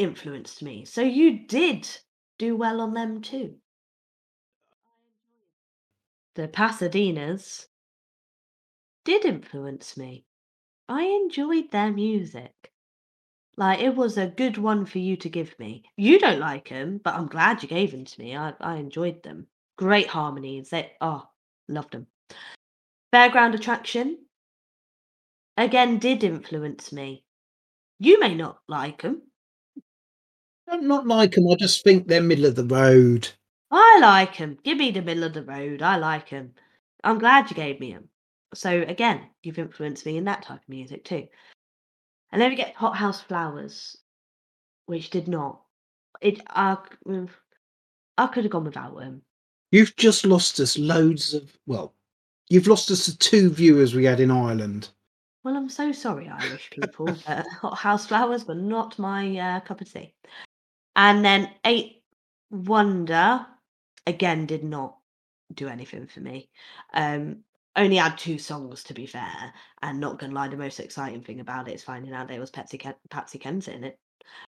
influenced me. So you did do well on them too. The Pasadenas did influence me. I enjoyed their music. Like it was a good one for you to give me. You don't like them, but I'm glad you gave them to me. I, I enjoyed them. Great harmonies. They oh, loved them. Fairground Attraction again did influence me. You may not like them. I don't not like them. I just think they're middle of the road. I like them. Give me the middle of the road. I like them. I'm glad you gave me them. So again, you've influenced me in that type of music too. And then we get Hothouse Flowers, which did not. It I, mm, I could have gone without them. You've just lost us loads of well, you've lost us the two viewers we had in Ireland. Well, I'm so sorry, Irish people. but Hothouse Flowers were not my uh, cup of tea. And then Eighth Wonder again did not do anything for me. Um, only had two songs to be fair, and not gonna lie, the most exciting thing about it is finding out there was Patsy Ken- Patsy Kensit in it.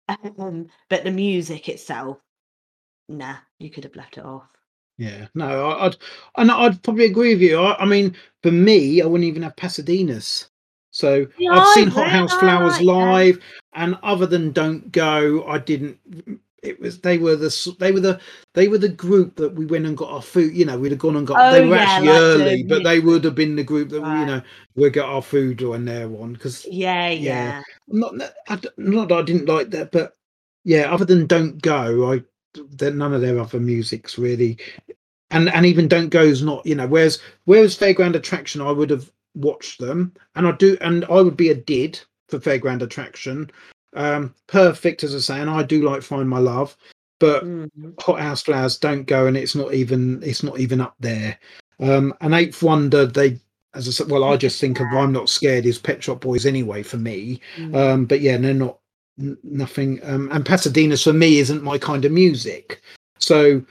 Um, but the music itself, nah, you could have left it off. Yeah, no, I- I'd and I'd probably agree with you. I, I mean, for me, I wouldn't even have Pasadena's. So Yeah, I've seen Hot. House Flowers live, and other than Don't Go, I didn't. It was they were the they were the they were the group that we went and got our food. You know, we'd have gone and got. they Oh, were yeah, actually like the early, but they would have been the group that you know we got our food when they're on because Yeah, Yeah. yeah. not that- I not that I didn't like that, but yeah, other than Don't Go, I there, none of their other music's really, and and even Don't Go's not you know. Whereas whereas Fairground Attraction, I would have watched them, and I do, and I would be a did for Fairground Attraction. Um, perfect as I say, and I do like Find My Love, but Mhm. Hothouse Flowers don't go, and it's not even it's not even up there. Um, and Eighth Wonder, they as I said, well, I just think of I'm not scared is Pet Shop Boys anyway for me. Mm. Um, but yeah, they're not n- nothing. Um, and Pasadena's for me isn't my kind of music. So,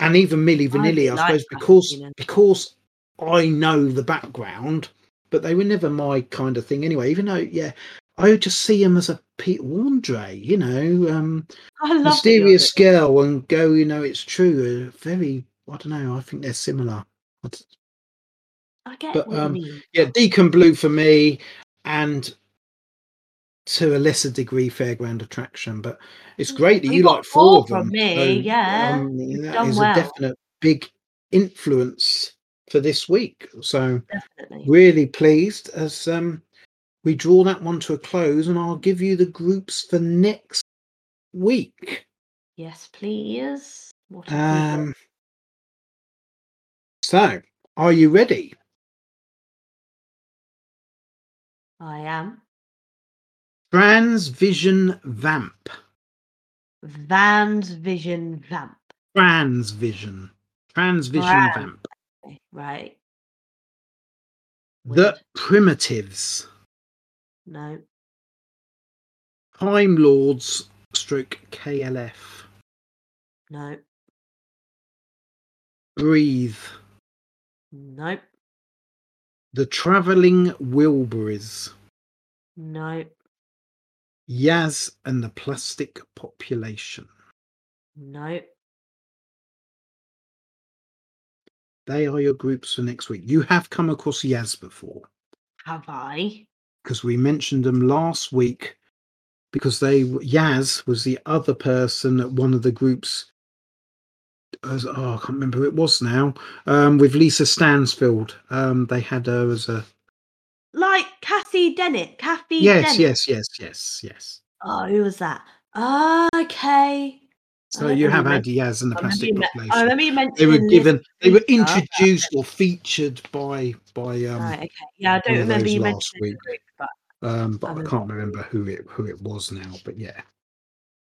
and even Milli Vanilli, I, like suppose, because Pasadena. because I know the background, but they were never my kind of thing anyway. Even though, yeah, I would just see him as a Peter Andre, you know, um, that mysterious girl, and go, you know, it's true. Very, I don't know. I think they're similar. I get but, what um, you mean. yeah, Deacon Blue for me, and to a lesser degree, Fairground Attraction. But it's great that you like four of them. me, yeah. um, You've that done is well. a definite big influence for this week. So Definitely. really pleased as um, we draw that one to a close, and I'll give you the groups for next week. Yes, please. What have we got? Um, so, are you ready? I am Transvision Vamp. Van's Vision Vamp. Transvision. Transvision Trans. Vamp. Right. The Primitives. No. Time Lords stroke KLF. No. Breathe. No. The Travelling Wilburys. No. Yazz and the Plastic Population. No. They are your groups for next week. You have come across Yazz before Have I? Because we mentioned them last week because they Yazz was the other person at one of the groups. As, oh, I can't remember who it was now. Um, with Lisa Stansfield, um, they had her as a Like Kathy Dennett. Kathy yes, Dennett. yes, yes, yes, yes. Oh, who was that? okay. So you have had Yazz and the Plastic Population. I remember you mentioning they were given, they were Lisa. introduced or featured by by um, Right, okay. Yeah, I don't remember you last week. group, but um, but I Um, can't remember who it who it was now. But yeah,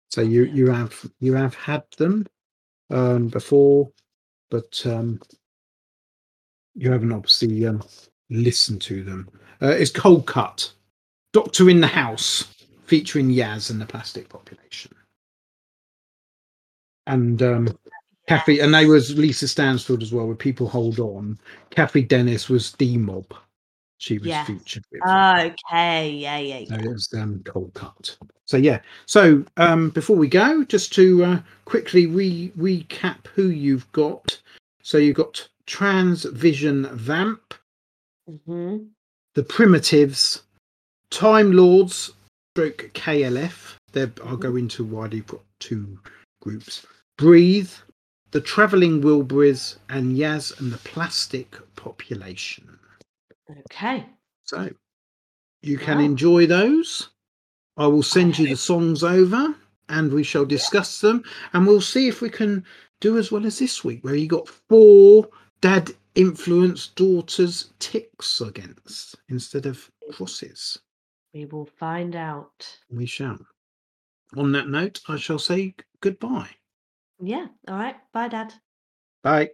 so you you have you have had them um, before, but um, you haven't obviously um, listened to them. Uh, it's Coldcut, Doctor in the House, featuring Yaz and the Plastic Population, and um, Kathy, and they was Lisa Stansfield as well. With People Hold On, Cathy Dennis was D Mob. She was Yes. featured with. Okay, yeah, yeah, So yeah. it was um, Coldcut. So yeah. So um, before we go, just to uh, quickly re- recap who you've got. So you've got Transvision Vamp, hmm the Primitives, Time Lords, stroke KLF. There, I'll go into why they've got two groups. Breathe, the Travelling Wilburys, and Yazz and the Plastic Population. Okay. So you can Wow. enjoy those. I will send you the songs over and we shall discuss them and we'll see if we can do as well as this week where you got four dad influenced daughters ticks against instead of crosses. We will find out. We shall. On that note, I shall say goodbye. Yeah. All right. Bye, Dad. Bye.